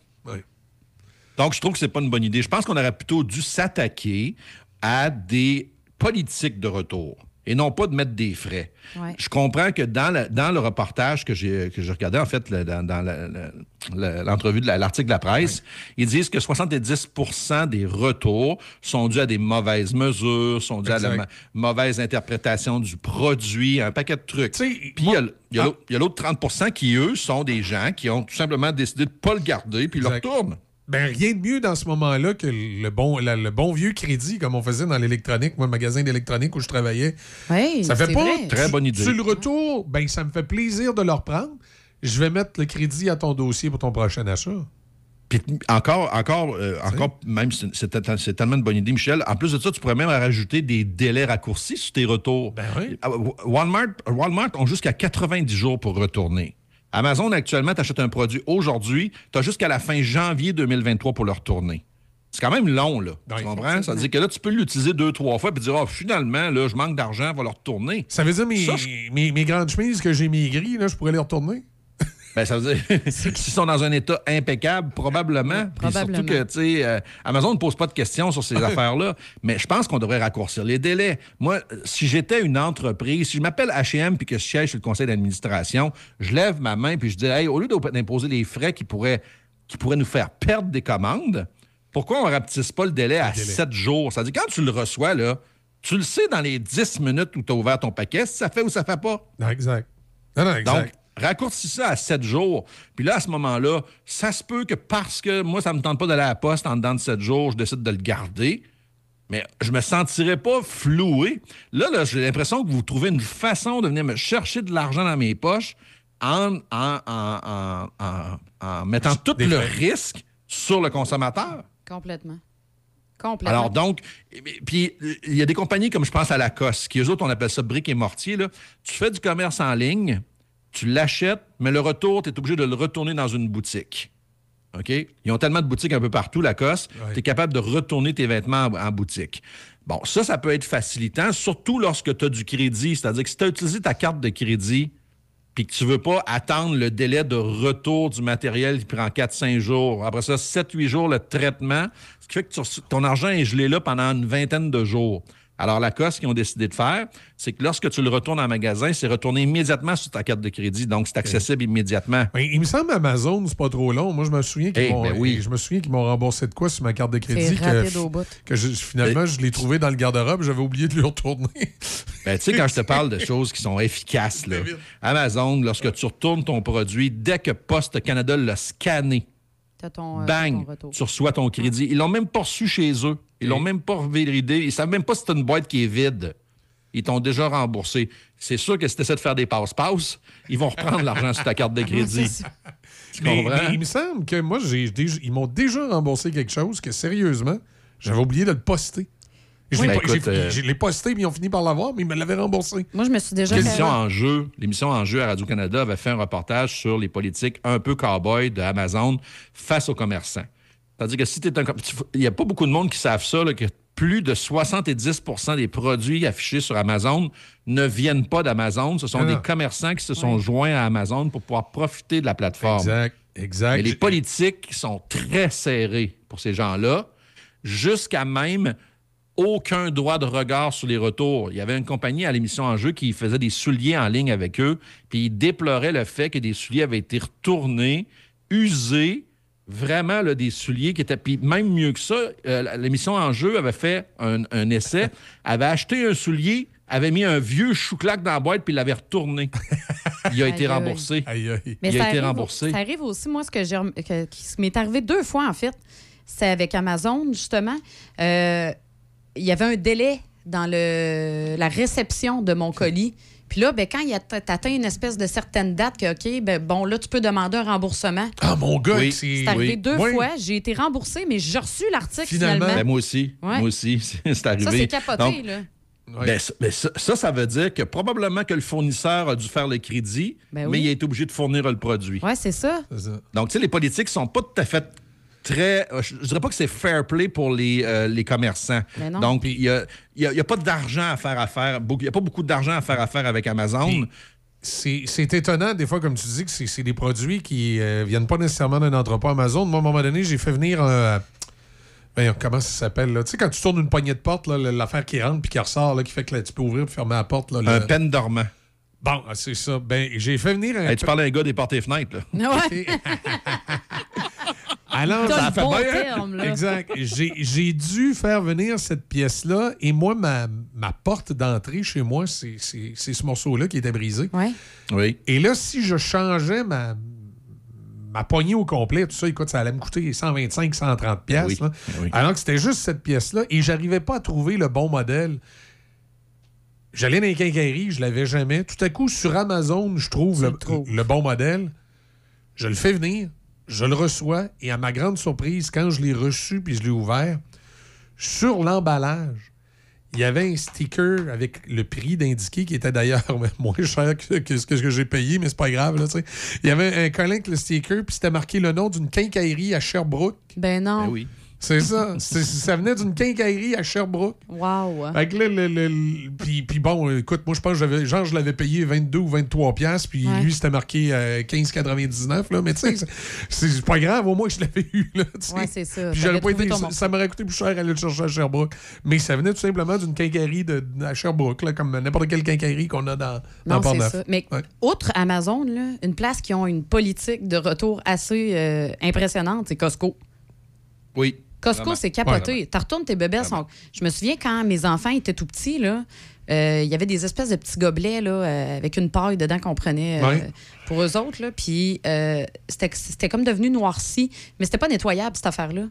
Donc, je trouve que c'est pas une bonne idée. Je pense qu'on aurait plutôt dû s'attaquer à des politiques de retour et non pas de mettre des frais. Ouais. Je comprends que dans, la- dans le reportage que j'ai regardé, en fait, le- dans, dans la- la- la- l'entrevue de la- l'article de la presse, ils disent que 70% des retours sont dus à des mauvaises mesures, sont dus à la ma- mauvaise interprétation du produit, un paquet de trucs. Puis il y a l'autre- il y a l'autre 30% qui, eux, sont des gens qui ont tout simplement décidé de ne pas le garder puis ils le retournent. Ben, rien de mieux dans ce moment-là que le bon, la- le bon vieux crédit, comme on faisait dans l'électronique, moi, le magasin d'électronique où je travaillais. Oui, ça fait pas. vrai. Très bonne idée. Tu le retour, ben, ça me fait plaisir de le reprendre. Je vais mettre le crédit à ton dossier pour ton prochain achat. Puis encore, encore, euh, encore, même, c'est- tellement une bonne idée, Michel. En plus de ça, tu pourrais même rajouter des délais raccourcis sur tes retours. Ah, Walmart, Walmart ont jusqu'à 90 jours pour retourner. Amazon, actuellement, tu achètes un produit aujourd'hui, tu as jusqu'à la fin janvier 2023 pour le retourner. C'est quand même long, là. tu comprends? Ça veut dire que là, tu peux l'utiliser deux, trois fois puis dire, oh, finalement, là, je manque d'argent, va le retourner. Ça veut dire mes, Ça, je- mes, mes grandes chemises que j'ai maigries, là, je pourrais les retourner? Ben, ça veut dire, <laughs> s'ils sont dans un état impeccable, probablement. Surtout que, tu sais, euh, Amazon ne pose pas de questions sur ces <laughs> affaires-là, mais je pense qu'on devrait raccourcir les délais. Moi, si j'étais une entreprise, si je m'appelle H&M puis que je siège sur le conseil d'administration, je lève ma main puis je dis, hey, au lieu d'imposer les frais qui pourraient, qui pourraient nous faire perdre des commandes, pourquoi on ne rapetisse pas le délai à délai. 7 jours? Ça veut dire, quand tu le reçois, là, tu le sais dans les 10 minutes où tu as ouvert ton paquet, si ça fait ou ça fait pas. Non, exact. Non, non, exact. Donc, raccourcis ça à 7 jours. Puis là, à ce moment-là, ça se peut que parce que moi, ça ne me tente pas d'aller à la poste en dedans de 7 jours, je décide de le garder. Mais je me sentirais pas floué. Là, là j'ai l'impression que vous trouvez une façon de venir me chercher de l'argent dans mes poches en, en, en- en- en- en mettant tout Des le frais. risque sur le consommateur. Complètement. Complètement. Alors donc, puis il y a des compagnies comme je pense à Lacoste, qui eux autres, on appelle ça briques et mortier. Là. Tu fais du commerce en ligne, tu l'achètes, mais le retour, tu es obligé de le retourner dans une boutique. OK? Ils ont tellement de boutiques un peu partout, Lacoste, Ouais. tu es capable de retourner tes vêtements en, en boutique. Bon, ça, ça peut être facilitant, surtout lorsque tu as du crédit. C'est-à-dire que si tu as utilisé ta carte de crédit, puis que tu veux pas attendre le délai de retour du matériel qui prend 4-5 jours. Après ça, 7-8 jours le traitement, ce qui fait que tu ton argent est gelé là pendant une vingtaine de jours. Alors, la ce qu'ils ont décidé de faire, c'est que lorsque tu le retournes en magasin, c'est retourné immédiatement sur ta carte de crédit. Donc, c'est accessible immédiatement. Ben, il me semble Amazon, c'est pas trop long. Moi, je me souviens qu'ils Eh, m'ont ben oui. je me souviens qu'ils m'ont remboursé de quoi sur ma carte de crédit C'est que, rapide au bout. que je- finalement je l'ai trouvé dans le garde-robe, j'avais oublié de lui retourner. <laughs> Ben, tu sais, quand je te parle de <laughs> choses qui sont efficaces, là, Amazon, lorsque tu retournes ton produit, dès que Poste Canada l'a scanné, T'as ton, euh, bang, ton retour. tu reçois ton crédit. Ils l'ont même pas reçu chez eux. Ils l'ont même pas validé. Ils savent même pas si c'est une boîte qui est vide. Ils t'ont déjà remboursé. C'est sûr que si tu essaies de faire des passe-passe, ils vont reprendre l'argent sur ta carte de <laughs> crédit. Tu Mais, comprends? mais il me semble que moi, j'ai ils m'ont déjà remboursé quelque chose que sérieusement, j'avais oublié de le poster. Je l'ai Ben, euh, je l'ai posté, mais ils ont fini par l'avoir, mais ils me l'avaient remboursé. Moi, je me suis déjà L'émission en jeu, l'émission en jeu à Radio-Canada avait fait un reportage sur les politiques un peu cow-boy de Amazon face aux commerçants. C'est-à-dire que si tu un com- tu- il n'y a pas beaucoup de monde qui savent ça, là, que plus de 70% des produits affichés sur Amazon ne viennent pas d'Amazon. Ce sont Ah. des commerçants qui se sont joints à Amazon pour pouvoir profiter de la plateforme. Exact, exact. Mais les politiques sont très serrés pour ces gens-là, jusqu'à même aucun droit de regard sur les retours. Il y avait une compagnie à l'émission en jeu qui faisait des souliers en ligne avec eux, puis ils déploraient le fait que des souliers avaient été retournés, usés, vraiment là, des souliers qui étaient. Puis même mieux que ça, euh, l'émission en jeu avait fait un, un essai, <laughs> avait acheté un soulier, avait mis un vieux chou-clac dans la boîte, puis il l'avait retourné. <laughs> Il a été Aïe, aïe. remboursé. Mais il a ça été arrive, remboursé. Ça arrive aussi, moi, ce que j'ai rem- que- qui m'est arrivé deux fois, en fait. C'est avec Amazon, justement. Euh, il y avait un délai dans le, la réception de mon colis. Puis là, ben, quand il atteint une espèce de certaine date, que, OK, ben, bon, là, tu peux demander un remboursement. Ah, mon gars, Oui. c'est. C'est arrivé Oui. deux Oui. fois. J'ai été remboursée, mais j'ai reçu l'article Finalement. finalement. Ben, moi aussi. Ouais. Moi aussi, <laughs> c'est arrivé. Ça, c'est capoté, Donc, là. ben, ça, ben, ça, ça, ça veut dire que probablement que le fournisseur a dû faire le crédit, Ben mais oui. il a été obligé de fournir le produit. Ouais, c'est ça. Donc, tu sais, les politiques sont pas tout à fait très. euh, Je je dirais pas que c'est fair play pour les, euh, les commerçants. Mais non. Donc, il n'y a, y a- il y a pas d'argent à faire affaire. beaucoup- Il n'y a pas beaucoup d'argent à faire affaire avec Amazon. C'est c'est étonnant, des fois, comme tu dis, que c'est c'est des produits qui euh, viennent pas nécessairement d'un entrepôt Amazon. Moi, à un moment donné, j'ai fait venir un. comment ça s'appelle? là? Tu sais, quand tu tournes une poignée de porte, l'affaire qui rentre puis qui ressort, là, qui fait que là, tu peux ouvrir et fermer la porte. Là, Un le- peine dormant. Bon, ah, c'est ça. Ben, j'ai fait venir un. Hey, tu parles à un gars des portes et fenêtres, là. Ouais. <laughs> Alors, ça fait bon bien. terme, là. Exact. J'ai j'ai dû faire venir cette pièce-là et moi, ma, ma porte d'entrée chez moi, c'est c'est- c'est ce morceau-là qui était brisé. Ouais. Oui. Et là, si je changeais ma, ma poignée au complet, tout ça, écoute, ça allait me coûter 125, 130 pièces. Oui. Oui. Alors que c'était juste cette pièce-là et j'arrivais pas à trouver le bon modèle. J'allais dans les quincailleries, je l'avais jamais. Tout à coup, sur Amazon, je trouve le, le bon modèle. Je le fais venir, je le reçois et à ma grande surprise, quand je l'ai reçu puis je l'ai ouvert, sur l'emballage, il y avait un sticker avec le prix d'indiqué qui était d'ailleurs <laughs> moins cher que, que ce que j'ai payé, mais c'est pas grave. Là, il y avait un collant avec le sticker, puis c'était marqué le nom d'une quincaillerie à Sherbrooke. Ben non. oui. C'est ça. C'est- ça venait d'une quincaillerie à Sherbrooke. Wow. Fait que là, le- le- le- puis, puis bon, écoute, moi, je pense que j'avais, genre, je l'avais payé 22 ou 23 piastres, puis Ouais. lui, c'était marqué euh, 15,99, là. Mais tu sais, <laughs> c'est- pas grave, au moins, je l'avais eu, là. Ouais, c'est ça. Puis j'aurais pas été, ça, ça m'aurait coûté plus cher aller le chercher à Sherbrooke. Mais ça venait tout simplement d'une quincaillerie de, à Sherbrooke, là, comme n'importe quelle quincaillerie qu'on a dans, dans Non, c'est ça. Mais Ouais. outre Amazon, là, une place qui ont une politique de retour assez euh, impressionnante, c'est Costco. Oui. Costco, c'est capoté. Tu retournes tes bébés. sont- Je me souviens quand mes enfants étaient tout petits, là, euh, il y avait des espèces de petits gobelets là, euh, avec une paille dedans qu'on prenait euh, Ouais. pour eux autres. Là. Puis c'était comme devenu noirci. Mais c'était pas nettoyable, cette affaire-là.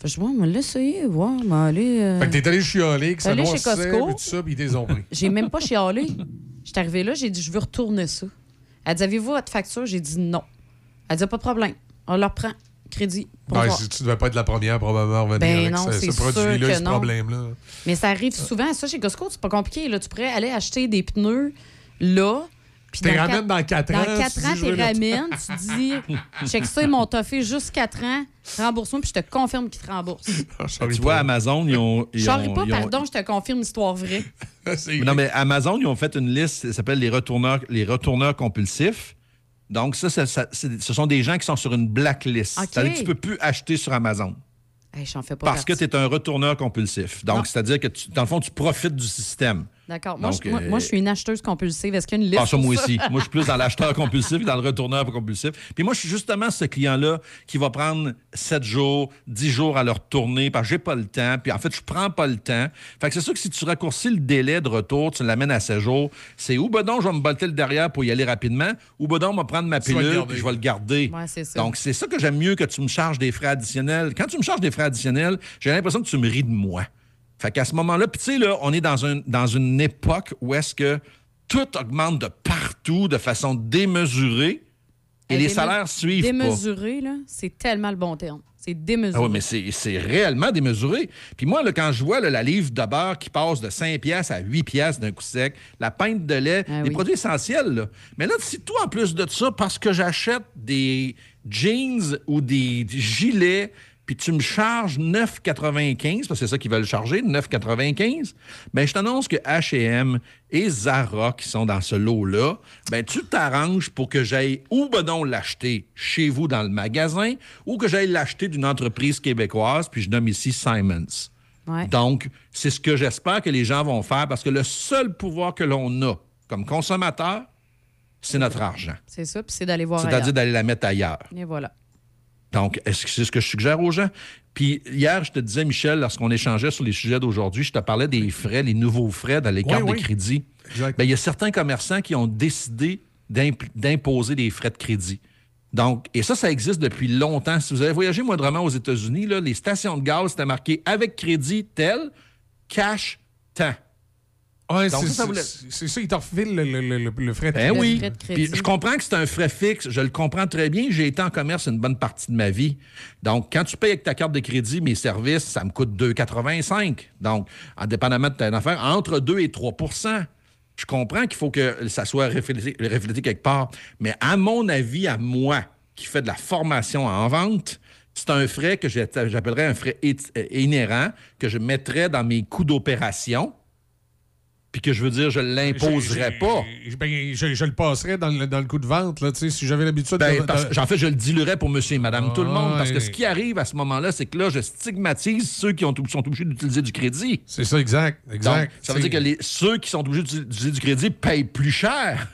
Fait que je dis, ouais, on va l'essayer, voir, on va aller. Fait que t'es allé chialer, que ça Allé chez Costco. puis tout ça, puis ils les ont pris. <laughs> J'ai même pas chialé. J'étais arrivée là, j'ai dit, je veux retourner ça. Elle dit, avez-vous votre facture? J'ai dit non. Elle dit, pas de problème. On leur prend. Crédit. si tu devais pas être la première, probablement, à revenir Ben avec non, ce, c'est ce produit-là, ce problème-là. Mais ça arrive souvent. Ça, chez Costco, c'est pas compliqué. Là. Tu pourrais aller acheter des pneus là. Puis T'es dans ramènes quatre- dans quatre ans, Dans tu 4 dis, ans, tu veux le- ramènes, tu dis, <laughs> check ça, ils m'ont toffé juste 4 ans, rembourse-moi, puis je te confirme qu'ils te remboursent. <laughs> Tu vois, Amazon, ils ont. ils Je charrie ont- pas, ils ont- pardon, je te confirme l'histoire vraie. <laughs> non, mais Amazon, ils ont fait une liste, ça s'appelle les retourneurs, les retourneurs compulsifs. Donc, ça, ça- ça- c'est- ce sont des gens qui sont sur une blacklist. C'est-à-dire que tu ne peux plus acheter sur Amazon. Hey, J'en fais pas Parce que tu es un retourneur compulsif. Donc, c'est-à-dire que, tu- dans le fond, tu profites du système. D'accord. Moi, Donc, je- moi, euh, moi, je suis une acheteuse compulsive. Est-ce qu'il y a une liste? Ah, ça, moi ça? aussi. <laughs> moi, je suis plus dans l'acheteur compulsif que dans le retourneur compulsif. Puis moi, je suis justement ce client-là qui va prendre 7 jours, 10 jours à le retourner parce que j'ai pas le temps. Puis en fait, je prends pas le temps. Fait que c'est sûr que si tu raccourcis le délai de retour, tu l'amènes à 7 jours, c'est ou ben donc je vais me bolter le derrière pour y aller rapidement, ou ben donc je vais prendre ma pilule puis je vais le garder. Ouais, c'est ça. Donc, c'est ça que j'aime mieux que tu me charges des frais additionnels. Quand tu me charges des frais additionnels, j'ai l'impression que tu me ris de moi. Fait qu'à ce moment-là, puis tu sais, là, on est dans, un, dans une époque où est-ce que tout augmente de partout de façon démesurée et Eh, les salaires suivent pas. Démesuré, là, c'est tellement le bon terme. C'est démesuré. Ah oui, mais c'est c'est réellement démesuré. Puis moi, là, quand je vois là, la livre de beurre qui passe de 5 piastres à 8 piastres d'un coup sec, la pinte de lait, Ah des oui. produits essentiels. là. Mais là, si toi, en plus de ça, parce que j'achète des jeans ou des gilets, puis tu me charges 9,95, parce que c'est ça qu'ils veulent charger, 9,95, ben je t'annonce que H&M et Zara, qui sont dans ce lot-là, ben tu t'arranges pour que j'aille ou ben non l'acheter chez vous dans le magasin, ou que j'aille l'acheter d'une entreprise québécoise, puis je nomme ici Simons. Ouais. Donc, c'est ce que j'espère que les gens vont faire, parce que le seul pouvoir que l'on a comme consommateur, c'est notre argent. C'est ça, puis c'est d'aller voir C'est-à-dire d'aller la mettre ailleurs. Et voilà. Donc, est-ce que c'est ce que je suggère aux gens? Puis hier, je te disais, Michel, lorsqu'on échangeait sur les sujets d'aujourd'hui, je te parlais des frais, les nouveaux frais dans les cartes oui. de crédit. Ben, il y a certains commerçants qui ont décidé d'imp- d'imposer des frais de crédit. Donc, et ça, ça existe depuis longtemps. Si vous avez voyagé moindrement aux États-Unis, les stations de gaz, c'était marqué avec crédit tel, cash tant. Ouais, c'est ça, ça voulait- ça, ils te refilent le, le- le- le frais de Ben crédit. oui. Puis je comprends que c'est un frais fixe. Je le comprends très bien. J'ai été en commerce une bonne partie de ma vie. Donc, quand tu payes avec ta carte de crédit mes services, ça me coûte 2,85. Donc, indépendamment de ta affaire, entre 2 et 3% Je comprends qu'il faut que ça soit reflété, reflété quelque part. Mais à mon avis, à moi, qui fait de la formation en vente, c'est un frais que j'appellerais un frais é- inhérent, que je mettrais dans mes coûts d'opération, puis que je veux dire, je ne l'imposerais pas. Ben, je, je le passerais dans le, dans le coup de vente, là, si j'avais l'habitude Ben, de... en fait, je le diluerais pour monsieur et madame tout le monde. Parce que ce qui arrive à ce moment-là, c'est que là, je stigmatise ceux qui ont, sont obligés d'utiliser du crédit. C'est ça, exact. exact. Donc, ça veut dire que les, ceux qui sont obligés d'utiliser du crédit payent plus cher.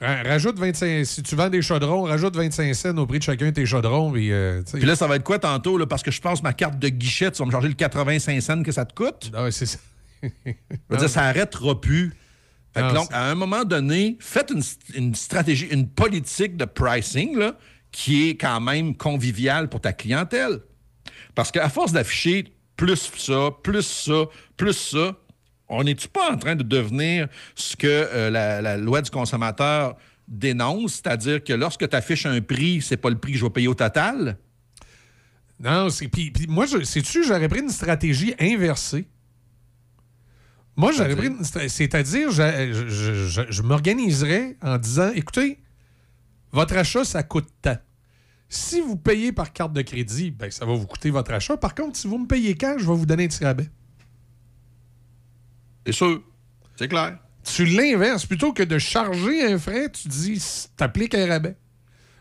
Ra- <laughs> Rajoute 25... Si tu vends des chaudrons, rajoute 25 cents au prix de chacun de tes chaudrons. Puis, euh. Puis là, ça va être quoi tantôt? Là, parce que je pense ma carte de guichet, tu vas me charger le 85 cents que ça te coûte. Ah, c'est ça. Je dire, ça arrêtera plus. Fait que Non, donc, à un moment donné, faites une, une stratégie, une politique de pricing là, qui est quand même conviviale pour ta clientèle. Parce qu'à force d'afficher plus ça, plus ça, plus ça, on n'est-tu pas en train de devenir ce que euh, la, la loi du consommateur dénonce, c'est-à-dire que lorsque tu affiches un prix, c'est pas le prix que je vais payer au total? Non, c'est. Puis, moi, je- sais-tu, j'aurais pris une stratégie inversée. Moi, j'aurais pris C'est-à-dire, je, je- je- m'organiserais en disant écoutez, votre achat, ça coûte tant. Si vous payez par carte de crédit, ben, ça va vous coûter votre achat. Par contre, si vous me payez cash, je vais vous donner un petit rabais. C'est sûr. C'est clair. Tu l'inverses. Plutôt que de charger un frais, tu dis t'appliques un rabais.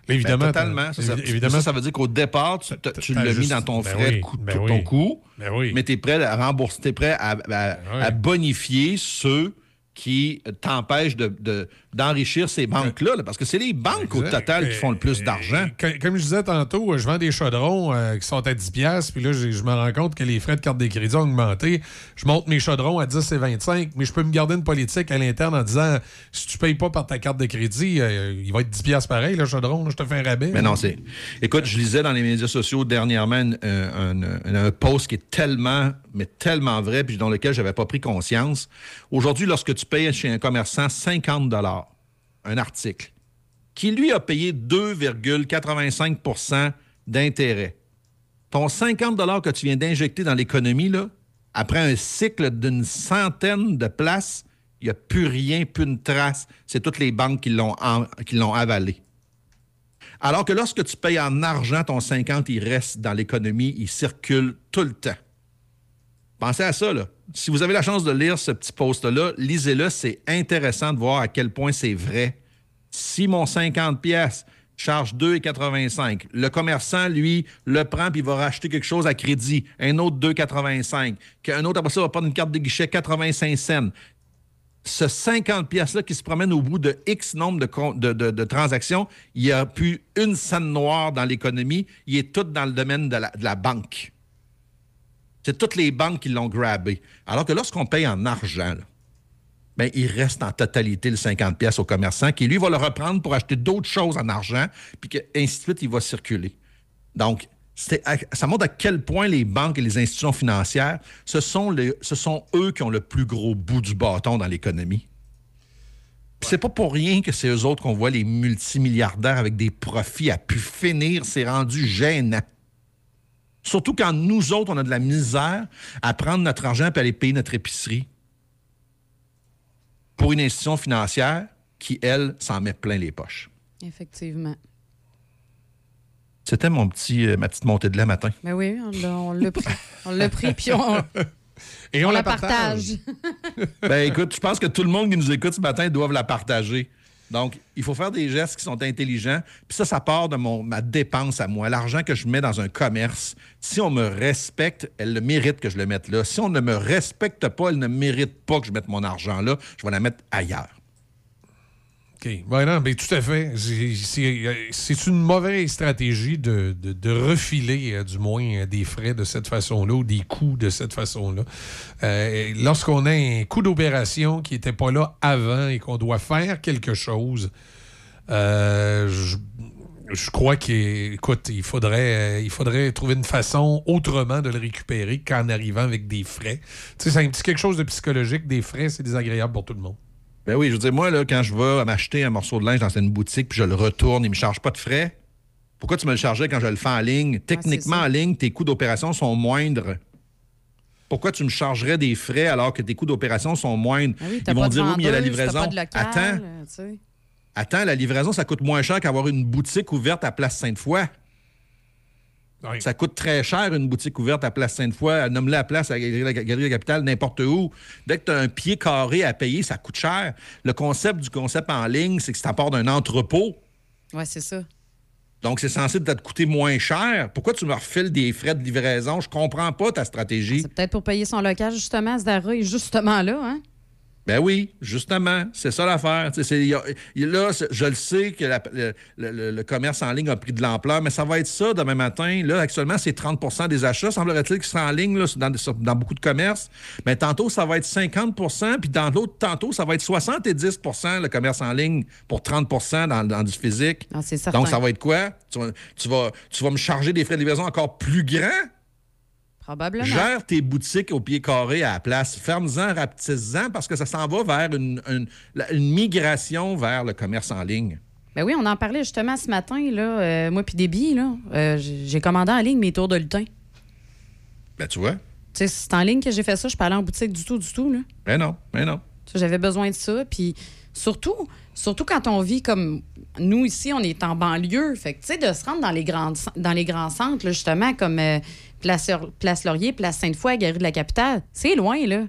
Là, évidemment. Ben, totalement. Ça, ça- évi- évidemment. ça, ça veut dire qu'au départ, tu, tu l'as mis dans ton ben frais oui, de coût- ben ton oui. coût, Ben oui. mais tu es prêt à rembourser, tu es prêt à, à- à bonifier ceux qui t'empêchent de- de- d'enrichir ces banques-là. là, parce que c'est les banques au total qui font le plus d'argent. Comme, je disais tantôt, je vends des chaudrons euh, qui sont à 10$, piastres, puis là, je me rends compte que les frais de carte de crédit ont augmenté. Je monte mes chaudrons à 10 et 25, mais je peux me garder une politique à l'interne en disant si tu payes pas par ta carte de crédit, euh, il va être 10$ piastres pareil, le chaudron, là, je te fais un rabais. Mais non, c'est. Écoute, je lisais dans les médias sociaux dernièrement une- euh, un, post qui est tellement, mais tellement vrai, puis dans lequel je n'avais pas pris conscience. Aujourd'hui, lorsque tu payes chez un commerçant 50 un article, qui lui a payé 2,85% d'intérêt, ton 50 que tu viens d'injecter dans l'économie, là, après un cycle d'une centaine de places, il n'y a plus rien, plus une trace. C'est toutes les banques qui l'ont en- qui l'ont avalé. Alors que lorsque tu payes en argent ton 50, il reste dans l'économie, il circule tout le temps. Pensez à ça, là. Si vous avez la chance de lire ce petit post-là, lisez-le. C'est intéressant de voir à quel point c'est vrai. Si mon 50 pièces charge 2,85, le commerçant, lui, le prend puis il va racheter quelque chose à crédit. Un autre 2,85. Qu'un autre, après ça, va prendre une carte de guichet 85 cents. Ce 50 pièces-là qui se promène au bout de X nombre de, transactions, il n'y a plus une scène noire dans l'économie. Il est tout dans le domaine de la banque. C'est toutes les banques qui l'ont grabé. Alors que lorsqu'on paye en argent, ben, il reste en totalité le 50 pièces au commerçant qui, lui, va le reprendre pour acheter d'autres choses en argent, puis que, ainsi de il va circuler. Donc, ça montre à quel point les banques et les institutions financières, ce sont, eux qui ont le plus gros bout du bâton dans l'économie. C'est pas pour rien que c'est eux autres qu'on voit les multimilliardaires avec des profits à pu finir. C'est rendu gênant. Surtout quand nous autres, on a de la misère à prendre notre argent et aller payer notre épicerie pour une institution financière qui, elle, s'en met plein les poches. Effectivement. C'était mon petit, euh, ma petite montée de lait matin. Mais oui, on l'a- pris. On l'a pris, puis on, Et on la partage. <laughs> ben écoute, je pense que tout le monde qui nous écoute ce matin doit la partager. Donc, il faut faire des gestes qui sont intelligents. Puis ça, ça part de mon, ma dépense à moi. L'argent que je mets dans un commerce, si on me respecte, elle le mérite que je le mette là. Si on ne me respecte pas, elle ne mérite pas que je mette mon argent là. Je vais la mettre ailleurs. Ben tout à fait. Euh, c'est une mauvaise stratégie de, refiler, euh, du moins, euh, des frais de cette façon-là ou des coûts de cette façon-là. Lorsqu'on a un coût d'opération qui n'était pas là avant et qu'on doit faire quelque chose, je, crois qu'écoute, il faudrait, il faudrait trouver une façon autrement de le récupérer qu'en arrivant avec des frais. Tu sais, c'est un petit quelque chose de psychologique. Des frais, c'est désagréable pour tout le monde. Ben oui, je veux dire, moi, là, quand je vais m'acheter un morceau de linge dans une boutique puis je le retourne, il ne me charge pas de frais. Pourquoi tu me le chargeais quand je le fais en ligne? Techniquement, en ligne, tes coûts d'opération sont moindres. Pourquoi tu me chargerais des frais alors que tes coûts d'opération sont moindres? Ah oui, Ils vont dire, oui, mais il y a la livraison. pas de local, Attends, euh, tu sais. attends, la livraison, ça coûte moins cher qu'avoir une boutique ouverte à Place Sainte-Foy. Ça coûte très cher, une boutique ouverte à Place Sainte-Foy. Nomme-la à Place, à la Galerie Galerie de la Capitale, n'importe où. Dès que tu as un pied carré à payer, ça coûte cher. Le concept du concept en ligne, c'est que c'est à part d'un entrepôt. Ouais, c'est ça. Donc, c'est censé te coûter moins cher. Pourquoi tu me refiles des frais de livraison? Je comprends pas ta stratégie. C'est peut-être pour payer son local, justement, Zdara est justement là, hein? Ben oui, justement, c'est ça l'affaire. Là, je le sais que la- le, le- le commerce en ligne a pris de l'ampleur, mais ça va être ça demain matin. Là, actuellement, c'est 30% des achats, semblerait-il, qui sera en ligne là, dans, dans beaucoup de commerces. Mais tantôt, ça va être 50% puis dans l'autre, tantôt, ça va être 70% le commerce en ligne pour 30 dans, dans du physique. Ah. Donc, ça va être quoi? Tu vas, tu, vas, tu vas me charger des frais de livraison encore plus grands? Probablement. Gère tes boutiques au pied carré à la place. Ferme-en, rapetisse-en, parce que ça s'en va vers une, une- la- une migration vers le commerce en ligne. Ben oui, on en parlait justement ce matin, là. euh, moi puis Déby, là. euh, j'ai commandé en ligne mes tours de lutin. Ben, tu vois? Tu sais, c'est en ligne que j'ai fait ça. Je suis pas allée en boutique du tout, du tout, là. Ben non, ben non. J'avais besoin de ça. Puis surtout, surtout quand on vit comme nous ici, on est en banlieue. Fait que, tu sais, de se rendre dans les, grandes, dans les grands centres, là, justement, comme euh, Place, Place Laurier, Place Sainte-Foy, Galerie de la Capitale, c'est loin, là. Tu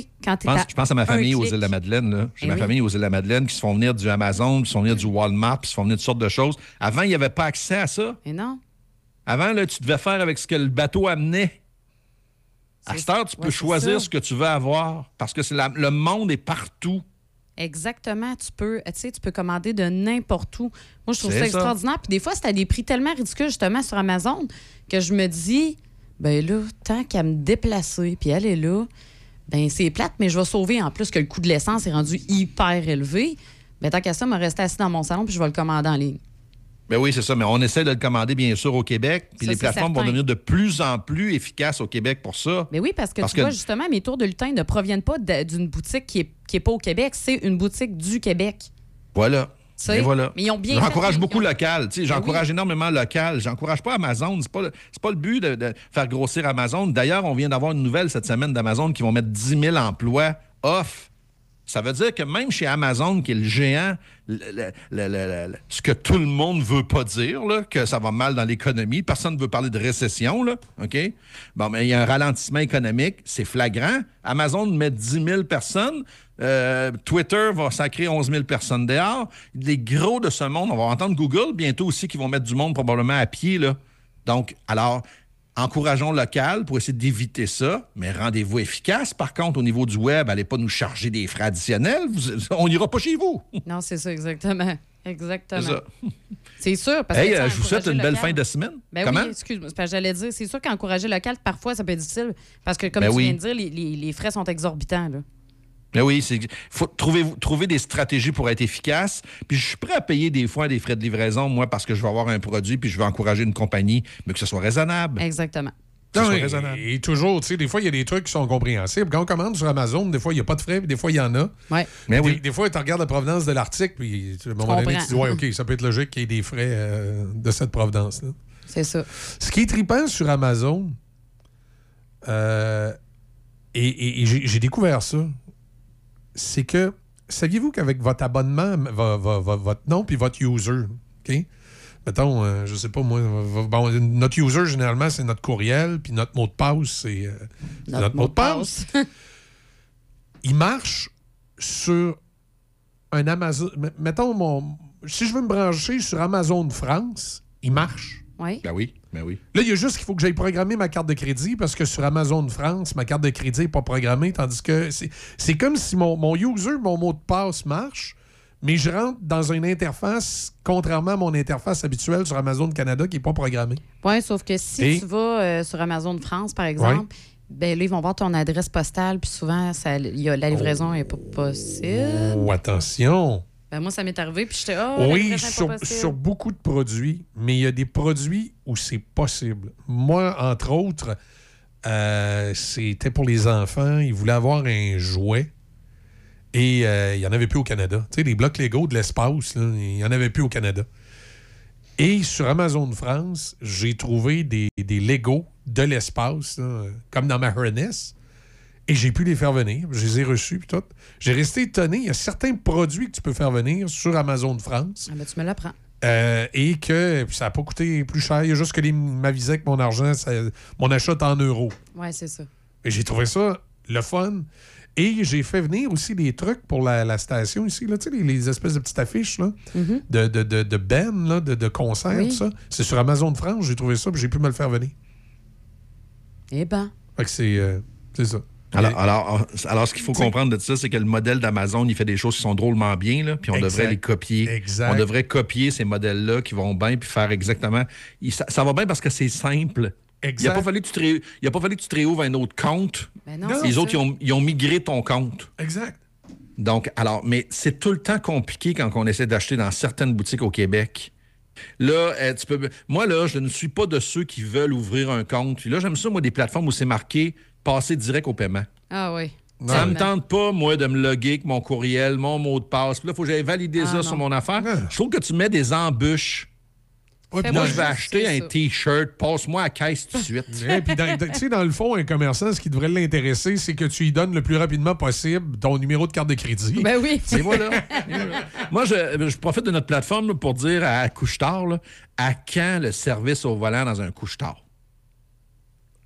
sais, quand Je pense, à je pense à ma famille aux îles de la Madeleine. là. J'ai Eh ma oui. famille aux îles de la Madeleine qui se font venir du Amazon, qui se font venir du Walmart, puis se font venir de toutes sortes de choses. Avant, il n'y avait pas accès à ça. Et non. Avant, là, tu devais faire avec ce que le bateau amenait. À cette heure, tu peux ouais, choisir ça. ce que tu veux avoir parce que c'est la- le monde est partout. Exactement. Tu peux, tu sais, tu peux commander de n'importe où. Moi, je trouve ça. extraordinaire. Puis des fois, c'est à des prix tellement ridicules, justement, sur Amazon, que je me dis, ben là, tant qu'à me déplacer, puis aller là, ben c'est plate, mais je vais sauver en plus que le coût de l'essence est rendu hyper élevé. Ben tant qu'à ça, me rester assis dans mon salon, puis je vais le commander en ligne. Ben oui, c'est ça. Mais on essaie de le commander, bien sûr, au Québec. Puis Ça, les plateformes vont devenir de plus en plus efficaces au Québec pour ça. Mais oui, parce que Parce tu que- vois, justement, mes tours de lutin ne proviennent pas d'une boutique qui est, qui est pas au Québec, c'est une boutique du Québec. Voilà. Et voilà. mais ils ont bien J'encourage beaucoup local. Tu sais, J'encourage oui. énormément local. J'encourage pas Amazon. C'est pas, le- pas le but de, de faire grossir Amazon. D'ailleurs, on vient d'avoir une nouvelle cette semaine d'Amazon qui vont mettre 10 000 emplois off. Ça veut dire que même chez Amazon, qui est le géant, ce que tout le monde veut pas dire, là, que ça va mal dans l'économie, personne ne veut parler de récession, là, OK? Bon, mais il y a un ralentissement économique, c'est flagrant. Amazon met 10 000 personnes. euh, Twitter va sacrer 11 000 personnes dehors. Les gros de ce monde, on va entendre Google bientôt aussi qui vont mettre du monde probablement à pied, là. Donc, alors, encourageons local pour essayer d'éviter ça, mais rendez-vous efficace. Par contre, au niveau du web, allez pas nous charger des frais additionnels. Vous- <laughs> on n'ira pas chez vous. Non, c'est ça, exactement. Exactement. C'est sûr. Parce Hey, que, euh, je vous souhaite une belle fin de semaine. Ben Comment? oui, excuse-moi. J'allais dire, c'est sûr qu'encourager local, parfois, ça peut être difficile. Parce que, comme Ben tu oui. viens de dire, les, les- les frais sont exorbitants. Là. Mais oui, il faut trouver, trouver des stratégies pour être efficace. Puis je suis prêt à payer des fois des frais de livraison, moi, parce que je veux avoir un produit puis je veux encourager une compagnie, mais que ce soit raisonnable. Exactement. Non, et, raisonnable. et toujours, tu sais, des fois, il y a des trucs qui sont compréhensibles. Quand on commande sur Amazon, des fois, il n'y a pas de frais, puis des fois, il y en a. Ouais. Mais des, oui. des fois, tu regardes la provenance de l'article, puis à un moment donné, tu dis, ouais, OK, ça peut être logique qu'il y ait des frais euh, de cette provenance-là. C'est ça. Ce qui est trippant sur Amazon, euh, et, et- et j'ai j'ai découvert ça, c'est que, saviez-vous qu'avec votre abonnement, vo- vo- vo- votre nom puis votre user, OK? Mettons, euh, je sais pas moi, bon, notre user, généralement, c'est notre courriel, puis notre mot de passe, c'est euh, notre, mot de passe. <laughs> Il marche sur un Amazon. Mettons, mon, si je veux me brancher sur Amazon France, il marche. Oui. Ben oui, ben oui. Là, il y a juste qu'il faut que j'aille programmer ma carte de crédit parce que sur Amazon France, ma carte de crédit n'est pas programmée, tandis que c'est c'est comme si mon, mon user, mon mot de passe marche, mais je rentre dans une interface, contrairement à mon interface habituelle sur Amazon Canada qui n'est pas programmée. Oui, sauf que si Et- tu vas euh, sur Amazon France, par exemple, ben là, ils vont voir ton adresse postale, puis souvent, ça, il y a- la livraison n'est pas possible. Oh, attention! Ben, moi, ça m'est arrivé, puis j'étais, oh, oui, sur, beaucoup de produits, mais il y a des produits où c'est possible. Moi, entre autres, euh, c'était pour les enfants. Ils voulaient avoir un jouet. Et euh, il n'y en avait plus au Canada. Tu sais, les blocs Lego de l'espace, il n'y en avait plus au Canada. Et sur Amazon France, j'ai trouvé des, des Lego de l'espace, comme dans ma harness. Et j'ai pu les faire venir. Je les ai reçus, puis tout. J'ai resté étonné. Il y a certains produits que tu peux faire venir sur Amazon France. Ah, ben, tu me l'apprends. Euh, et que puis ça n'a pas coûté plus cher. Il y a juste que les m'avisaient que mon argent, ça- mon achat est en euros. Oui, c'est ça. Et j'ai trouvé ça le fun. Et j'ai fait venir aussi des trucs pour la, la station ici, là, tu sais, les, les espèces de petites affiches là, Mhm. de, de, de, de band, là, de, de concerts, Oui. ça. C'est sur Amazon de France, j'ai trouvé ça, puis j'ai pu me le faire venir. Eh ben. Fait que c'est euh, c'est Alors, alors, alors, ce qu'il faut comprendre de ça, c'est que le modèle d'Amazon, il fait des choses qui sont drôlement bien, là, puis on Exact. devrait les copier. Exact. On devrait copier ces modèles-là qui vont bien, puis faire exactement. il- ça, ça va bien parce que c'est simple. Il Exact. n'a pas, fallu que tu te il a pas fallu que tu te réouvres un autre compte. Ben non, les autres, ça. ils ont, ils ont migré ton compte. Exact. Donc, alors, mais c'est tout le temps compliqué quand on essaie d'acheter dans certaines boutiques au Québec. Là, euh, tu peux. Moi, là, je ne suis pas de ceux qui veulent ouvrir un compte. Puis là, j'aime ça, moi, des plateformes où c'est marqué passer direct au paiement. Ah oui. Ça me tente pas, moi, de me loguer avec mon courriel, mon mot de passe. Puis là, il faut que j'aille valider Ah, ça non. sur mon affaire. Je trouve que tu mets des embûches. Ouais, moi, dans- je vais acheter un T-shirt, passe-moi à la caisse tout de suite. <laughs> Ouais, puis dans, sais, dans le fond, un commerçant, ce qui devrait l'intéresser, c'est que tu lui donnes le plus rapidement possible ton numéro de carte de crédit. Ben oui. Et voilà. <laughs> Moi, je, je profite de notre plateforme là, pour dire à Couche-Tard, là, à quand le service au volant dans un couche-tard?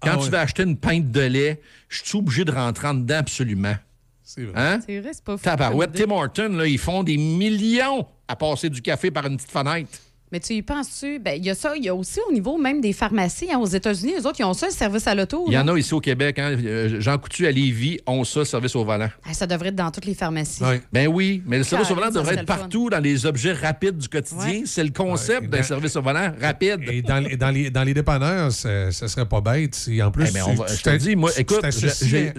Quand Ah tu ouais. vas acheter une pinte de lait, je suis obligé de rentrer en dedans absolument. C'est vrai. Hein? C'est vrai, c'est pas fou. Tabarouette. Tim Horton, là, ils font des millions à passer du café par une petite fenêtre. Mais tu y penses-tu? Ben, il y a ça, il y a aussi au niveau même des pharmacies. hein, aux États-Unis, les autres, ils ont ça, le service à l'auto. Il y en a ici au Québec. Hein? Euh, Jean Coutu à Lévis ont ça, service au volant. Ah, ça devrait être dans toutes les pharmacies. Ben oui, mais le service au volant devrait être le fun. partout dans les objets rapides du quotidien. Ouais. C'est le concept Ouais, d'un service au volant rapide. Et dans, les- dans, les, dans les dépanneurs, serait pas bête. Si en plus, Eh ben, tu- on va- tu je te dis, moi, écoute, j'ai-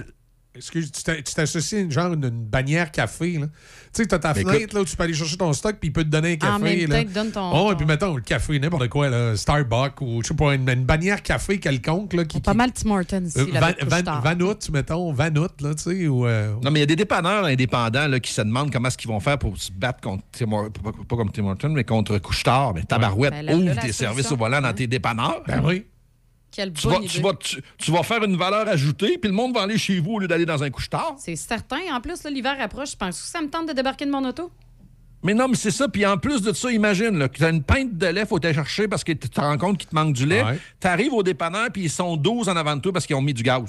Excuse, tu t'a- tu t'associes une genre une, une bannière café. là. Tu sais, tu as ta Ben, fenêtre écoute- là, où tu peux aller chercher ton stock, puis il peut te donner un café. Là. donne ton- Oh, et puis mettons, le café, n'importe quoi, là, Starbucks ou je sais pas, une, une bannière café quelconque. Là, qui, Pas mal Tim Hortons ici. Euh, là, Van, avec Van, Couche-Tard. Vanout, mettons, Vanout, là, tu sais, ou... euh, Non, mais il y a des dépanneurs indépendants là, qui se demandent comment est-ce qu'ils vont faire pour se battre contre Tim pas, pas comme Tim Horton, mais contre Couche-Tard. Mais tabarouette, Ben, là, là, ouvre tes services au volant dans tes dépanneurs. Ben oui. Quelle Tu bonne vas, idée. tu, vas, tu, tu vas faire une valeur ajoutée, puis le monde va aller chez vous au lieu d'aller dans un couche-tard. C'est certain. En plus, là, l'hiver approche. Je pense que ça me tente de débarquer de mon auto. Mais non, mais c'est ça. Puis en plus de ça, imagine, là, que tu as une pinte de lait, faut aller chercher parce que tu te rends compte qu'il te manque du lait. Ouais. Tu arrives au dépanneur, puis ils sont 12 en avant de toi parce qu'ils ont mis du gaz.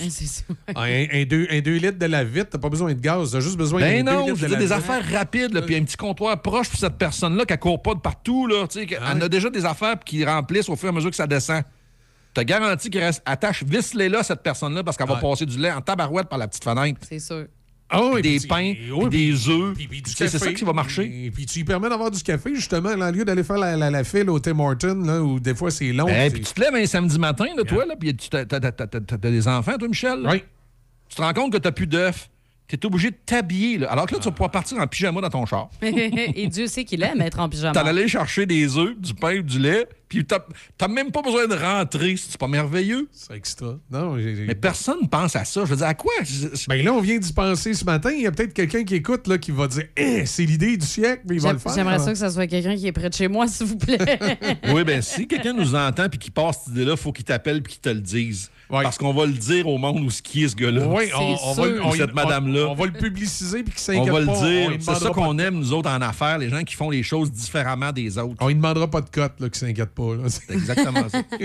Ah, un, un deux, un deux litres de la vite, t'as pas besoin de gaz, t'as juste besoin Ben non, litres je de dire, des la affaires rapides, là, puis un petit comptoir proche pour cette personne-là qui court pas de partout. Là, tu sais, qu'elle en a déjà des affaires puis qui remplissent au fur et à mesure que ça descend. T'as garanti qu'il reste attache, visse-les là, cette personne-là, parce qu'elle va passer du lait en tabarouette par la petite fenêtre. C'est sûr. Ah oui, des puis- pains, oui, puis des œufs. Tu C'est ça qui va marcher. Et puis tu lui permets d'avoir du café, justement, là, au lieu d'aller faire la, la, la file au Tim Hortons, là, où des fois c'est long. Ben, c'est- puis tu te lèves un samedi matin, là, toi, là, puis tu t'as t'as- t'as- t'as- t'as des enfants, toi, Michel? Oui. Tu te rends compte que t'as plus d'œufs? T'es obligé de t'habiller, là. Alors que là, tu vas pouvoir partir en pyjama dans ton char. <laughs> Et Dieu sait qu'il aime être en pyjama. T'en allais chercher des œufs, du pain, du lait, puis t'as même pas besoin de rentrer. C'est pas merveilleux? C'est extra. Non, Mais personne pense à ça. Je veux dire, à quoi? Ben là, on vient d'y penser ce matin. Il y a peut-être quelqu'un qui écoute là, qui va dire Eh, c'est l'idée du siècle, mais il va le faire. J'aimerais ça que ça soit quelqu'un qui est près de chez moi, <laughs> s'il vous plaît. <laughs> oui, ben si quelqu'un nous entend puis qui passe cette idée-là, faut qu'il t'appelle puis qu'il te le dise. Parce qu'on va le dire au monde où ce qui est ce gars-là. Oui, on, on va, on- cette on- madame-là. On, va le publiciser puis qu'il On s'inquiète va le dire. C'est ça qu'on aime, nous autres, en affaires, les gens qui font les choses différemment des autres. On ne demandera pas de cote, là, qu'il s'inquiète pas. Là. C'est exactement ça. <laughs>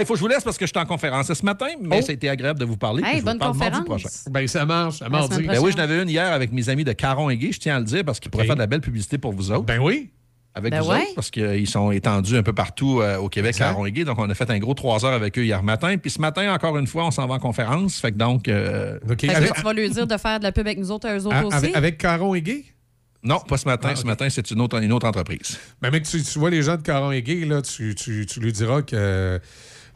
Il faut que je vous laisse parce que je suis en conférence ce matin, mais Oh. ça a été agréable de vous parler. Hey, puis je vous bonne mardi conférence. prochain. Ben, ça marche, marche. semaine Ben oui, j'en avais une hier avec mes amis de Caron et Guy, je tiens à le dire, parce qu'ils pourraient faire de la belle publicité pour vous autres. Ben oui. Avec Ben vous ouais. autres, parce qu'ils sont étendus un peu partout euh, au Québec, Exact. Caron et Guy. Donc, on a fait un gros trois heures avec eux hier matin. Puis ce matin, encore une fois, on s'en va en conférence. Fait que donc. euh, OK. Fait que Avec, tu vas lui dire de faire de la pub avec nous autres, eux autres a- aussi. avec, avec Caron et Gay? Non, pas ce matin. Ah. Ce matin, c'est une autre, une autre entreprise. Ben, mec, tu, tu vois les gens de Caron et Gay, là, tu, tu, tu lui diras que. euh,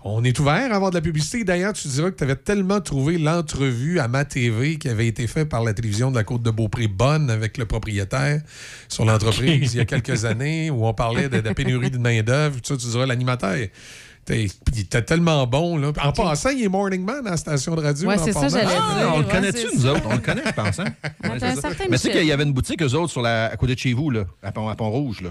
On est ouvert à avoir de la publicité. D'ailleurs, tu diras que tu avais tellement trouvé l'entrevue à ma TV qui avait été faite par la télévision de la Côte de Beaupré bonne avec le propriétaire sur l'entreprise <laughs> il y a quelques années où on parlait de, de la pénurie de main-d'œuvre. Tu diras l'animateur. T'es puis t'es tellement bon. Là. En passant, il est Morning Man à la station de radio. Ouais, en c'est ça, parlant. j'allais Ah, dire. on le connaît-tu, nous ça. autres? On le connaît, je pense. Hein? <laughs> Ouais, Mais c'est qu'il y avait une boutique, eux autres, sur la, à côté de chez vous, là, à Pont- à Pont-Rouge. là.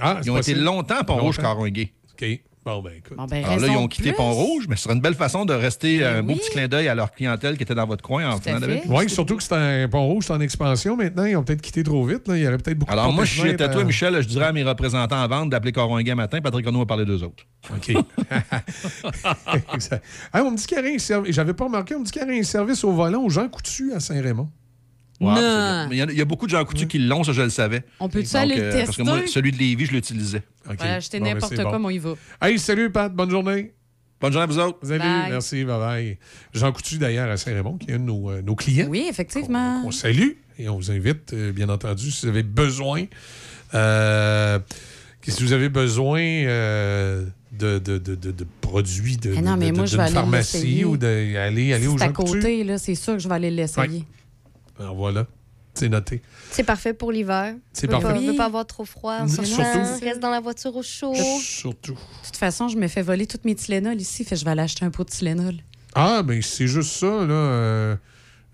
Ah, Ils ont été longtemps à Pont-Rouge. Caron et Gay. OK. Bon, ben écoute. Bon, ben, Alors là, ils ont quitté. Pont-Rouge, mais ce serait une belle façon de rester euh, un beau petit clin d'œil à leur clientèle qui était dans votre coin en venant avec. Oui, surtout que c'est un Pont-Rouge, c'est en expansion maintenant. Ils ont peut-être quitté trop vite. Là. Il y aurait peut-être beaucoup Alors, de moi, suis fenêtres à toi, à- Michel, je dirais à mes représentants en vente d'appeler Coron un matin. Patrick Renaud va parler d'eux autres. OK. <laughs> <laughs> Exact. Hey, on me dit qu'il y aurait un service. J'avais pas remarqué, on me dit qu'il y aurait un service au volant aux gens coutus à Saint-Raymond. Non. il y a- il y, a beaucoup de gens coutus qui l'ont, ça, je le savais. On peut-tu aller le euh, tester? Parce que moi, celui de Lévis, je l'utilisais. OK. Voilà, acheter Bon, ben, n'importe quoi, bon. mais on y va. Hey, salut, Pat. Bonne journée. Bonne journée à vous autres. Salut. Bye. Merci. Bye-bye. Jean Coutu, d'ailleurs, à Saint-Raymond, qui est un de nos, euh, nos clients. Oui, effectivement. On salue et on vous invite, euh, bien entendu, si vous avez besoin. euh, si vous avez besoin euh, de, de, de, de- de produits de, non, de- mais de- moi, je d'une vais aller pharmacie ou d'aller aller, aller à Jean Coutu. côté, là, c'est sûr que je vais aller l'essayer. Alors voilà, c'est noté. C'est parfait pour l'hiver. C'est On parfait. pas- On veut pas avoir trop froid en Surtout. Reste dans la voiture au chaud. Surtout. De toute façon, je me fais voler toutes mes Tylenol ici, fait je vais aller acheter un pot de Tylenol. Ah, ben c'est juste ça, là. euh,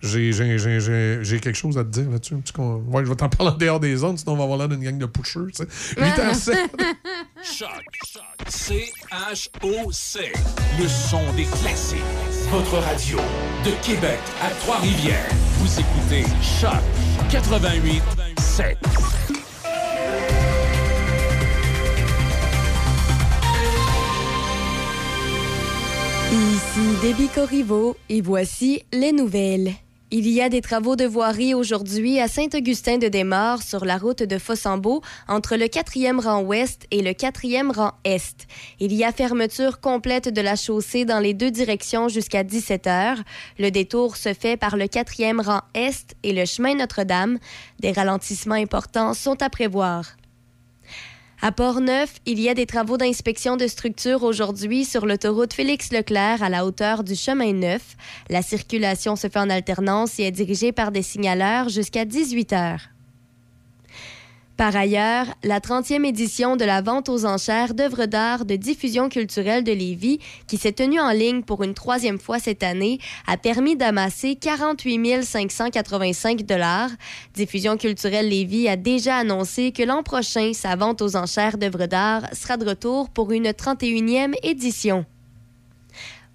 j'ai, j'ai, j'ai, j'ai, j'ai quelque chose à te dire là-dessus. Ouais, je vais t'en <laughs> parler en dehors des zones, sinon on va avoir l'air d'une gang de pushers. tu sais. 8 à 7. <laughs> Choc. C-H-O-C. Le son des classiques. Votre radio de Québec à Trois-Rivières. Vous écoutez Choc 88 7. Ici Déby Corriveau et voici les nouvelles. Il y a des travaux de voirie aujourd'hui à Saint-Augustin-de-Desmaures sur la route de Fossambeau entre le 4e rang ouest et le 4e rang est. Il y a fermeture complète de la chaussée dans les deux directions jusqu'à 17 heures. Le détour se fait par le 4e rang est et le chemin Notre-Dame. Des ralentissements importants sont à prévoir. À Port-Neuf, il y a des travaux d'inspection de structure aujourd'hui sur l'autoroute Félix-Leclerc à la hauteur du chemin Neuf. La circulation se fait en alternance et est dirigée par des signaleurs jusqu'à 18 heures. Par ailleurs, la 30e édition de la vente aux enchères d'œuvres d'art de diffusion culturelle de Lévis, qui s'est tenue en ligne pour une troisième fois cette année, a permis d'amasser 48 585 dollars. Diffusion culturelle Lévis a déjà annoncé que l'an prochain, sa vente aux enchères d'œuvres d'art sera de retour pour une 31e édition.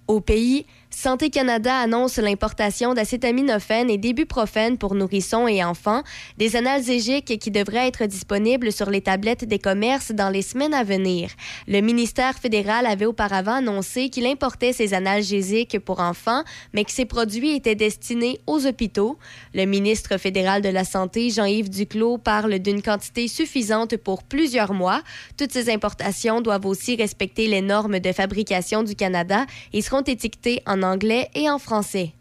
Au pays, Santé Canada annonce l'importation d'acétaminophène et d'ibuprofène pour nourrissons et enfants, des analgésiques qui devraient être disponibles sur les tablettes des commerces dans les semaines à venir. Le ministère fédéral avait auparavant annoncé qu'il importait ces analgésiques pour enfants, mais que ces produits étaient destinés aux hôpitaux. Le ministre fédéral de la Santé, Jean-Yves Duclos, parle d'une quantité suffisante pour plusieurs mois. Toutes ces importations doivent aussi respecter les normes de fabrication du Canada et seront étiquetées en anglais et en français.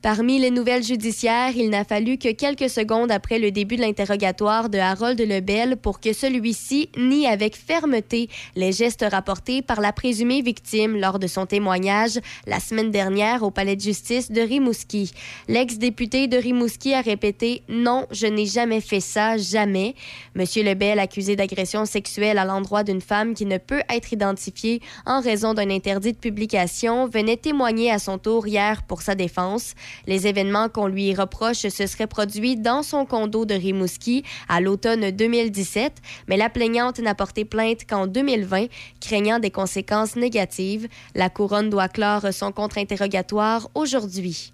Parmi les nouvelles judiciaires, il n'a fallu que quelques secondes après le début de l'interrogatoire de Harold Lebel pour que celui-ci nie avec fermeté les gestes rapportés par la présumée victime lors de son témoignage la semaine dernière au palais de justice de Rimouski. L'ex-député de Rimouski a répété Non, je n'ai jamais fait ça, jamais. Monsieur Lebel, accusé d'agression sexuelle à l'endroit d'une femme qui ne peut être identifiée en raison d'un interdit de publication, venait témoigner à son tour hier pour sa défense. Les événements qu'on lui reproche se seraient produits dans son condo de Rimouski à l'automne 2017, mais la plaignante n'a porté plainte qu'en 2020, craignant des conséquences négatives. La couronne doit clore son contre-interrogatoire aujourd'hui.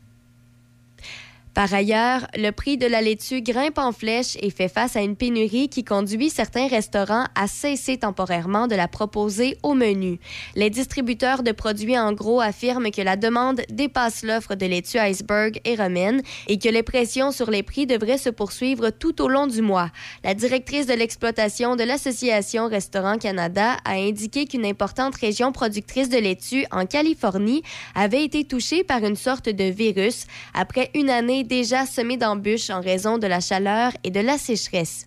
Par ailleurs, le prix de la laitue grimpe en flèche et fait face à une pénurie qui conduit certains restaurants à cesser temporairement de la proposer au menu. Les distributeurs de produits en gros affirment que la demande dépasse l'offre de laitue iceberg et romaine et que les pressions sur les prix devraient se poursuivre tout au long du mois. La directrice de l'exploitation de l'Association Restaurant Canada a indiqué qu'une importante région productrice de laitue en Californie avait été touchée par une sorte de virus après une année déjà semée d'embûches en raison de la chaleur et de la sécheresse.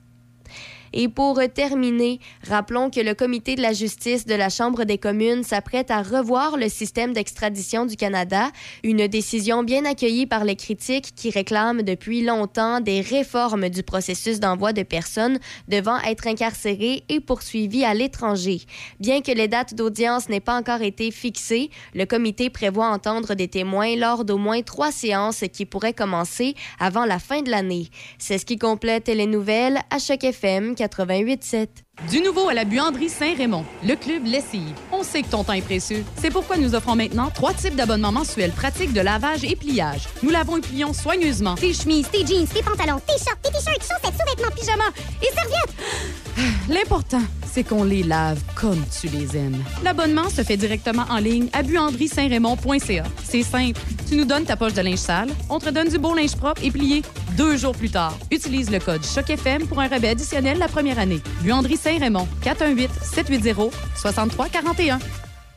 Et pour terminer, rappelons que le comité de la justice de la Chambre des communes s'apprête à revoir le système d'extradition du Canada, une décision bien accueillie par les critiques qui réclament depuis longtemps des réformes du processus d'envoi de personnes devant être incarcérées et poursuivies à l'étranger. Bien que les dates d'audience n'aient pas encore été fixées, le comité prévoit entendre des témoins lors d'au moins trois séances qui pourraient commencer avant la fin de l'année. C'est ce qui complète les nouvelles à Choc FM 88.7. Du nouveau à la buanderie Saint-Raymond, le club Lessive. On sait que ton temps est précieux. C'est pourquoi nous offrons maintenant trois types d'abonnements mensuels pratiques de lavage et pliage. Nous lavons et plions soigneusement Tes chemises, tes jeans, tes pantalons, tes shorts, tes t-shirts, chaussettes, sous-vêtements, pyjamas et serviettes. L'important, c'est qu'on les lave comme tu les aimes. L'abonnement se fait directement en ligne à buanderie-saint-raymond.ca. C'est simple. Tu nous donnes ta poche de linge sale, on te donne du beau linge propre et plié deux jours plus tard. Utilise le code CHOCFM pour un rabais additionnel la première année. Buanderie Saint-Raymond, 418-780-6341.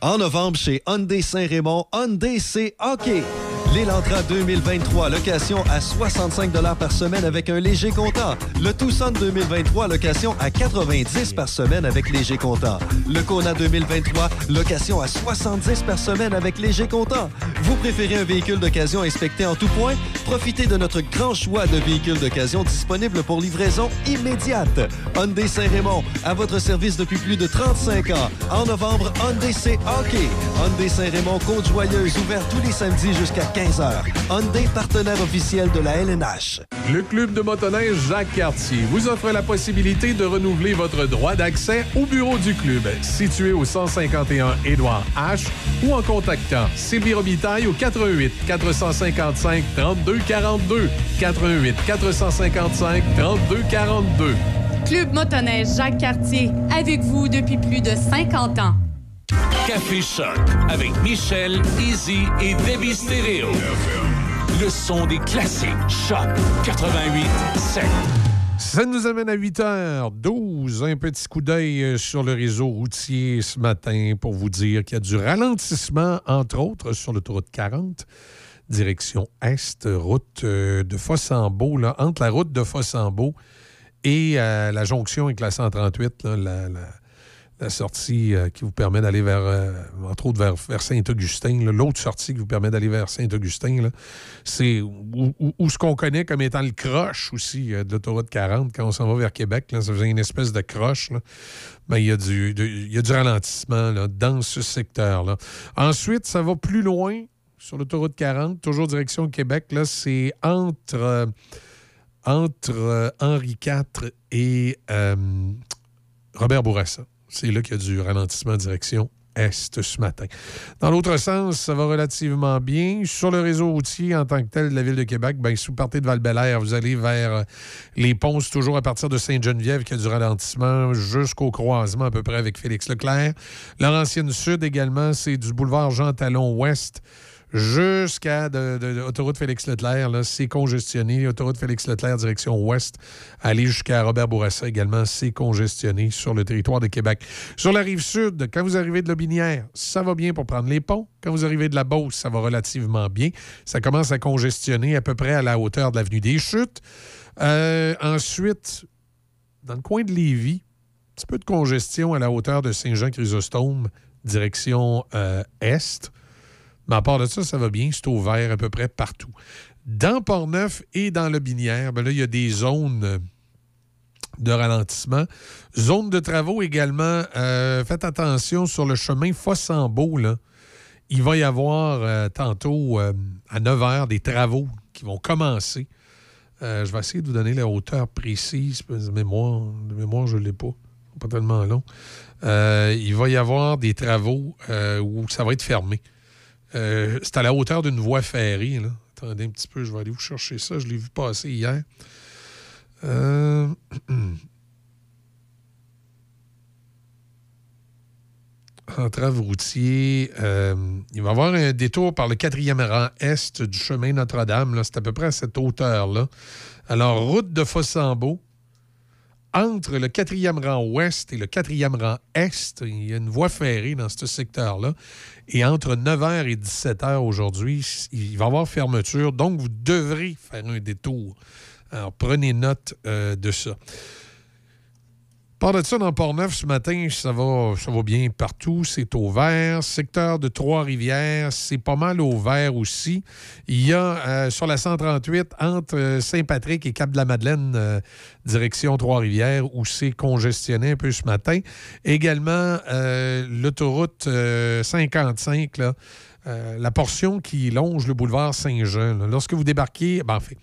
En novembre, chez Hyundai Saint-Raymond, Hyundai c'est hockey. L'Elantra 2023, location à 65 par semaine avec un léger comptant. Le Tucson 2023, location à 90 par semaine avec léger comptant. Le Kona 2023, location à 70 par semaine avec léger comptant. Vous préférez un véhicule d'occasion inspecté en tout point? Profitez de notre grand choix de véhicules d'occasion disponibles pour livraison immédiate. Hyundai Saint-Raymond, à votre service depuis plus de 35 ans. En novembre, Hyundai c'est hockey. Hyundai Saint-Raymond, Côte-Joyeuse, ouvert tous les samedis jusqu'à 15h. Hyundai, partenaire officiel de la LNH. Le club de motoneige Jacques Cartier vous offre la possibilité de renouveler votre droit d'accès au bureau du club, situé au 151 Édouard H, ou en contactant Sylvie Robitaille au 88 455 32 42 88 455 32 42. Club motoneige Jacques Cartier, avec vous depuis plus de 50 ans. Café Choc avec Michel, Izzy et Debbie Stereo. Le son des classiques. Choc 88 7. Ça nous amène à 8h12. Un petit coup d'œil euh, sur le réseau routier ce matin pour vous dire qu'il y a du ralentissement, entre autres, sur l'autoroute 40, direction Est, route euh, de Fossambeau, là, entre la route de Fossambeau et euh, la jonction avec la 138, là, la, la- la sortie euh, qui vous permet d'aller vers, euh, entre autres, vers, Saint-Augustin. L'autre sortie qui vous permet d'aller vers Saint-Augustin, c'est où, ce qu'on connaît comme étant le croche aussi euh, de l'autoroute 40 quand on s'en va vers Québec. Là, ça faisait une espèce de croche. là. Ben, il y, a du- ralentissement dans ce secteur-là. Ensuite, ça va plus loin sur l'autoroute 40, toujours direction Québec. Là, c'est entre, entre Henri IV et Robert Bourassa. C'est là qu'il y a du ralentissement en direction est ce matin. Dans l'autre sens, ça va relativement bien. Sur le réseau routier en tant que tel de la Ville de Québec, ben, si vous partez de val vous allez vers euh, les ponts, toujours à partir de Sainte-Geneviève qu'il y a du ralentissement jusqu'au croisement à peu près avec Félix Leclerc. Laurentienne Sud également, c'est du boulevard Jean Talon Ouest jusqu'à de, Félix Leclerc. C'est congestionné. Autoroute Félix Leclerc, direction ouest. Aller jusqu'à Robert Bourassa également, c'est congestionné sur le territoire de Québec. Sur la rive sud, quand vous arrivez de Lobinière, ça va bien pour prendre les ponts. Quand vous arrivez de la Beauce, ça va relativement bien. Ça commence à congestionner à peu près à la hauteur de l'avenue des Chutes. Euh, ensuite, dans le coin de Lévis, un petit peu de congestion à la hauteur de Saint-Jean-Chrysostome, direction euh, est. Mais à part de ça, ça va bien. C'est ouvert à peu près partout. Dans Port-Neuf et dans le Binière, ben il y a des zones euh, de ralentissement. Zone de travaux également. Euh, faites attention sur le chemin Fossambeau. Il va y avoir euh, tantôt à 9 h des travaux qui vont commencer. Je vais essayer de vous donner la hauteur précise. De mémoire, de mémoire je ne l'ai pas. Pas tellement long. Il va y avoir des travaux où ça va être fermé. Euh, c'est à la hauteur d'une voie ferrée. Attendez un petit peu, je vais aller vous chercher ça. Je l'ai vu passer hier. Euh, <clears throat> Entrave routier, euh, il va y avoir un détour par le quatrième rang est du chemin Notre-Dame. C'est à peu près à cette hauteur-là. Alors, route de Fossambeau, entre le quatrième rang ouest et le quatrième rang est, il y a une voie ferrée dans ce secteur-là. Et entre 9h et 17h aujourd'hui, il va y avoir fermeture. Donc, vous devrez faire un détour. Alors, prenez note euh, de ça. Par de ça, dans Port-Neuf, ce matin, ça va, bien partout. C'est au vert. Secteur de Trois-Rivières, c'est pas mal au vert aussi. Il y a euh, sur la 138, entre euh, Saint-Patrick et Cap-de-la-Madeleine, euh, direction Trois-Rivières, où c'est congestionné un peu ce matin. Également, l'autoroute euh, 55, là, la portion qui longe le boulevard Saint-Jean. Lorsque vous débarquez, ben, en fait,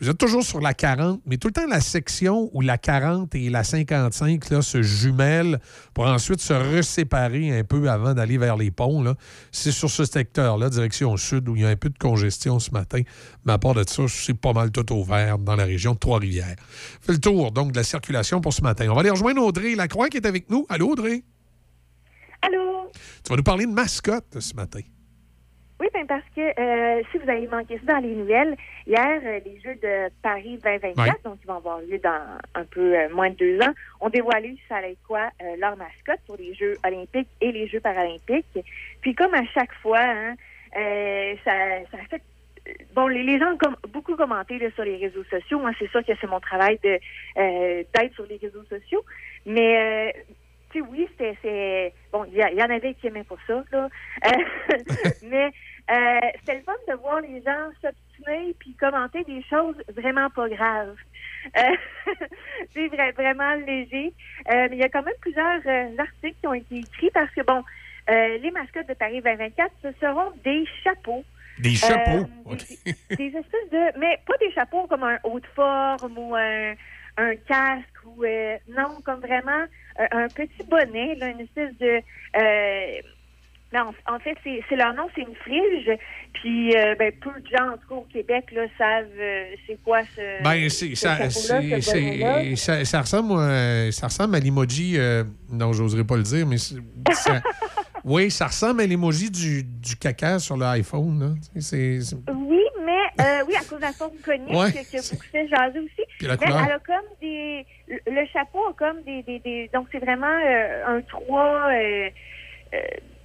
vous êtes toujours sur la 40, mais tout le temps la section où la 40 et la 55 là, se jumellent pour ensuite se reséparer un peu avant d'aller vers les ponts. C'est sur ce secteur-là, direction sud, où il y a un peu de congestion ce matin. Mais à part de ça, c'est pas mal tout ouvert dans la région de Trois-Rivières. Fait le tour donc de la circulation pour ce matin. On va aller rejoindre Audrey Lacroix qui est avec nous. Allô, Audrey? Allô? Tu vas nous parler de mascotte ce matin. Oui, ben parce que euh, si vous avez manqué ça dans les nouvelles, hier, euh, les Jeux de Paris 2024, Ouais. donc qui vont avoir lieu dans un peu euh, moins de deux ans, ont dévoilé, ça allait quoi, euh, leur mascotte pour les Jeux olympiques et les Jeux paralympiques. Puis comme à chaque fois, hein, euh, ça, ça a fait bon, les, les gens ont com- beaucoup commenté là, sur les réseaux sociaux. Moi, c'est sûr que c'est mon travail de euh, d'être sur les réseaux sociaux. Mais euh, tu sais, oui, c'est bon, il y, en avait qui aimaient pas ça, là. Euh, <laughs> mais euh, c'était le fun de voir les gens s'obstiner puis commenter des choses vraiment pas graves. Euh, <laughs> c'est vra- vraiment léger. Euh, mais il y a quand même plusieurs euh, articles qui ont été écrits parce que bon, euh, les mascottes de Paris 2024, ce seront des chapeaux. Des chapeaux? Euh, des, des espèces de. Mais pas des chapeaux comme un haut de forme ou un, un casque ou. euh, non, comme vraiment euh, un petit bonnet, là, une espèce de. Euh, non, en fait, c'est leur nom, c'est une frige. Puis, euh, ben, peu de gens, en tout cas au Québec, là, savent euh, c'est quoi ce. Ben, ce ça, ce ressemble, euh, ça ressemble à l'emoji. euh, non, j'oserais pas le dire, mais ça- <laughs> oui, ça ressemble à l'emoji du, du caca sur l'iPhone. Oui, mais euh, oui, à cause de la forme conique Ouais. que, que beaucoup fait jaser aussi. Puis la couleur. elle a comme des. Le, chapeau a comme des. des, des- donc c'est vraiment euh, un trois. euh, euh,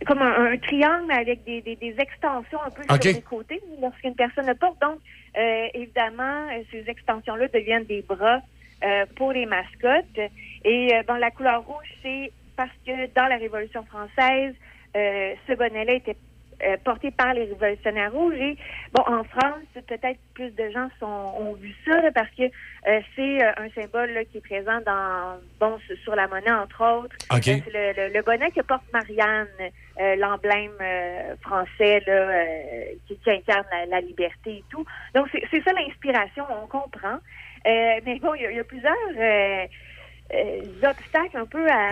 comme un, un triangle avec des, des, des extensions un peu OK. sur les côtés lorsqu'une personne le porte. Donc, euh, évidemment, ces extensions-là deviennent des bras euh, pour les mascottes. Et euh, bon, la couleur rouge, c'est parce que dans la Révolution française, euh, ce bonnet-là était euh, porté par les révolutionnaires rouges. Et bon, en France, peut-être plus de gens sont, ont vu ça là, parce que euh, c'est euh, un symbole là, qui est présent dans bon sur- la monnaie entre autres. OK. Euh, c'est le, le- le bonnet que porte Marianne, euh, l'emblème euh, français là, euh, qui, qui incarne la, la liberté et tout. Donc c'est ça l'inspiration, on comprend. Euh, mais bon, il y, y a plusieurs obstacles un peu à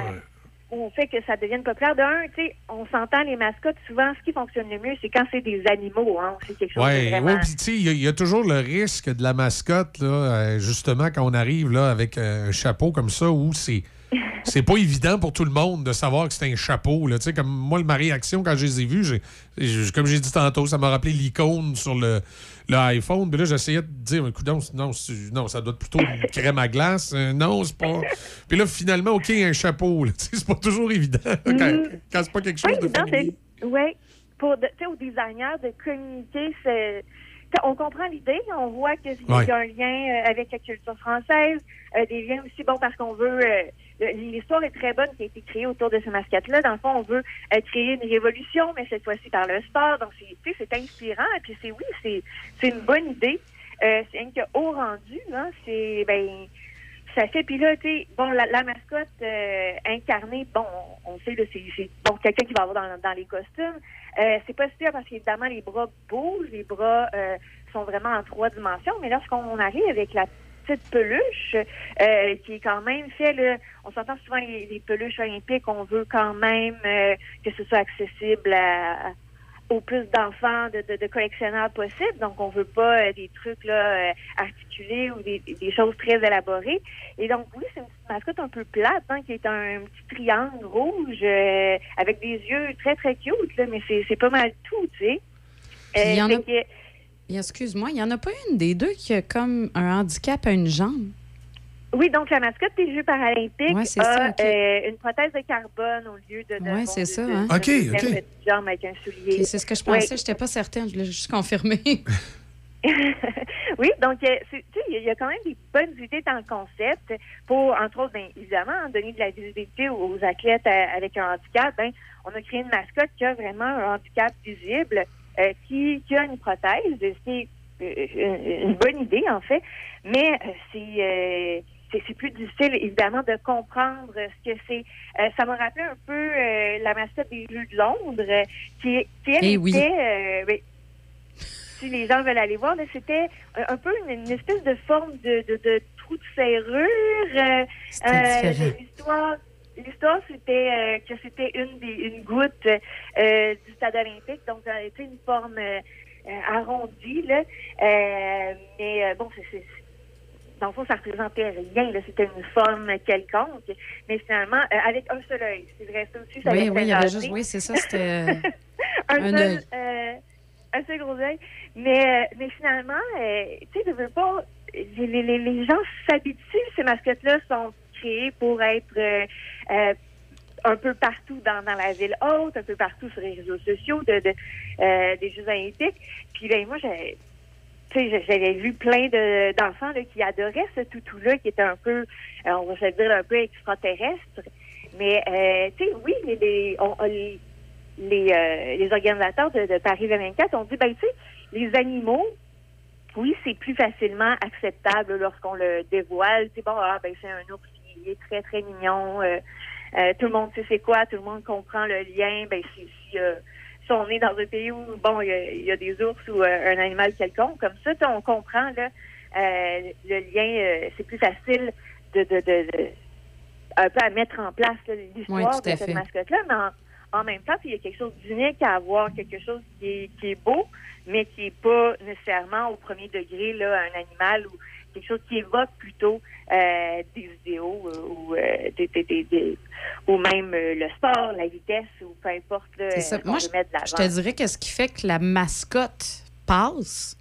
on fait que ça devienne populaire. D'un, tu sais, on s'entend les mascottes. Souvent, ce qui fonctionne le mieux, c'est quand c'est des animaux. Hein. C'est quelque chose de vraiment... ouais, puis tu sais, il y a- il y, a toujours le risque de la mascotte, là, euh, justement, quand on arrive là, avec euh, un chapeau comme ça, où c'est. <laughs> C'est pas évident pour tout le monde de savoir que c'est un chapeau. Là. Comme moi, le Marie Action, quand je les ai vus, j'ai- j'ai- comme j'ai dit tantôt, ça m'a rappelé l'icône sur le, le iPhone. Puis là, j'essayais de dire, écoute, non, non, ça doit être plutôt une crème à glace. Euh, non, c'est pas. Puis là, finalement, OK, un chapeau. <laughs> C'est pas toujours évident là, <laughs> quand, quand c'est pas quelque chose de évident, familier. Oui, pour de- aux designers de communiquer, c'est. On comprend l'idée, on voit qu'il y Ouais. a un lien euh, avec la culture française, euh, des liens aussi, bon, parce qu'on veut, euh, l'histoire est très bonne qui a été créée autour de ce mascotte-là. Dans le fond, on veut euh, créer une révolution, mais cette fois-ci par le sport. Donc, c'est, c'est inspirant. Et puis, c'est oui, c'est, c'est une bonne idée. Euh, c'est rien qu'au rendu, hein, c'est, ben, ça fait. Puis là, tu bon, la, la mascotte euh, incarnée, bon, on, sait, là, c'est, c'est bon, quelqu'un qui va avoir dans, dans les costumes. Euh, c'est pas sûr parce qu'évidemment, les bras bougent, les bras euh, sont vraiment en trois dimensions. Mais lorsqu'on arrive avec la petite peluche, euh, qui est quand même fait, là, on s'entend souvent les, les peluches olympiques, on veut quand même euh, que ce soit accessible à, au plus d'enfants, de, de, de collectionneurs possible. Donc, on veut pas euh, des trucs là euh, articulés ou des, des choses très élaborées. Et donc, oui, c'est une petite mascotte un peu plate, hein, qui est un, petit triangle rouge euh, avec des yeux très, très cute, là, mais c'est, pas mal tout, tu sais. Puis il y en fait a- que- Et Excuse-moi, il n'y en a pas une des deux qui a comme un handicap à une jambe? oui, donc la mascotte des Jeux paralympiques Ouais, a ça, euh, une prothèse de carbone au lieu de... bon, c'est ça, de- hein. de- Ok, de- ok. jambe avec un soulier. C'est ce que je Oui. pensais, je n'étais pas certaine, je voulais juste confirmer. <laughs> oui, donc euh, c'est- tu sais, il y, a- quand même des bonnes idées dans le concept pour, entre autres, ben, évidemment, donner de la visibilité aux, aux athlètes euh, avec un handicap. Ben, on a créé une mascotte qui a vraiment un handicap visible, euh, qui, qui a une prothèse. C'est euh, une, une bonne idée, en fait, mais euh, c'est... euh, c'est c'est plus difficile, évidemment, de comprendre ce que c'est. Euh, ça m'a rappelé un peu euh, la mascotte des Jeux de Londres, euh, qui, qui elle, Eh oui. était... euh, ben, si les gens veulent aller voir, c'était un, peu une, une espèce de forme de, de, de trou de serrure. Euh, C'était différent. L'histoire, c'était euh, que c'était une des une goutte euh, du stade olympique, donc ça a été une forme euh, arrondie là. Mais bon, c'est, dans le fond, ça représentait rien. Là, c'était une forme quelconque, mais finalement euh, avec un seul œil. C'est vrai, ça aussi, ça oui, oui, il y avait juste, oui, c'est ça, c'était. <laughs> un, Un seul, euh, un seul gros œil. Mais, mais finalement, euh, tu sais, je veux pas. Les- les gens s'habituent. Ces mascottes-là sont pour être euh, euh, un peu partout dans, la ville haute, un peu partout sur les réseaux sociaux de, de, euh, des Jeux olympiques. Puis ben, moi, j'ai tu sais, j'avais vu plein de- d'enfants qui adoraient ce toutou-là, qui était un peu, on va se dire, un peu extraterrestre. Mais, tu sais, oui, les, les, on- les, les, les organisateurs de, Paris 24 ont dit, ben, tu sais, les animaux, oui, c'est plus facilement acceptable lorsqu'on le dévoile. C'est bon, ah, ben, c'est un ours, il est très, très mignon. euh, euh, tout le monde sait c'est quoi, tout le monde comprend le lien. Ben, si, si, euh, si on est dans un pays où, bon, il y a, il y a des ours ou un animal quelconque, comme ça, on comprend, là, le lien, c'est plus facile de, de, de, de- un peu à mettre en place Oui, l'histoire de cette mascotte-là, mais en, en même temps, il y a quelque chose d'unique à avoir, quelque chose qui est, qui est beau, mais qui est pas nécessairement au premier degré là, un animal ou quelque chose qui évoque plutôt euh, des idéaux euh, ou euh, des, des- des- des- ou même euh, le sport, la vitesse ou peu importe là, ça. Moi, je, te dirais que ce qui fait que la mascotte passe,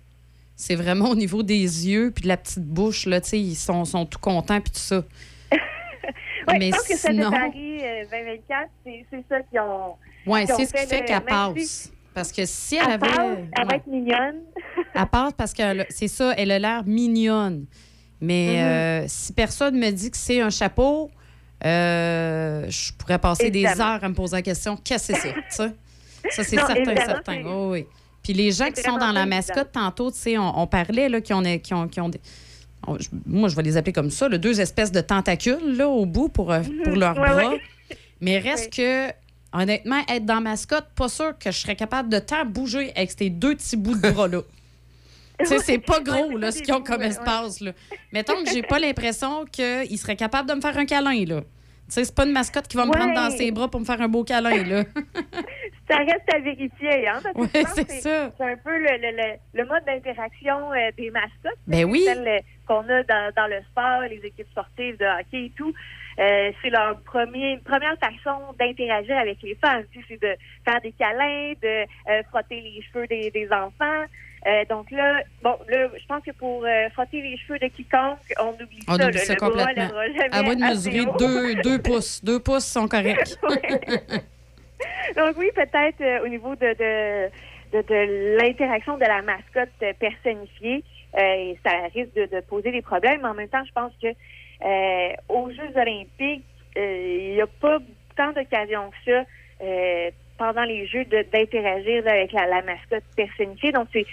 c'est vraiment au niveau des yeux puis de la petite bouche. Là, tu sais, ils sont, sont tout contents puis tout ça. <laughs> Ouais, Mais je pense que celle sinon- de Paris euh, 2024, c'est ça qu'ils ont. Oui, c'est ce qui fait le- qu'elle passe. si- Parce que si elle Elle avait. passe, elle va ouais. être mignonne. <laughs> Elle passe parce que c'est ça, elle a l'air mignonne. Mais Mhm. euh, si personne me dit que c'est un chapeau, euh, je pourrais passer des heures à me poser la question qu'est-ce que c'est ça? Ça, c'est certain, certain. Oh, oui. Puis les gens qui sont dans la mascotte, tantôt, tu sais, on, on parlait là, qui ont, qui ont, qui ont des. on- je- moi, je vais les appeler comme ça, là, deux espèces de tentacules là, au bout pour, euh, pour leurs Mhm. Ouais, bras. ouais. Mais reste que, honnêtement, être dans mascotte, pas sûr que je serais capable de tant bouger avec ces deux petits bouts de bras-là. <laughs> tu sais, c'est pas gros, là, ce qu'ils ont comme espace, là. Mettons que j'ai pas l'impression qu'ils seraient capables de me faire un câlin, là. sais, c'est pas une mascotte qui va me Ouais. prendre dans ses bras pour me faire un beau câlin, là. <laughs> Ça reste à vérifier, hein? C'est ça. C'est un peu le, le, le, le mode d'interaction euh, des mascottes. Ben oui. Celle euh, qu'on a dans, dans le sport, les équipes sportives de hockey et tout. Euh, c'est leur premier, première façon d'interagir avec les sais, c'est de faire des câlins, de euh, frotter les cheveux des, des enfants. Euh, donc là, bon, là, je pense que pour euh, frotter les cheveux de quiconque, on oublie On ça. oublie là. ça le complètement. jamais À moins de mesurer deux, deux pouces. Deux pouces sont corrects. <laughs> Donc oui, peut-être euh, au niveau de, de, de, de l'interaction de la mascotte personnifiée, et ça risque de, de poser des problèmes. Mais en même temps, je pense que euh, aux Jeux olympiques, euh, il n'y a pas tant d'occasions que ça euh, pendant les Jeux d'interagir avec la, la mascotte personnifiée. Donc, c'est,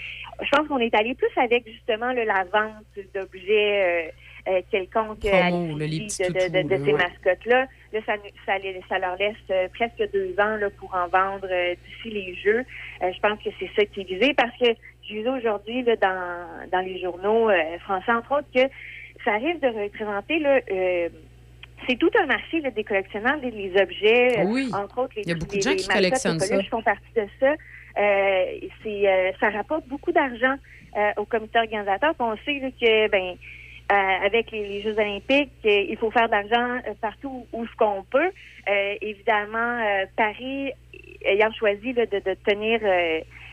je pense qu'on est allé plus avec justement là, la vente d'objets euh, euh, à là, de, de, de, ces ouais. mascottes-là. Là, ça, ça, ça leur laisse presque deux ans là, pour en vendre euh, d'ici les Jeux. Euh, je pense que c'est ça qui est visé parce que j'ai vu aujourd'hui dans, dans les journaux français, entre autres, que ça risque de représenter là, euh, c'est tout un marché là, des collectionneurs, les, les objets, euh, Oui. entre autres les Il y a beaucoup de gens qui collectionnent ça. font partie de ça. Euh, c'est, euh, ça rapporte beaucoup d'argent euh, au comité organisateur. On sait là, que ben avec les, les Jeux olympiques, il faut faire de l'argent partout où ce qu'on peut. Évidemment, Paris ayant choisi là, de, de tenir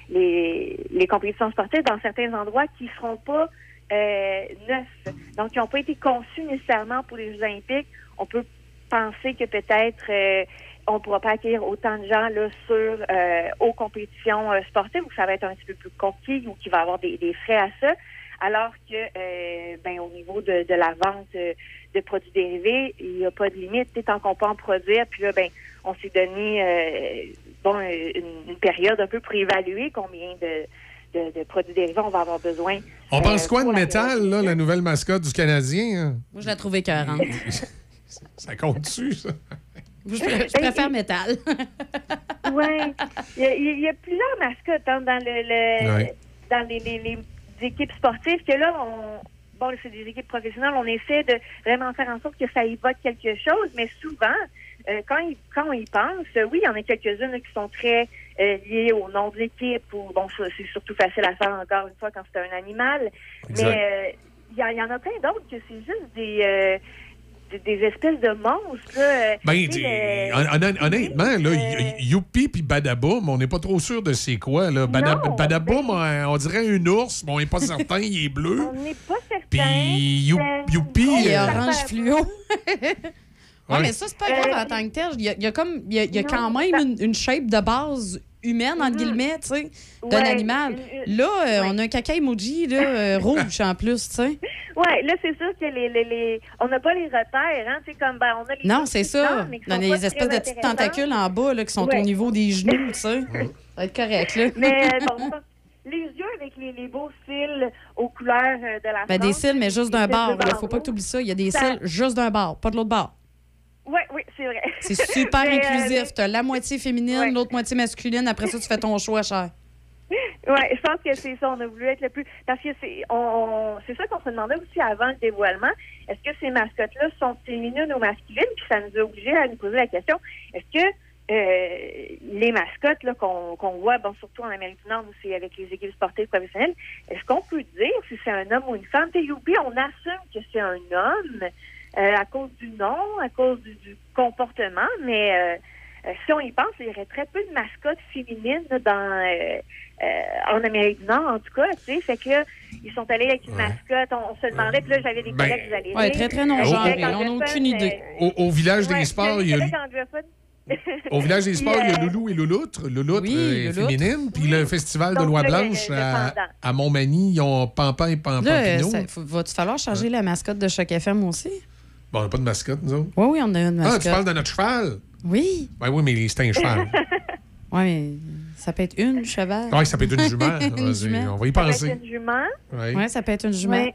les, les compétitions sportives dans certains endroits qui ne seront pas euh, neufs, donc qui n'ont pas été conçus nécessairement pour les Jeux olympiques, on peut penser que peut-être euh, on ne pourra pas accueillir autant de gens là, sur euh, aux compétitions euh, sportives où ça va être un petit peu plus compliqué ou qu'il va y avoir des, frais à ça. Alors que euh, ben, au niveau de, de la vente euh, de produits dérivés, il n'y a pas de limite. Tant qu'on peut en produire, puis là, ben, on s'est donné euh, bon, euh, une, une période un peu pour évaluer combien de, de, de produits dérivés on va avoir besoin. On euh, pense quoi de pour la métal, là, la nouvelle mascotte du Canadien? hein? Moi, je la trouve écœurante. <laughs> Ça compte dessus, ça? Je, je préfère métal. <laughs> Oui. Il y, a- il y a plusieurs mascottes hein, dans le, le- Ouais. dans les, les- les équipes sportives que là, on bon, c'est des équipes professionnelles, on essaie de vraiment faire en sorte que ça évoque quelque chose, mais souvent, euh, quand, il, quand on y pense, oui, il y en a quelques-unes qui sont très euh, liées au nom de l'équipe, ou bon, c'est surtout facile à faire encore une fois quand c'est un animal. Exact. Mais euh, il y, en- il y en a plein d'autres que c'est juste des, euh, des, espèces de monstres. Là, euh, Ben, le- hon- hon- honnêtement, là, y- Youpi puis Badaboum, on n'est pas trop sûr de c'est quoi. Là. Bada- Non, Badaboum, on, on dirait un ours, mais on n'est pas certain, il est bleu. On n'est pas certain. Puis You- Youpi... Il est euh, orange fluo. <laughs> Oui, Ouais. mais ça, c'est pas grave en tant que tel. Il y a, il y a comme, il y a, il y a quand même une, une shape de base humaine, entre guillemets, tu sais, d'un Ouais, animal. Là, euh, on a un caca emoji là, euh, <laughs> rouge en plus, tu sais. Ouais, là, c'est sûr que les, les, les- on n'a pas les repères, hein. C'est comme, ben, on a les Non, c'est ça. Dans sont les espèces de petites tentacules en bas là, qui sont Ouais. au niveau des genoux, tu sais. Ça va être correct, là. Mais <laughs> bon, les yeux avec les, les beaux cils aux couleurs euh, de la Ben, des cils, mais juste d'un bord. Il faut pas que tu oublies ça. Il y a des Ça- cils juste d'un bord, pas de l'autre bord. Oui, oui, c'est vrai. C'est super <laughs> Mais, euh, inclusif. Tu as la moitié féminine, l'autre moitié masculine. Après ça, tu fais ton choix, cher. Ouais, je pense que c'est ça. On a voulu être le plus. Parce que c'est on, c'est ça qu'on se demandait aussi avant le dévoilement. Est-ce que ces mascottes-là sont féminines ou masculines? Puis ça nous a obligés à nous poser la question est-ce que euh, les mascottes là, qu'on, qu'on voit, bon, surtout en Amérique du Nord, où c'est avec les équipes sportives professionnelles, est-ce qu'on peut dire si c'est un homme ou une femme? Youpi, on assume que c'est un homme euh, à cause du nom, à cause du, du comportement, mais euh, euh, si on y pense, il y aurait très peu de mascottes féminines dans euh, euh, en Amérique du Nord, en tout cas, tu sais, fait que ils sont allés avec une mascotte, on, on se demandait, puis là, j'avais des Ben, collègues qui allaient Ouais, très, très non-genré. des là, On n'a aucune idée. euh, Au, au village ouais, des sports, il y a, au village des sports, il y a Loulou et Louloutre. Louloutre Oui, euh, est Louloutre. féminine. Puis le festival de Loi Blanche le- le à, Montmagny, ils ont Pampan et faut- va-tu falloir changer la mascotte de Choc FM aussi? Bon, on n'a pas de mascotte, nous autres. Oui, oui, on a une Ah, mascotte. tu parles de notre cheval? Oui. Ben oui, mais c'est un cheval. Oui, mais ça peut être une cheval. Oui, ça peut être une jument. <laughs> Une Vas-y, jument. on va y Ça va être penser. une jument. Ouais. Oui, ça peut être une jument. Ouais.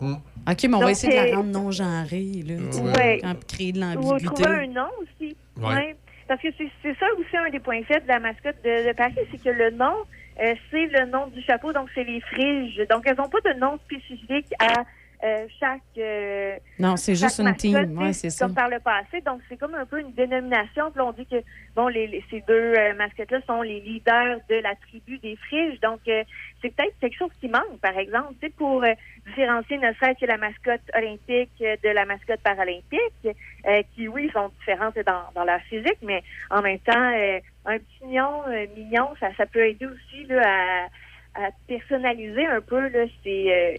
Mm. OK, mais on va essayer de la rendre non-genrée, là. Ouais. quand- créer de trouver un nom aussi. Ouais. Ouais. Parce que c'est c'est ça aussi un des points faibles de la mascotte de, de Paris, c'est que le nom, euh, c'est le nom du chapeau, donc c'est les friges. Donc elles n'ont pas de nom spécifique à euh, chaque. euh, Non, c'est juste une team. Ouais, c'est ça. Comme par le passé. Donc, c'est comme un peu une dénomination. Puis on dit que bon, les, les- ces deux euh, mascottes-là sont les leaders de la tribu des friges. Donc, euh, c'est peut-être quelque chose qui manque, par exemple, tu sais, pour euh, différencier ne serait-ce que la mascotte olympique de la mascotte paralympique, euh, qui, oui, sont différentes dans, dans leur physique, mais en même temps, euh, un petit mignon, euh, mignon, ça, ça peut aider aussi là, à, à personnaliser un peu là, ces, euh,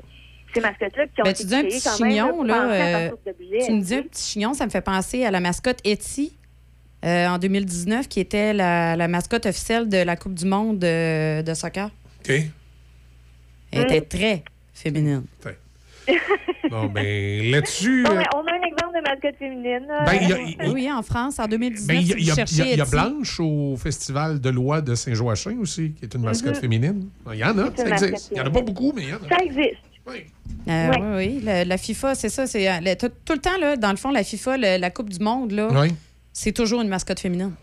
ces mascottes-là qui ont Ben, été tu dis un petit quand chignon, là. euh, tu me dis un petit chignon, ça me fait penser à la mascotte Etsy euh, en 2019, qui était la, la mascotte officielle de la Coupe du Monde de, de soccer. OK. Elle était très féminine. Bon, ben, là-dessus. <laughs> Euh, on a un exemple de mascotte féminine. Ben, il y a- il- Oui, en France, en 2019, ben, il y a, Blanche au Festival de loi de Saint-Joachim aussi, qui est une mascotte Mhm. féminine. Il y en a, ça existe. Il n'y en a pas beaucoup, mais il y en a. Ça existe. Euh. Oui, oui. La, la FIFA, c'est ça. C'est, euh, le- tout, tout le temps, là, dans le fond, la FIFA, le- la Coupe du Monde, là, Oui. c'est toujours une mascotte féminine.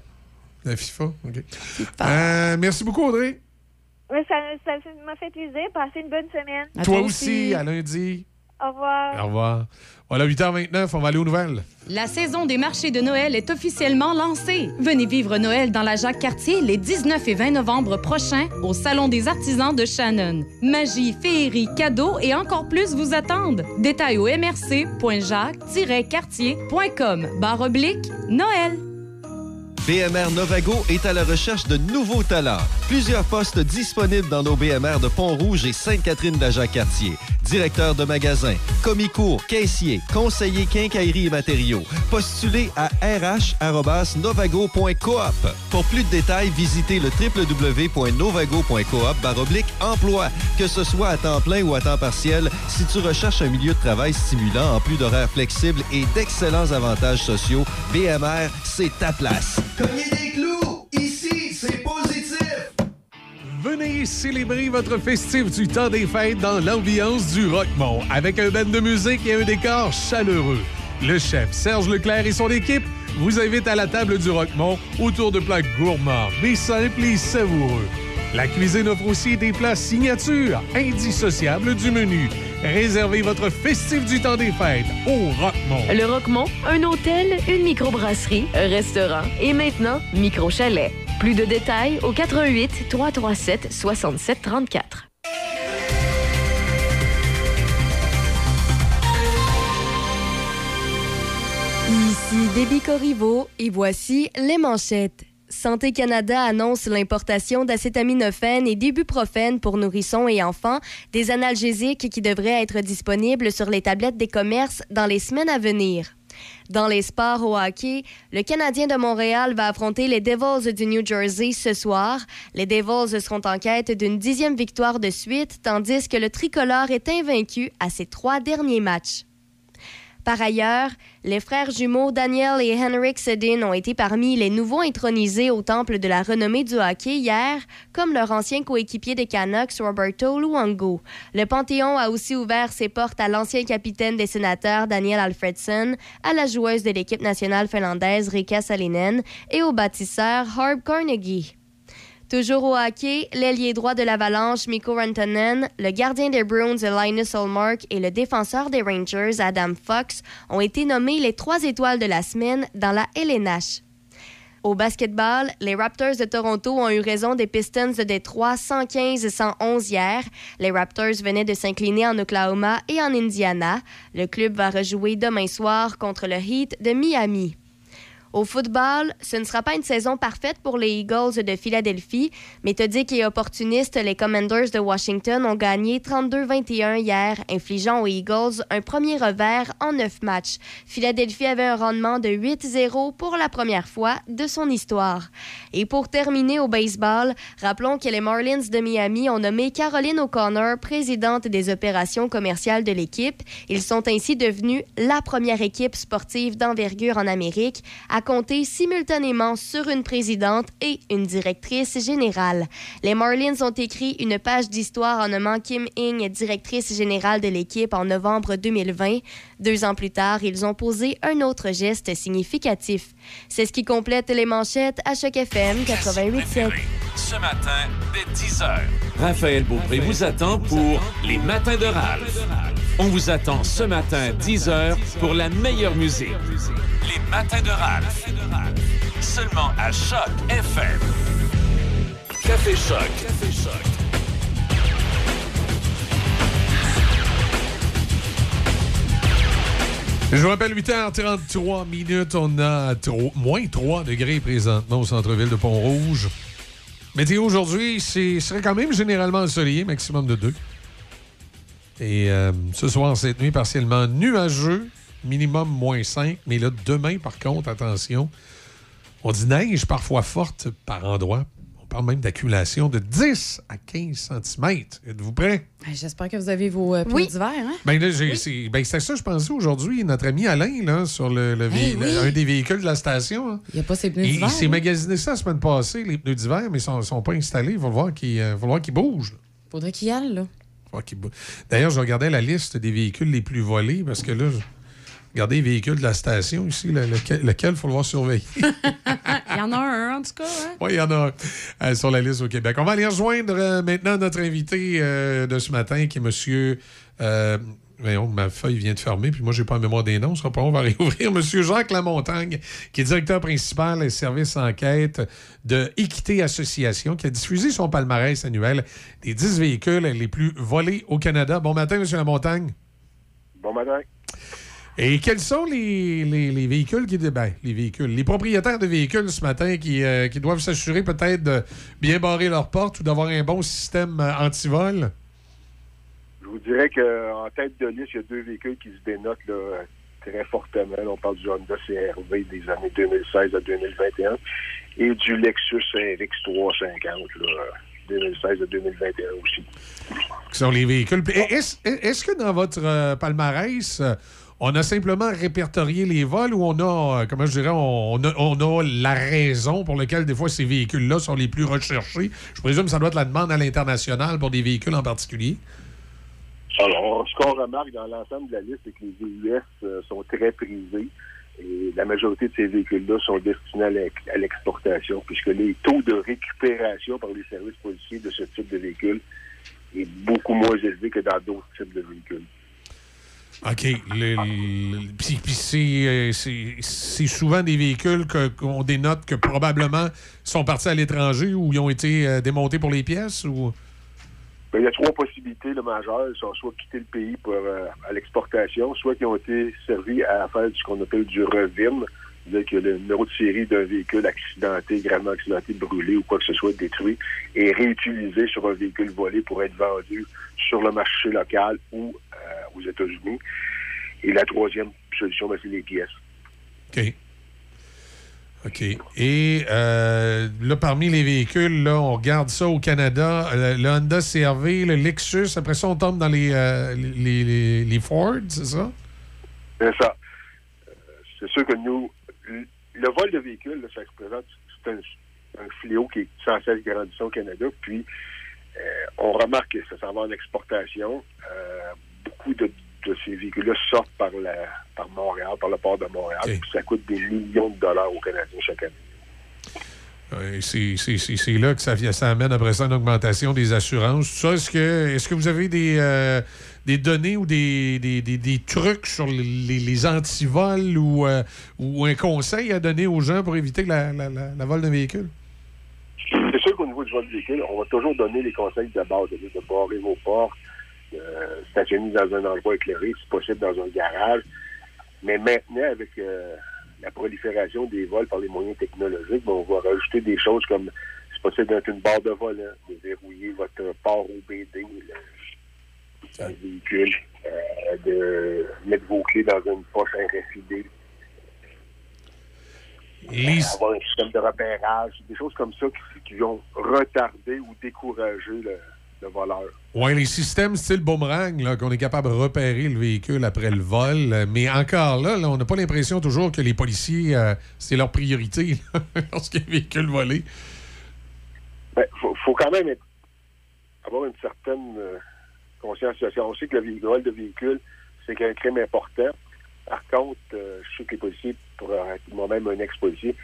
La FIFA, OK. Euh, merci beaucoup, Audrey. Ouais, Ça, ça m'a fait plaisir. Passez une bonne semaine. toi aussi, à lundi. Au revoir. Au revoir. Voilà, 8h29, on va aller aux nouvelles. La saison des marchés de Noël est officiellement lancée. Venez vivre Noël dans la Jacques-Cartier les 19 et 20 novembre prochains au Salon des artisans de Shannon. Magie, féerie, cadeaux et encore plus vous attendent. Détails au mrc.jacques-cartier.com. Barre oblique, Noël. BMR Novago est à la recherche de nouveaux talents. Plusieurs postes disponibles dans nos BMR de Pont-Rouge et Sainte-Catherine-de-la-Jacques-Cartier. Directeur de magasin, commis-cours, caissier, conseiller quincaillerie et matériaux. Postulez à rh.novago.coop. Pour plus de détails, visitez le www.novago.coop emploi. Que ce soit à temps plein ou à temps partiel, si tu recherches un milieu de travail stimulant en plus d'horaires flexibles et d'excellents avantages sociaux, BMR, c'est ta place. Cognez des clous! Ici, c'est positif! Venez célébrer votre festif du temps des fêtes dans l'ambiance du Rockmont avec un band de musique et un décor chaleureux. Le chef Serge Leclerc et son équipe vous invitent à la table du Rockmont autour de plats gourmands, mais simples et savoureux. La cuisine offre aussi des plats signatures, indissociables du menu. Réservez votre festif du temps des fêtes au Rockmont. Le Roquemont, un hôtel, une microbrasserie, un restaurant et maintenant micro-chalet. Plus de détails au 88 337 67 34. Ici Déby Corriveau et voici les manchettes. Santé Canada annonce l'importation d'acétaminophène et d'ibuprofène pour nourrissons et enfants, des analgésiques qui devraient être disponibles sur les tablettes des commerces dans les semaines à venir. Dans les sports au hockey, le Canadien de Montréal va affronter les Devils du New Jersey ce soir. Les Devils seront en quête d'une dixième victoire de suite, tandis que le tricolore est invaincu à ses trois derniers matchs. Par ailleurs, les frères jumeaux Daniel et Henrik Sedin ont été parmi les nouveaux intronisés au temple de la renommée du hockey hier, comme leur ancien coéquipier des Canucks Roberto Luongo. Le Panthéon a aussi ouvert ses portes à l'ancien capitaine des sénateurs Daniel Alfredson, à la joueuse de l'équipe nationale finlandaise Rika Salinen et au bâtisseur Herb Carnegie. Toujours au hockey, l'ailier droit de l'Avalanche, Mikko Rantanen, le gardien des Bruins, Linus Olmark et le défenseur des Rangers, Adam Fox, ont été nommés les trois étoiles de la semaine dans la LNH. Au basketball, les Raptors de Toronto ont eu raison des Pistons de Détroit 115-111 hier. Les Raptors venaient de s'incliner en Oklahoma et en Indiana. Le club va rejouer demain soir contre le Heat de Miami. Au football, ce ne sera pas une saison parfaite pour les Eagles de Philadelphie. Méthodiques et opportunistes, les Commanders de Washington ont gagné 32-21 hier, infligeant aux Eagles un premier revers en neuf matchs. Philadelphie avait un rendement de 8-0 pour la première fois de son histoire. Et pour terminer au baseball, rappelons que les Marlins de Miami ont nommé Caroline O'Connor présidente des opérations commerciales de l'équipe. Ils sont ainsi devenus la première équipe sportive d'envergure en Amérique à compter simultanément sur une présidente et une directrice générale. Les Marlins ont écrit une page d'histoire en nommant Kim Ing directrice générale de l'équipe en novembre 2020. Deux ans plus tard, ils ont posé un autre geste significatif. C'est ce qui complète les manchettes à Choc FM 88.7. Ce matin, dès 10h, Raphaël Beaupré vous attend pour Les Matins de Ralph. On vous attend ce matin, 10h, pour la meilleure musique. Les matins de Ralph. Seulement à Choc FM. Café Choc. Café Choc. Je vous rappelle, 8h33 minutes, on a trop- moins 3 degrés présentement au centre-ville de Pont-Rouge. Météo aujourd'hui, c'est serait quand même généralement ensoleillé, maximum de 2. Et euh, ce soir, cette nuit, partiellement nuageux, minimum moins 5. Mais là, demain, par contre, attention, on dit neige parfois forte par endroit. On parle même d'accumulation de 10 à 15 cm. Êtes-vous prêts? Ben, J'espère que vous avez vos euh, pneus Oui. d'hiver. Hein? Ben là, ben, c'est ça, je pensais aujourd'hui. Notre ami Alain, là, sur le, Eh oui. un des véhicules de la station, hein, Il n'y a pas ses pneus il, d'hiver. il s'est hein? magasiné ça la semaine passée, les pneus d'hiver, mais ils ne sont, sont pas installés. Il va voir qu'ils euh, va voir qu'ils bougent. là. Faudrait qu'il y aille, là. D'ailleurs, je regardais la liste des véhicules les plus volés parce que là, je regardais les véhicules de la station ici, le- lequel il faut le voir surveiller. <laughs> Il y en a un, en tout cas. Hein? Oui, il y en a un euh, sur la liste au Québec. On va aller rejoindre euh, maintenant notre invité euh, de ce matin, qui est monsieur. Voyons, ma feuille vient de fermer, puis moi, j'ai pas en mémoire des noms. Ce sera pas long, on va <laughs> réouvrir. Monsieur Jacques Lamontagne, qui est directeur principal des services enquête de Équité Association, qui a diffusé son palmarès annuel des 10 véhicules les plus volés au Canada. Bon matin, monsieur Lamontagne. Bon matin. Et quels sont les, les- les véhicules qui. Ben, les véhicules. Les propriétaires de véhicules ce matin qui, euh, qui doivent s'assurer peut-être de bien barrer leurs portes ou d'avoir un bon système euh, anti-vol? Je vous dirais qu'en tête de liste, il y a deux véhicules qui se dénotent très fortement. On parle du Honda CRV des années 2016 à 2021 et du Lexus RX 350 là, 2016 à 2021 aussi. Qui sont les véhicules. Est-ce que dans votre euh, palmarès, euh, on a simplement répertorié les vols ou on a, euh, comment je dirais, on a, on a la raison pour laquelle des fois ces véhicules-là sont les plus recherchés? Je présume que ça doit être la demande à l'international pour des véhicules en particulier. Alors, ce qu'on remarque dans l'ensemble de la liste, c'est que les VUS euh, sont très prisés et la majorité de ces véhicules-là sont destinés à l'ex- à l'exportation puisque les taux de récupération par les services policiers de ce type de véhicule est beaucoup moins élevé que dans d'autres types de véhicules. OK. Puis, euh, c'est- souvent des véhicules qu'on dénote que probablement sont partis à l'étranger ou ils ont été euh, démontés pour les pièces ou? Ben, il y a trois possibilités là, majeures. Ils sont soit quitter le pays pour, euh, à l'exportation, soit qui ont été servis à faire ce qu'on appelle du revim, c'est-à-dire que le numéro de série d'un véhicule accidenté, gravement accidenté, brûlé ou quoi que ce soit détruit, est réutilisé sur un véhicule volé pour être vendu sur le marché local ou euh, aux États-Unis. Et la troisième solution, ben, c'est les pièces. OK. OK. Et euh, là, parmi les véhicules, là, on regarde ça au Canada, euh, le Honda CRV, le Lexus, après ça, on tombe dans les, euh, les, les- Ford, c'est ça? C'est ça. C'est sûr que nous, le vol de véhicules, là, ça représente c'est un, fléau qui est sans cesse grandissant au Canada. Puis, euh, on remarque que ça s'en va en exportation. Beaucoup de ces véhicules-là sortent par, la, par Montréal, par le port de Montréal. Puis ça coûte des millions de dollars aux Canadiens chaque année. C'est- là que ça, ça amène après ça une augmentation des assurances. Tout ça, est-ce que, est que vous avez des, euh, des données ou des, des, des- des trucs sur les, les- les antivols ou, euh, ou un conseil à donner aux gens pour éviter la, la, la- la vol d'un véhicule? C'est sûr qu'au niveau du vol de véhicule, on va toujours donner les conseils de base, de, de barrer vos portes, de stationner dans un endroit éclairé, si possible dans un garage. Mais maintenant, avec euh, la prolifération des vols par les moyens technologiques, ben, on va rajouter des choses comme, c'est possible d'être une barre de volant, de verrouiller votre port OBD, le, le véhicule, euh, de mettre vos clés dans une poche RFID, Les- avoir un système de repérage, des choses comme ça qui, qui vont retarder ou décourager le, le voleur. Oui, les systèmes style boomerang, là, qu'on est capable de repérer le véhicule après le vol. Mais encore là, là, on n'a pas l'impression toujours que les policiers, euh, c'est leur priorité <laughs> lorsqu'il y a un véhicule volé. Ben, faut, faut quand même être- avoir une certaine euh, conscience. On sait que le vol de véhicule, c'est un crime important. Par contre, euh, je sais que les policiers, pour moi-même un ex-policier,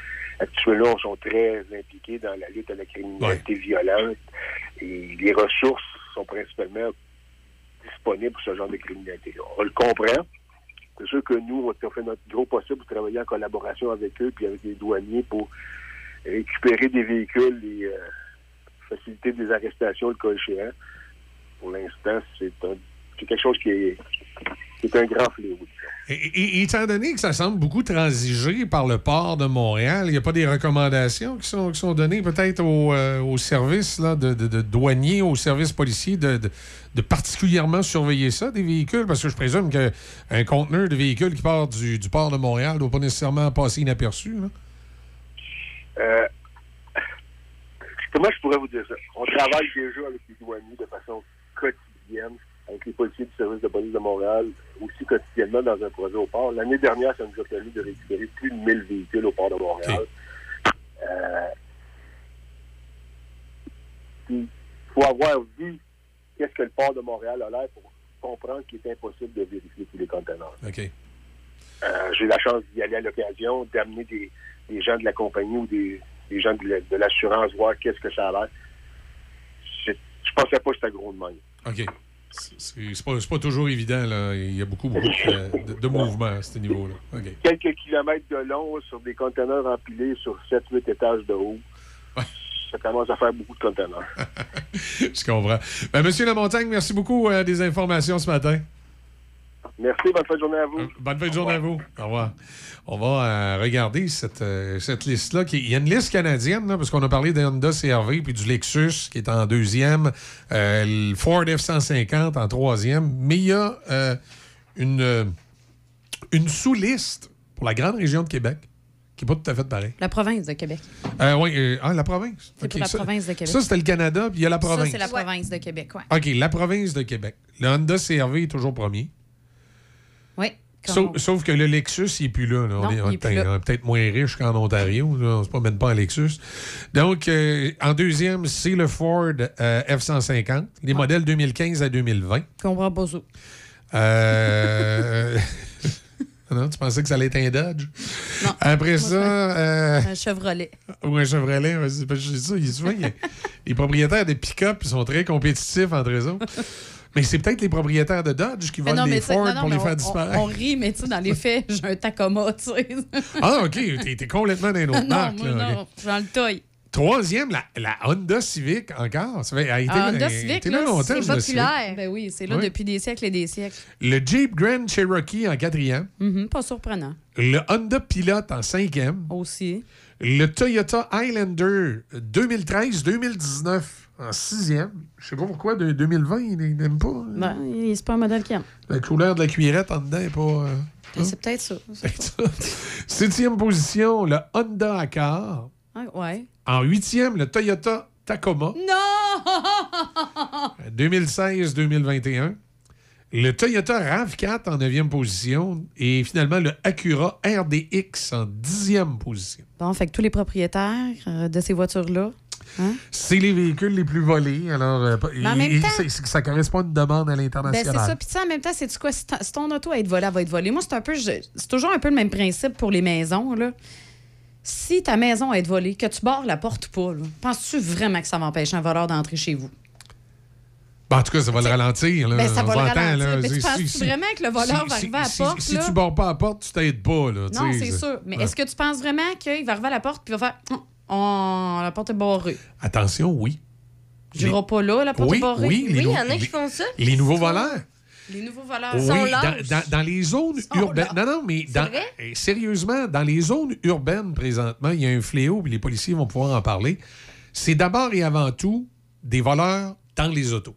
actuellement, sont très impliqués dans la lutte à la criminalité violente. Et les ressources sont principalement disponibles pour ce genre de criminalité. On le comprend. C'est sûr que nous, on a fait notre gros possible pour travailler en collaboration avec eux puis avec les douaniers pour récupérer des véhicules et euh, faciliter des arrestations le cas échéant. Pour l'instant, c'est quelque chose qui est, qui est un grand fléau. Et, étant donné que ça semble beaucoup transiger par le port de Montréal, il n'y a pas des recommandations qui sont, qui sont données peut-être aux, euh, aux services de, de- de douaniers, aux services policiers de, de- de particulièrement surveiller ça, des véhicules? Parce que je présume qu'un conteneur de véhicules qui part du, du port de Montréal ne doit pas nécessairement passer inaperçu. là. Euh, <laughs> comment je pourrais vous dire ça? On travaille déjà avec les douaniers de façon quotidienne, avec les policiers du service de police de Montréal, aussi quotidiennement dans un projet au port. L'année dernière, ça nous a permis de récupérer plus de 1000 véhicules au port de Montréal. Euh, Il faut avoir vu qu'est-ce que le port de Montréal a l'air pour comprendre qu'il est impossible de vérifier tous les conteneurs. OK. Euh, j'ai eu la chance d'y aller à l'occasion, d'amener des, des gens de la compagnie ou des, des gens de la- de l'assurance voir qu'est-ce que ça a l'air. Je, je pensais pas que c'était gros de même. OK. C'est pas, pas toujours évident. Là. Il y a beaucoup, beaucoup de, de- de mouvements à ce niveau-là. Quelques kilomètres de long sur des conteneurs empilés sur 7-8 étages de haut. Ça commence à faire beaucoup de conteneurs. <laughs> Je comprends. Ben, Monsieur Lamontagne, merci beaucoup euh, des informations ce matin. Merci, bonne fin de journée à vous. Bonne fin de journée à vous. Au revoir. On va euh, regarder cette, euh, cette liste-là. qui- Il y a une liste canadienne, là, parce qu'on a parlé des Honda CRV puis du Lexus qui est en deuxième, euh, le Ford F-150 en troisième, mais il y a euh, une, euh, une sous-liste pour la grande région de Québec qui n'est pas tout à fait pareil. La province de Québec. Euh, oui, euh, ah, la province. C'est pour la province de Québec. Ça, c'était le Canada, puis il y a la province. Ça, c'est la province de Québec, oui. OK, la province de Québec. Le Honda CRV est toujours premier. Oui. Sauf, sauf que le Lexus, il n'est plus là. là. On Non, est, on peut-être moins riche qu'en Ontario. là. On ne se promène pas en Lexus. Donc, euh, en deuxième, c'est le Ford euh, F-150, les modèles 2015 à 2020. Je comprends pas ça. Euh, <laughs> non, tu pensais que ça allait être un Dodge? Après ça... euh, Un Chevrolet. ou un Chevrolet, dis ça, il y a souvent, les propriétaires de pick-up ils sont très compétitifs entre eux autres. Mais c'est peut-être les propriétaires de Dodge qui Mais volent les Ford non, non, pour les on- faire disparaître. On, on rit, mais tu sais, dans les faits, <laughs> j'ai un Tacoma, tu sais. Ah, OK, t'es t'es complètement dans une autre <laughs> non, marque. moi, là, non, dans le toy. Troisième, la, la Honda Civic encore. Ça fait, a été, Ah, là- Honda Civic, là, longtemps. c'est populaire. Ben oui, c'est là Oui. depuis des siècles et des siècles. Le Jeep Grand Cherokee en quatrième. Mhm, pas surprenant. Le Honda Pilot en cinquième. Aussi. Le Toyota Highlander 2013-2019 en sixième. Je sais pas pourquoi, de 2020, il n'aime pas. hein. Ben, c'est pas un modèle qu'il aime. La couleur de la cuillerette en dedans n'est pas. euh, Ben, C'est peut-être ça. Septième position, le Honda Accord. Ah, ouais. En huitième, le Toyota Tacoma. Non! <laughs> 2016-2021. Le Toyota RAV4 en 9e position et finalement le Acura RDX en 10e position. Bon, fait que tous les propriétaires euh, de ces voitures-là. Hein? C'est les véhicules les plus volés. Alors, euh, en et- même et temps- ça correspond à une demande à Ben, l'international. c'est ça. Puis, en même temps, c'est quoi? Si, si ton auto va être volée, elle va être volée. Moi, c'est un peu. C'est toujours un peu le même principe pour les maisons, là. Si ta maison va être volée, que tu barres la porte ou pas, penses-tu vraiment que ça va empêcher un voleur d'entrer chez vous? Ben, en tout cas, ça va le ralentir. Là. Ben, ça va le ralentir. là. Mais tu Si- penses-tu si- vraiment que le voleur va si- arriver à la si- porte, Si là? tu ne barres pas la porte, tu t'aides pas. Là, Non, c'est sûr. Mais est-ce que tu penses vraiment qu'il va arriver à la porte il va faire. On- la porte est barrée? Attention, oui. Je n'irai pas là, la porte Oui, est barrée. oui, les Oui, il y nou- en a qui les- font ça. Les nouveaux voleurs. Les nouveaux voleurs Oui, sont dans, lâches. dans- dans les zones urbaines. Non, non, mais dans- eh, sérieusement, dans les zones urbaines présentement, il y a un fléau, puis les policiers vont pouvoir en parler. C'est d'abord et avant tout des voleurs dans les autos.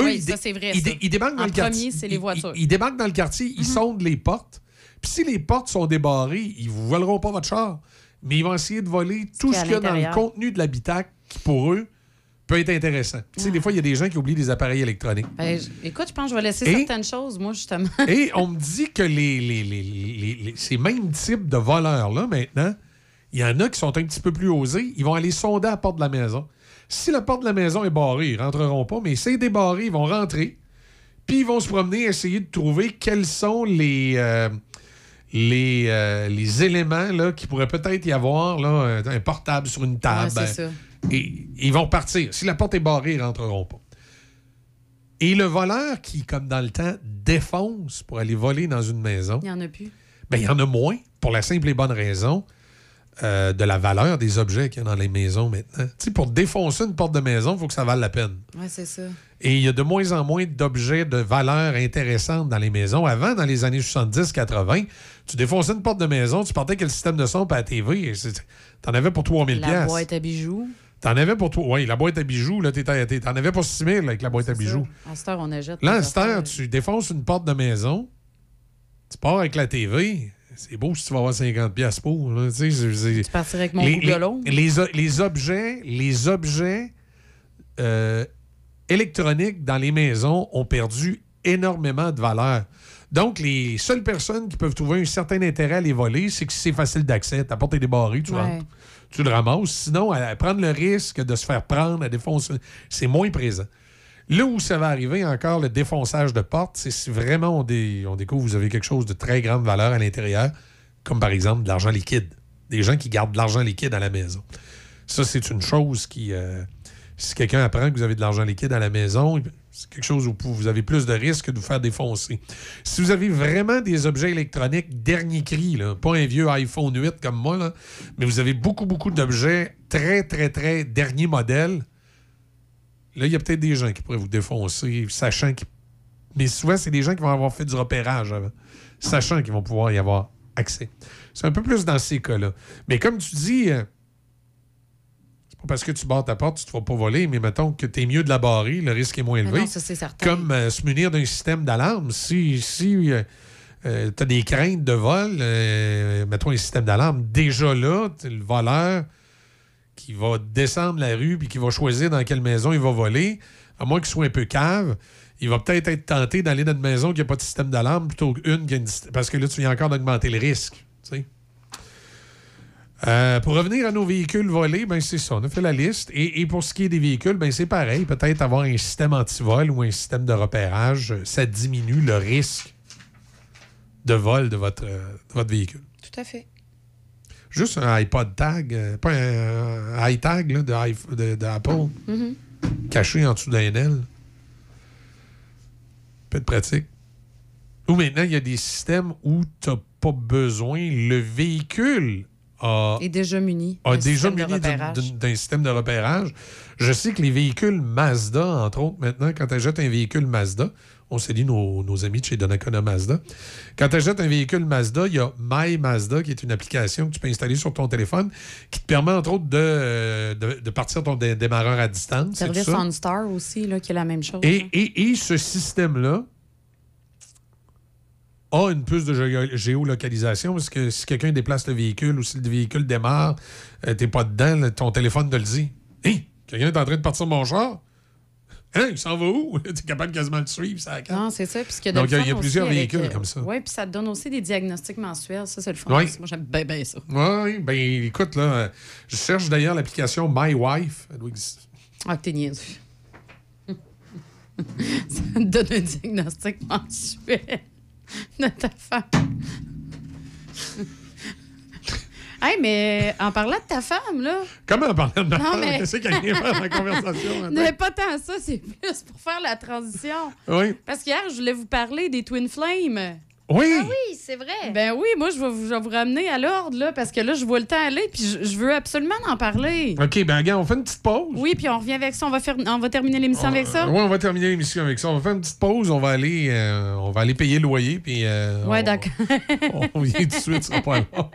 Oui, ils ça, c'est vrai, Ils, ça. dé- ils débarquent dans En le quartier. premier, c'est les ils- voitures. Ils, ils débarquent dans le quartier, ils sondent les portes. Puis si les portes sont débarrées, ils vous voleront pas votre char. Mais ils vont essayer de voler tout ce qu'il y a dans le contenu de l'habitacle qui, pour eux, peut être intéressant. Tu sais, des fois, il y a des gens qui oublient des appareils électroniques. Ben, écoute, je pense que je vais laisser Et- certaines choses, moi, justement. <laughs> Et on me dit que les, les- les- ces mêmes types de voleurs-là, maintenant, il y en a qui sont un petit peu plus osés. Ils vont aller sonder à la porte de la maison. Si la porte de la maison est barrée, ils rentreront pas, mais c'est débarré, ils vont rentrer. Puis ils vont se promener, essayer de trouver quels sont les, euh, les, euh, les éléments là, qui pourrait peut-être y avoir, là, un, portable sur une table. Ouais, ça. Et ils vont partir. Si la porte est barrée, ils rentreront pas. Et le voleur qui, comme dans le temps, défonce pour aller voler dans une maison, Il n'y en a plus. ben, il y en a moins pour la simple et bonne raison euh, de la valeur des objets qu'il y a dans les maisons maintenant. Tu sais, pour défoncer une porte de maison, il faut que ça vale la peine. Ouais, c'est ça. Et il y a de moins en moins d'objets de valeur intéressante dans les maisons. Avant, dans les années 70-80, tu défonçais une porte de maison, tu partais avec le système de son pas la TV. T'en avais pour 3000 La pièces. boîte à bijoux. T'en avais pour toi. Oui, la boîte à bijoux, là, t'en avais pour 6 000 avec la boîte à bijoux. À cette heure, on achète. Là, des cette heure, tu défonces une porte de maison, tu pars avec la TV. C'est beau si tu vas avoir 50 pièces pour. là, tu sais, partirais avec mon les, les- les les objets, les objets euh, électroniques dans les maisons ont perdu énormément de valeur. Donc, les seules personnes qui peuvent trouver un certain intérêt à les voler, c'est que c'est facile d'accès. Ta porte est débarrée, tu Ouais. rentres. Tu le ramasses. Sinon, à, à prendre le risque de se faire prendre, à défoncer, c'est moins présent. Là où ça va arriver encore, le défonçage de porte, c'est si vraiment on, dé- on découvre que vous avez quelque chose de très grande valeur à l'intérieur, comme par exemple de l'argent liquide. Des gens qui gardent de l'argent liquide à la maison. Ça, c'est une chose qui. euh, si quelqu'un apprend que vous avez de l'argent liquide à la maison, c'est quelque chose où vous avez plus de risques que de vous faire défoncer. Si vous avez vraiment des objets électroniques dernier cri, là, pas un vieux iPhone 8 comme moi, mais vous avez beaucoup, beaucoup d'objets très, très, très dernier modèle, là, il y a peut-être des gens qui pourraient vous défoncer, sachant qu'ils. Mais souvent, c'est des gens qui vont avoir fait du repérage avant, sachant qu'ils vont pouvoir y avoir accès. C'est un peu plus dans ces cas-là. Mais comme tu dis, euh, c'est pas parce que tu barres ta porte, tu te feras pas voler, mais mettons que tu es mieux de la barrer, le risque est moins Mais élevé. non, ça, c'est certain. Comme euh, se munir d'un système d'alarme. Si, si tu as des craintes de vol, euh, mettons un système d'alarme, déjà là, le voleur qui va descendre la rue puis qui va choisir dans quelle maison il va voler, à moins qu'il soit un peu cave, il va peut-être être tenté d'aller dans une maison qui n'a pas de système d'alarme plutôt qu'une qui a une... Parce que là, tu viens encore d'augmenter le risque. Euh, pour revenir à nos véhicules volés, ben c'est ça, on a fait la liste. Et, pour ce qui est des véhicules, ben c'est pareil. Peut-être avoir un système anti-vol ou un système de repérage, ça diminue le risque de vol de votre, euh, de votre véhicule. Tout à fait. Juste un iPod tag, euh, pas un, iTag là, de, de- d'Apple, Mhm. caché en dessous d'un aile. Peut être pratique. Ou maintenant, il y a des systèmes où tu n'as pas besoin. Le véhicule a Et déjà muni. a déjà de muni d'un système de repérage. Je sais que les véhicules Mazda, entre autres, maintenant, quand tu achètes un véhicule Mazda, on s'est dit nos, nos amis de chez Donnacona Mazda, quand tu achètes un véhicule Mazda, il y a My Mazda, qui est une application que tu peux installer sur ton téléphone, qui te permet, entre autres, de, euh, de, de partir ton dé- démarreur à distance. Service. OnStar aussi, là, qui est la même chose. Et, et- et ce système-là a une puce de gé- géolocalisation parce que si quelqu'un déplace le véhicule ou si le véhicule démarre, euh, t'es pas dedans, là, ton téléphone te le dit. Hé, quelqu'un est en train de partir mon char? Hein, il s'en va où? <laughs> tu es capable quasiment de le suivre, ça. Non, c'est ça. Puis ce y Donc, il y a- plusieurs avec, véhicules euh, comme ça. Oui, puis ça te donne aussi des diagnostics mensuels. Ça, c'est le fun. Oui. Moi, j'aime bien, bien ça. Oui, ben écoute, là, euh, je cherche d'ailleurs l'application My Wife. Elle doit exister. Ah, que t'es niaiseux. <laughs> ça te donne un diagnostic mensuel de ta femme. Hey, mais en parlant de ta femme, là. Comment en parlant de ma Non, femme? mais- Qu'est-ce a à faire dans la conversation? <laughs> Mais pas tant ça, c'est plus pour faire la transition. Oui. Parce qu'hier, je voulais vous parler des Twin Flames. Oui! Ah oui, c'est vrai. Ben oui, moi, je vais vous, je vais vous ramener à l'ordre, là, parce que là, je vois le temps aller, puis je, je veux absolument en parler. OK, ben regarde, on fait une petite pause. Oui, puis on revient avec ça. On va, faire, on va terminer l'émission avec ça. Oui, on va terminer l'émission avec ça. On va faire une petite pause. On va aller, euh, on va aller payer le loyer. Puis, euh, Ouais, on- d'accord. <laughs> On vient tout de suite, ça sera pas long. <laughs>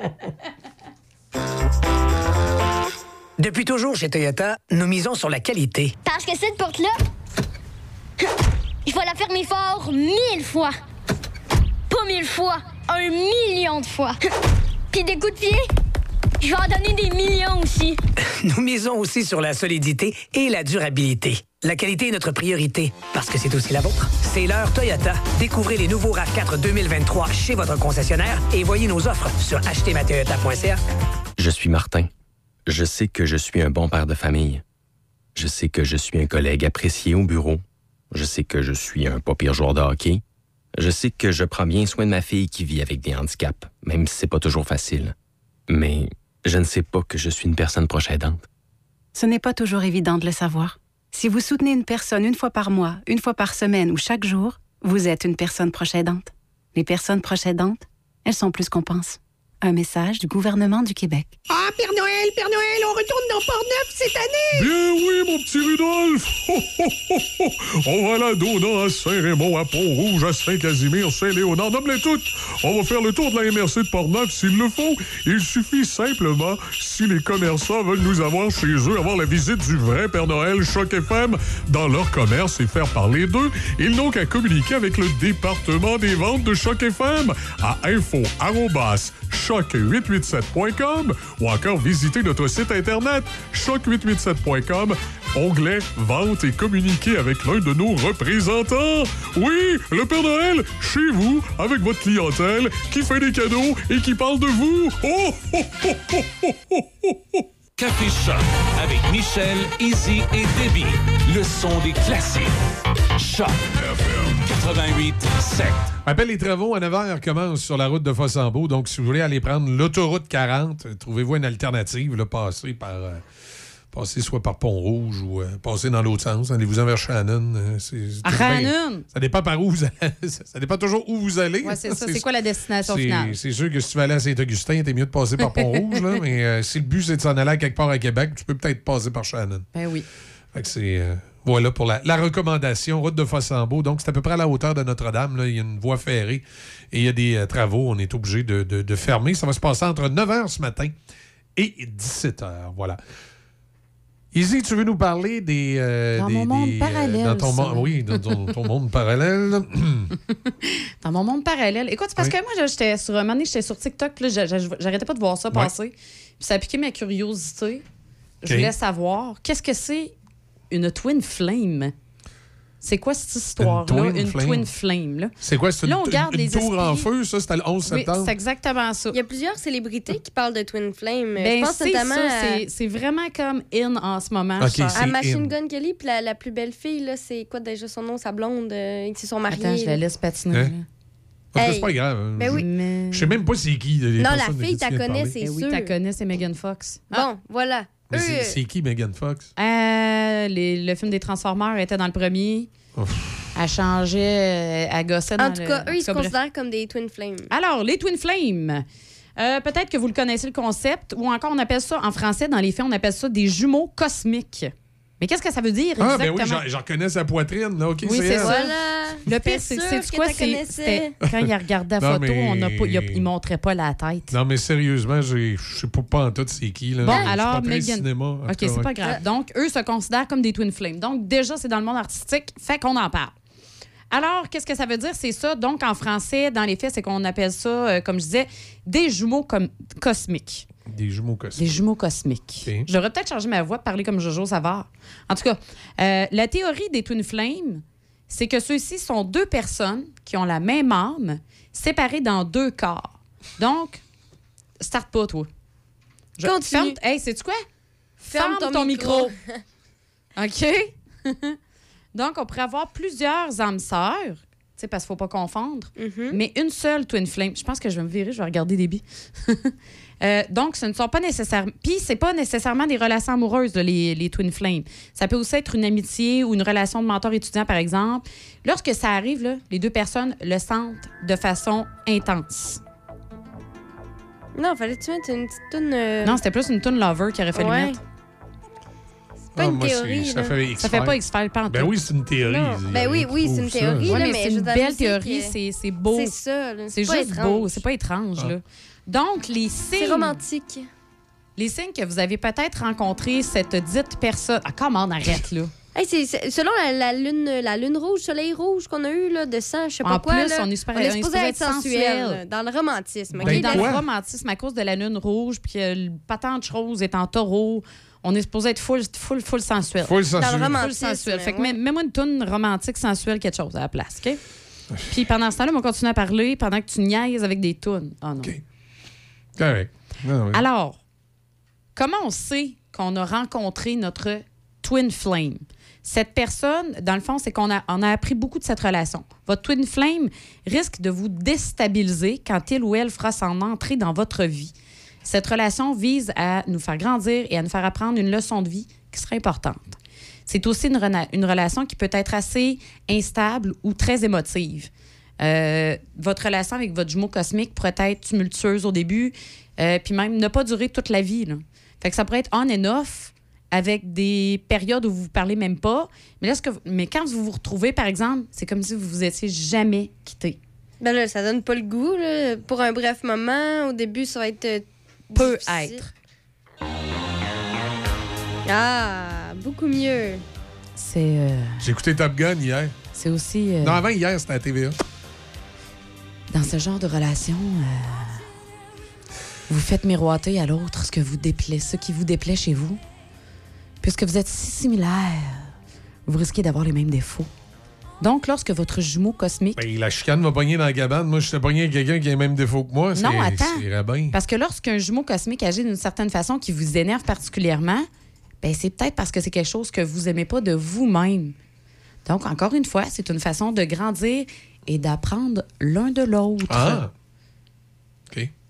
Depuis toujours chez Toyota, nous misons sur la qualité. Parce que cette porte-là, je vais la fermer fort mille fois. Pas mille fois, un million de fois. Puis des coups de pied, je vais en donner des millions aussi. <laughs> Nous misons aussi sur la solidité et la durabilité. La qualité est notre priorité, parce que c'est aussi la vôtre. C'est l'heure Toyota. Découvrez les nouveaux RAV4 2023 chez votre concessionnaire et voyez nos offres sur achetermatoyota.ca. Je suis Martin. Je sais que je suis un bon père de famille. Je sais que je suis un collègue apprécié au bureau. Je sais que je suis un pas pire joueur de hockey. Je sais que je prends bien soin de ma fille qui vit avec des handicaps, même si c'est pas toujours facile. Mais je ne sais pas que je suis une personne proche aidante. Ce n'est pas toujours évident de le savoir. Si vous soutenez une personne une fois par mois, une fois par semaine ou chaque jour, vous êtes une personne proche aidante. Les personnes proches aidantes, elles sont plus qu'on pense. Un message du gouvernement du Québec. Ah, Père Noël, Père Noël, on retourne dans Port-Neuf cette année! Bien oui, mon petit Rudolph! Ho, ho, ho, ho. On va la Dona, à Saint-Raymond, à Pont-Rouge, à Saint-Casimir, Saint-Léonard, nomme-les toutes! On va faire le tour de la MRC de Port-Neuf s'il le faut. Il suffit simplement, si les commerçants veulent nous avoir chez eux, avoir la visite du vrai Père Noël Choc FM dans leur commerce et faire parler d'eux, ils n'ont qu'à communiquer avec le département des ventes de Choc FM à info choc887.com ou encore visiter notre site internet choc887.com, onglet Vente et communiquer avec l'un de nos représentants. Oui, le Père Noël, chez vous, avec votre clientèle, qui fait des cadeaux et qui parle de vous. Oh, oh, oh, oh, oh, oh, oh, oh. Café Choc avec Michel, Izzy et Debbie. Le son des classiques. Choc 88 7. Rappelle, les travaux à 9h commencent sur la route de Fossambeau. Donc, si vous voulez aller prendre l'autoroute 40, euh, trouvez-vous une alternative. Là, passez par. euh, passez soit par Pont-Rouge ou euh, passez dans l'autre sens. Allez-vous en vers Shannon. euh, c'est- c'est. Shannon? Ça dépend par où vous allez. <laughs> ça dépend toujours où vous allez. Ouais, c'est là. <laughs> ça. C'est quoi la destination c'est- finale? C'est sûr que si tu vas aller à Saint-Augustin, t'es mieux de passer par Pont-Rouge. là, <laughs> mais euh, si le but, c'est de s'en aller à quelque part à Québec, tu peux peut-être passer par Shannon. Ben oui. C'est. euh, voilà pour la, la recommandation, route de Fossambeau. Donc, c'est à peu près à la hauteur de Notre-Dame. Il y a une voie ferrée et il y a des euh, travaux. On est obligé de, de- de fermer. Ça va se passer entre 9 h ce matin et 17 h. Voilà. Izzy, tu veux nous parler des. euh, Dans des- mon monde des, parallèle, dans ton oui, dans ton, ton monde parallèle. <laughs> Dans mon monde parallèle. Écoute, parce Oui. que moi, j'étais sur un moment donné, j'étais sur TikTok, j'arrêtais pas de voir ça Ouais. passer. Puis ça a piqué ma curiosité. Je voulais savoir, qu'est-ce que c'est une twin flame? C'est quoi cette histoire-là? Une twin flame, là. C'est quoi? C'est une, Là, on garde une les tour en feu, ça? C'était le 11 Oui, septembre? c'est exactement ça. Il y a plusieurs célébrités qui parlent de Twin Flame. Ben, je pense c'est notamment ça, à, c'est- vraiment comme in en ce moment. Ok, je pense. c'est à Machine in. Gun Kelly, puis la, la plus belle fille, là, c'est quoi déjà son nom, sa blonde, euh, ils se sont mariés. Attends, je la laisse patiner. Hein? Hey. c'est pas grave. hein. Ben oui. Mais... Je sais même pas c'est qui. les Non, la fille, tu de connais, c'est Eh oui, sûr. tu connais, c'est Megan Fox. Bon, voilà. C'est- qui Megan Fox? Euh, les- le film des Transformers était dans le premier. Elle changeait, euh, elle gossait dans en tout le- cas, eux, ils se considèrent comme des Twin Flames. Alors, les Twin Flames. Euh, Peut-être que vous le connaissez le concept, ou encore on appelle ça, en français, dans les faits, on appelle ça des jumeaux cosmiques. Mais qu'est-ce que ça veut dire Ah, ben oui, j'en- reconnais sa poitrine. Là. OK, Oui, c'est ça. Voilà. Le pire, c'est quoi? c'est- quand il a regardé la Non, photo, mais- on a pas, il, a- il montrait pas la tête. Non, mais sérieusement, je sais pas, pas en tout c'est qui. Là. Bon, alors, Megan. cinéma. en OK, c'est pas grave. Donc, eux se considèrent comme des Twin Flames. Donc, déjà, c'est dans le monde artistique, fait qu'on en parle. Alors, qu'est-ce que ça veut dire? C'est ça. Donc, en français, dans les faits, c'est qu'on appelle ça, euh, comme je disais, des jumeaux comme cosmiques. Des jumeaux Des cosmiques. jumeaux cosmiques. J'aurais peut-être changé ma voix, parler comme Jojo Savard. En tout cas, euh, la théorie des Twin Flames, c'est que ceux-ci sont deux personnes qui ont la même âme, séparées dans deux corps. Donc, start pas, toi. Je- Continue. Ferme, hey, sais-tu quoi? Ferme Ferme, ton ton, micro. micro. <laughs> OK? <laughs> Donc, on pourrait avoir plusieurs âmes sœurs, tu sais, parce qu'il ne faut pas confondre, Mhm. mais une seule Twin Flame. Je pense que je vais me virer, je vais regarder des billes. <laughs> Euh, donc, ce ne sont pas nécessairement. Puis, c'est pas nécessairement des relations amoureuses, là, les, les Twin Flames. Ça peut aussi être une amitié ou une relation de mentor-étudiant, par exemple. Lorsque ça arrive, là, les deux personnes le sentent de façon intense. Non, fallait-tu mettre une petite toune. euh, Non, c'était plus une tune lover qui aurait fallu Ouais. mettre. pas Ah, une moi, c'est- théorie, Ça fait, Ça fait pas X-Files, pas en Ben oui, c'est une théorie. Non. Ben oui, oui, c'est une théorie, là, mais mais c'est une belle théorie, que- c'est c'est beau. C'est ça. C'est juste étrange. beau, c'est pas étrange. Ah. Là. Donc, les signes. C'est romantique. Les signes que vous avez peut-être rencontré cette dite personne. Ah, comment on arrête, là? Hey, selon la, la lune, la lune rouge, soleil rouge qu'on a eu là, de sang, je sais pas En quoi. plus, là, on est super- on on est est supposé être sensuel, sensuel. dans le romantisme. On ok? est dans quoi? le romantisme à cause de la lune rouge, puis que le patente chose est en taureau. On est supposé être full, full, full sensuel. Dans le censurer. Full sensuel. Fait que ouais. mets- mets-moi une toune romantique, sensuelle, quelque chose à la place, OK? Puis pendant ce temps-là, on va continuer à parler pendant que tu niaises avec des tunes. Ah non. OK. Correct. Non, oui. Alors, comment on sait qu'on a rencontré notre twin flame? Cette personne, dans le fond, c'est qu'on a, on a appris beaucoup de cette relation. Votre twin flame risque de vous déstabiliser quand il ou elle fera son entrée dans votre vie. Cette relation vise à nous faire grandir et à nous faire apprendre une leçon de vie qui serait importante. c'est aussi une, rena- une relation qui peut être assez instable ou très émotive. Euh, votre relation avec votre jumeau cosmique pourrait être tumultueuse au début, euh, puis même ne pas durer toute la vie. là. Fait que ça pourrait être on and off avec des périodes où vous ne parlez même pas. Mais, là, ce que vous- mais quand vous vous retrouvez, par exemple, c'est comme si vous vous étiez jamais quitté. Ben là, ça donne pas le goût. Là. Pour un bref moment, au début, ça va être. euh, Peut difficile. être. Ah, beaucoup mieux. C'est euh, J'ai écouté Top Gun hier. c'est aussi euh, Non, avant hier, c'était à TVA. Dans ce genre de relation, euh, vous faites miroiter à l'autre ce que vous déplaît, ce qui vous déplaît chez vous. Puisque vous êtes si similaires, vous risquez d'avoir les mêmes défauts. Donc, lorsque votre jumeau cosmique Ben, la chicane m'a pogné dans la cabane. Moi, je t'ai pogné avec quelqu'un qui a les mêmes défauts que moi. Non, attends. Parce que lorsqu'un jumeau cosmique agit d'une certaine façon qui vous énerve particulièrement, ben c'est peut-être parce que c'est quelque chose que vous aimez pas de vous-même. Donc, encore une fois, c'est une façon de grandir et d'apprendre l'un de l'autre. Ah.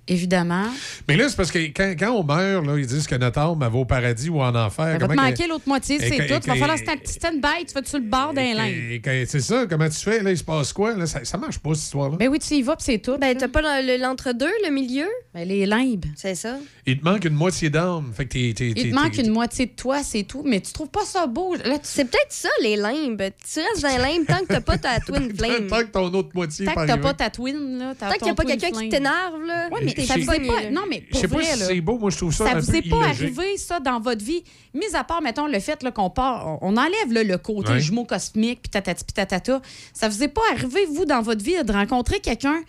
Évidemment. Mais là, c'est parce que quand, quand on meurt, là, ils disent que notre âme elle va au paradis ou en enfer. Ça va te manquer l'autre moitié, c'est tout. Il va falloir stand, stand-by, tu vas sur le bord d'un linge. C'est ça, comment tu fais? Là, il se passe quoi? Là, ça, ça marche pas, cette histoire-là. Ben oui, tu y vas, puis c'est tout. Ben, t'as pas le- le- l'entre-deux, le milieu? Ben, les limbes. C'est ça. Il te manque une moitié d'âme. Fait que t'es- Il te manque une moitié de toi, c'est tout. Mais tu trouves pas ça beau? Là, tu- C'est peut-être ça, les limbes. Tu restes dans les limbes tant que t'as pas ta twin <laughs> flame. Tant que ton autre moitié Tant que pas t'as pas ta twin, là. Tant qu'il n'y a pas quelqu'un qui t'énerve, là. Oui, mais t'es ça vous est pogné, pas. Non, mais Je pour sais pas vrai, si là, c'est beau. Moi, je trouve ça, ça un vous peu est pas illogique. arrivé, ça, dans votre vie? Mis à part, mettons, le fait là, qu'on part, on on enlève là, le côté jumeau cosmique, puis tatati, puis tatata. Ça vous est pas arrivé, vous, dans votre vie, de rencontrer quelqu'un,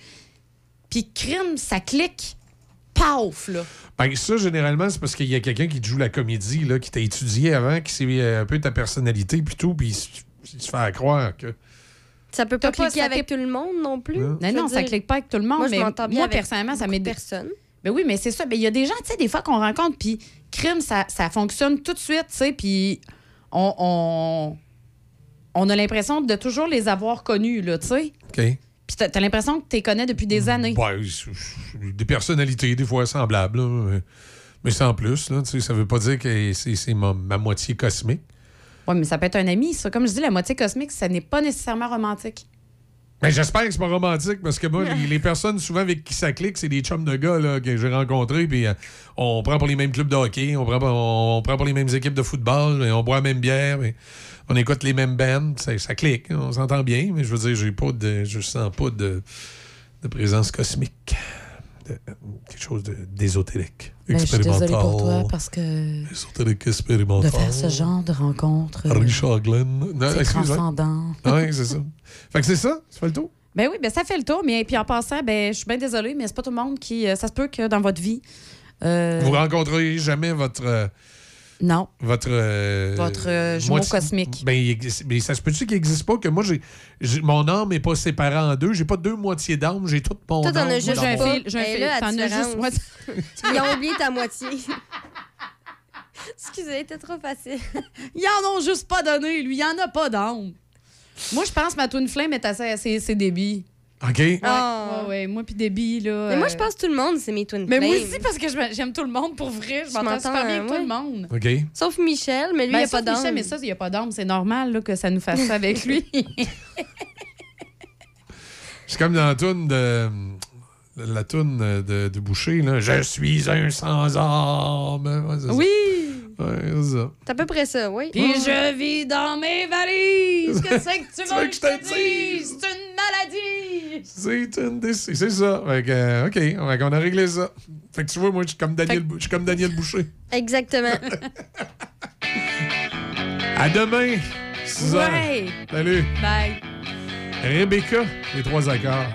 puis crime, ça clique, paf, là? Ben, ça, généralement, c'est parce qu'il y a quelqu'un qui te joue la comédie, là, qui t'a étudié avant, qui sait euh, un peu ta personnalité, puis tout, puis il se- il se fait croire que. Ça peut pas cliquer avec tout le monde non plus? Non. Non, ça clique pas avec tout le monde. Moi, mais moi, personnellement, ça beaucoup m'est de personnes. Ben oui, mais c'est ça. Ben, Il y a des gens, tu sais, des fois qu'on rencontre, puis crime, ça, ça fonctionne tout de suite, tu sais, puis on, on, on a l'impression de toujours les avoir connus, là, tu sais. OK. Puis t'as as, l'impression que tu les connais depuis des années. Ouais, c'est- c'est des personnalités, des fois semblables, là, mais- mais sans plus. Là, tu sais, ça veut pas dire que c'est c'est ma, ma moitié cosmique. Oui, mais ça peut être un ami, ça. Comme je dis, la moitié cosmique, ça n'est pas nécessairement romantique. Mais j'espère que c'est pas romantique parce que moi, <laughs> les, les personnes souvent avec qui ça clique, c'est des chums de gars là, que j'ai rencontrés. Puis euh, on prend pour les mêmes clubs de hockey, on prend, on, prend pour les mêmes équipes de football, on boit la même bière, mais on écoute les mêmes bands. Ça, ça clique, on s'entend bien, mais je veux dire, j'ai pas de, je sens pas de, de présence cosmique. De- quelque chose d'ésotérique. Ben, je suis désolée pour toi expérimental. parce que Ésotérique expérimental. de faire ce genre de rencontre, euh, Richard Glenn. C'est transcendant. Oui, c'est ça. Fait que c'est ça, ça fait le tour? Ben oui, ben ça fait le tour. Mais puis en passant, ben je suis bien désolée, mais c'est pas tout le monde qui. euh, ça se peut que dans votre vie. euh, Vous rencontrez jamais votre. Non. Votre. euh, Votre, euh, jumeau moitié- cosmique. Ben, existe- mais ça se peut-tu qu'il n'existe pas que moi, j'ai, mon âme n'est pas séparée en deux? J'ai pas deux moitiés d'âme, j'ai toute mon Toi, t'en âme. as juste dans j'ai un fil- j'ai un fil- là, la t'en as juste-. <laughs> Ils ont oublié ta moitié. <laughs> Excusez, c'était trop facile. Ils en ont juste pas donné, lui. Il en a pas d'âme. Moi, je pense que ma twin flame est assez, assez, assez débit. OK? Ouais, Oh. ouais, ouais. Moi, puis débit, là. Mais moi, euh, je pense que tout le monde, c'est mes twin Mais moi flames. aussi, parce que je- j'aime tout le monde pour vrai. Je m'entends super bien avec tout le monde. OK. Sauf Michel, mais lui, Ben, il a sauf pas d'âme. Michel, mais ça, il n'y a pas d'âme. C'est normal là, que ça nous fasse ça avec <laughs> lui. C'est comme dans la de. La toune de, de Boucher, là. Je suis un sans âme. Ouais, oui! Ouais, c'est à peu près ça, oui. Puis je vis dans mes valises. Que c'est que tu <laughs> veux que que je te dise? C'est une maladie. C'est une décision. C'est ça. Fait que, euh, OK. Fait qu'on a réglé ça. Fait que tu vois, moi, je suis comme Daniel, je suis comme Daniel Boucher. Exactement. À demain, 6 heures. Ouais. Salut. Bye. Rebecca, les trois accords.